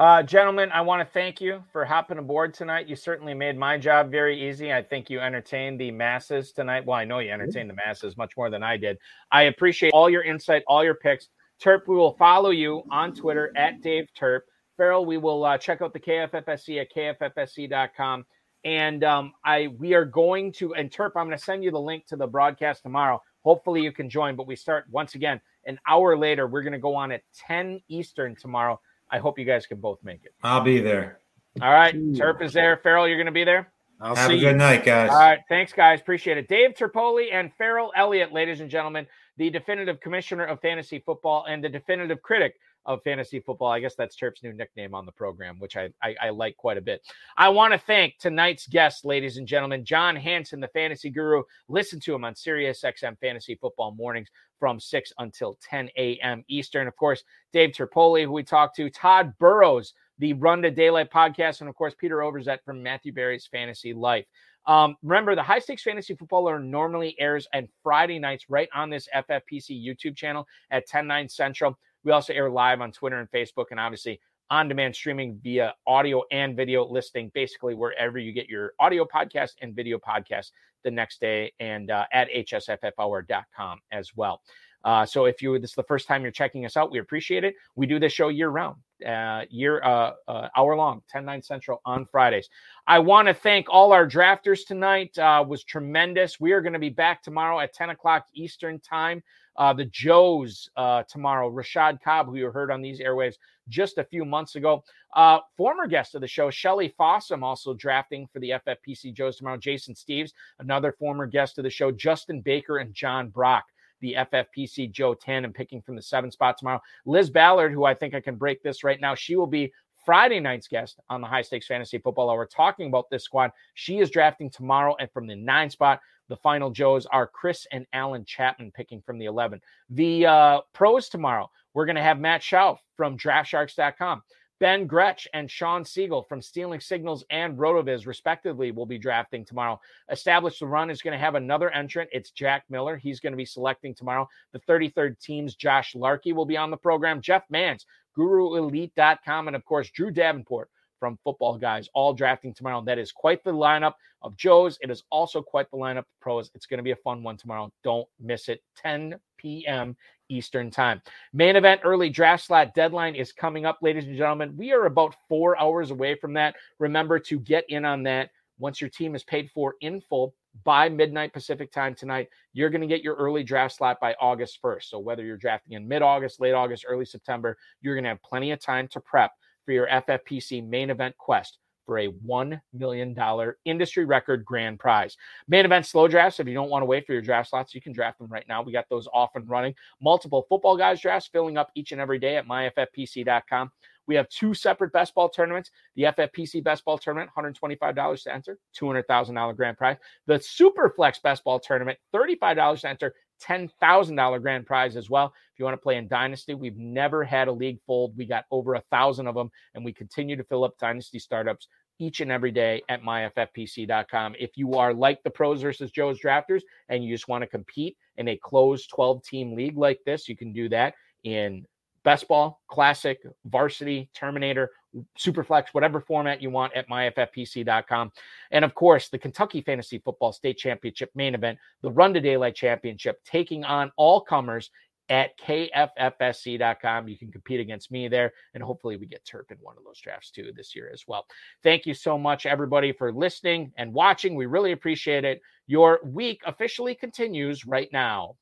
Uh, gentlemen, I want to thank you for hopping aboard tonight. You certainly made my job very easy. I think you entertained the masses tonight. Well, I know you entertained the masses much more than I did. I appreciate all your insight, all your picks. Terp, we will follow you on Twitter at Dave Terp. Ferrell, we will uh, check out the KFFSC at kffsc.com. And um, I we are going to, and Terp, I'm going to send you the link to the broadcast tomorrow. Hopefully you can join, but we start once again an hour later. We're going to go on at 10 Eastern tomorrow. I hope you guys can both make it.
I'll be there.
All right. Terp is there. Ferrell, you're going to be there?
I'll Have a good you. night, guys.
All right. Thanks, guys. Appreciate it. Dave Terpoli and Ferrell Elliott, ladies and gentlemen, the definitive commissioner of fantasy football and the definitive critic of fantasy football. I guess that's Terp's new nickname on the program, which I, I, I like quite a bit. I want to thank tonight's guest, ladies and gentlemen, John Hansen, the fantasy guru. Listen to him on Sirius XM Fantasy Football Mornings from 6 until 10 a.m. Eastern. Of course, Dave Terpoli, who we talked to, Tod Burros, the Run to Daylight podcast, and of course, Peter Overzet from Matthew Berry's Fantasy Life. Um, remember, the High Stakes Fantasy Footballer normally airs on Friday nights right on this FFPC YouTube channel at 10 9 Central. We also air live on Twitter and Facebook, and obviously on demand streaming via audio and video listing, basically wherever you get your audio podcast and video podcast the next day, and uh, at hsffhour.com as well. Uh, so if you this is the first time you're checking us out, we appreciate it. We do this show year round, uh, year uh, uh, hour long, 10 9 central on Fridays. I want to thank all our drafters tonight. Uh, was tremendous. We are going to be back tomorrow at 10 o'clock Eastern time. Uh, the Joes uh, tomorrow, Rashad Cobb, who you heard on these airwaves just a few months ago. Uh, former guest of the show, Shelly Fossum, also drafting for the FFPC Joes tomorrow. Jason Steves, another former guest of the show. Justin Baker and John Brock the FFPC Joe 10 and picking from the seven spot tomorrow. Liz Ballard, who I think I can break this right now, she will be Friday night's guest on the High Stakes Fantasy Football Hour talking about this squad. She is drafting tomorrow and from the nine spot. The final Joes are Chris and Alan Chapman picking from the 11. The uh, pros tomorrow We're going to have Matt Schauf from DraftSharks.com. Ben Gretch and Sean Siegel from Stealing Signals and RotoViz, respectively, will be drafting tomorrow. Established the Run is going to have another entrant. It's Jack Miller. He's going to be selecting tomorrow. The 33rd team's Josh Larkey will be on the program. Jeff Mans, GuruElite.com, and of course, Drew Davenport from Football Guys, all drafting tomorrow. That is quite the lineup of Joe's. It is also quite the lineup of pros. It's going to be a fun one tomorrow. Don't miss it. 10 p.m. Eastern Time. Main event early draft slot deadline is coming up, ladies and gentlemen. We are about four hours away from that. Remember to get in on that. Once your team is paid for in full by midnight Pacific time tonight, you're going to get your early draft slot by August 1st. So whether you're drafting in mid August, late August, early September, you're going to have plenty of time to prep for your FFPC main event quest for a $1 million industry record grand prize. Main event slow drafts. If you don't want to wait for your draft slots, you can draft them right now. We got those off and running. Multiple football guys drafts filling up each and every day at myffpc.com. We have two separate best ball tournaments. The FFPC best ball tournament, $125 to enter, $200,000 grand prize. The Superflex best ball tournament, $35 to enter, $10,000 grand prize as well. If you want to play in Dynasty, we've never had a league fold. We got over a thousand of them, and we continue to fill up Dynasty startups each and every day at myffpc.com. If you are like the pros versus Joe's drafters and you just want to compete in a closed 12 team league like this, you can do that in best ball, classic, varsity, terminator, superflex, whatever format you want at myffpc.com. And of course, the Kentucky Fantasy Football State Championship main event, the Run to Daylight Championship, taking on all comers at kffsc.com. You can compete against me there, and hopefully we get Terp in one of those drafts too this year as well. Thank you so much, everybody, for listening and watching. We really appreciate it. Your week officially continues right now.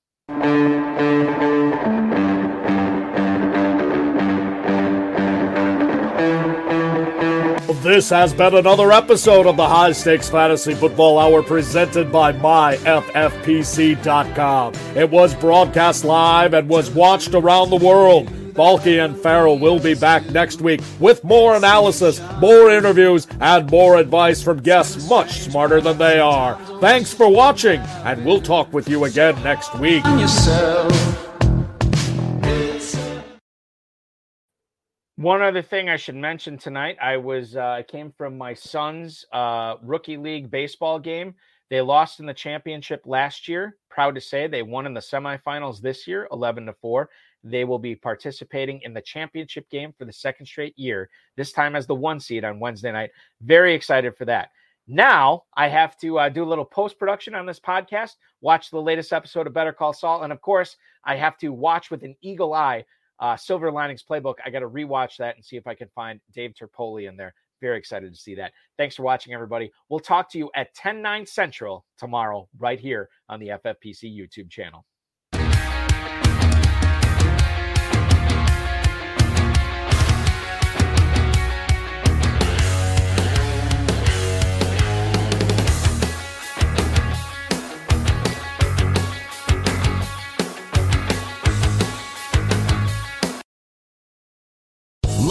This has been another episode of the High Stakes Fantasy Football Hour presented by MyFFPC.com. It was broadcast live and was watched around the world. Balky and Ferrell will be back next week with more analysis, more interviews, and more advice from guests much smarter than they are. Thanks for watching, and we'll talk with you again next week.
One other thing I should mention tonight, I was uh, I came from my son's uh, rookie league baseball game. They lost in the championship last year. Proud to say they won in the semifinals this year, eleven to four. They will be participating in the championship game for the second straight year. This time as the one seed on Wednesday night. Very excited for that. Now I have to uh, do a little post production on this podcast, watch the latest episode of Better Call Saul, and of course I have to watch with an eagle eye uh, Silver Linings Playbook. I got to rewatch that and see if I can find Dave Terpoli in there. Very excited to see that. Thanks for watching, everybody. We'll talk to you at 10 9 Central tomorrow, right here on the FFPC YouTube channel.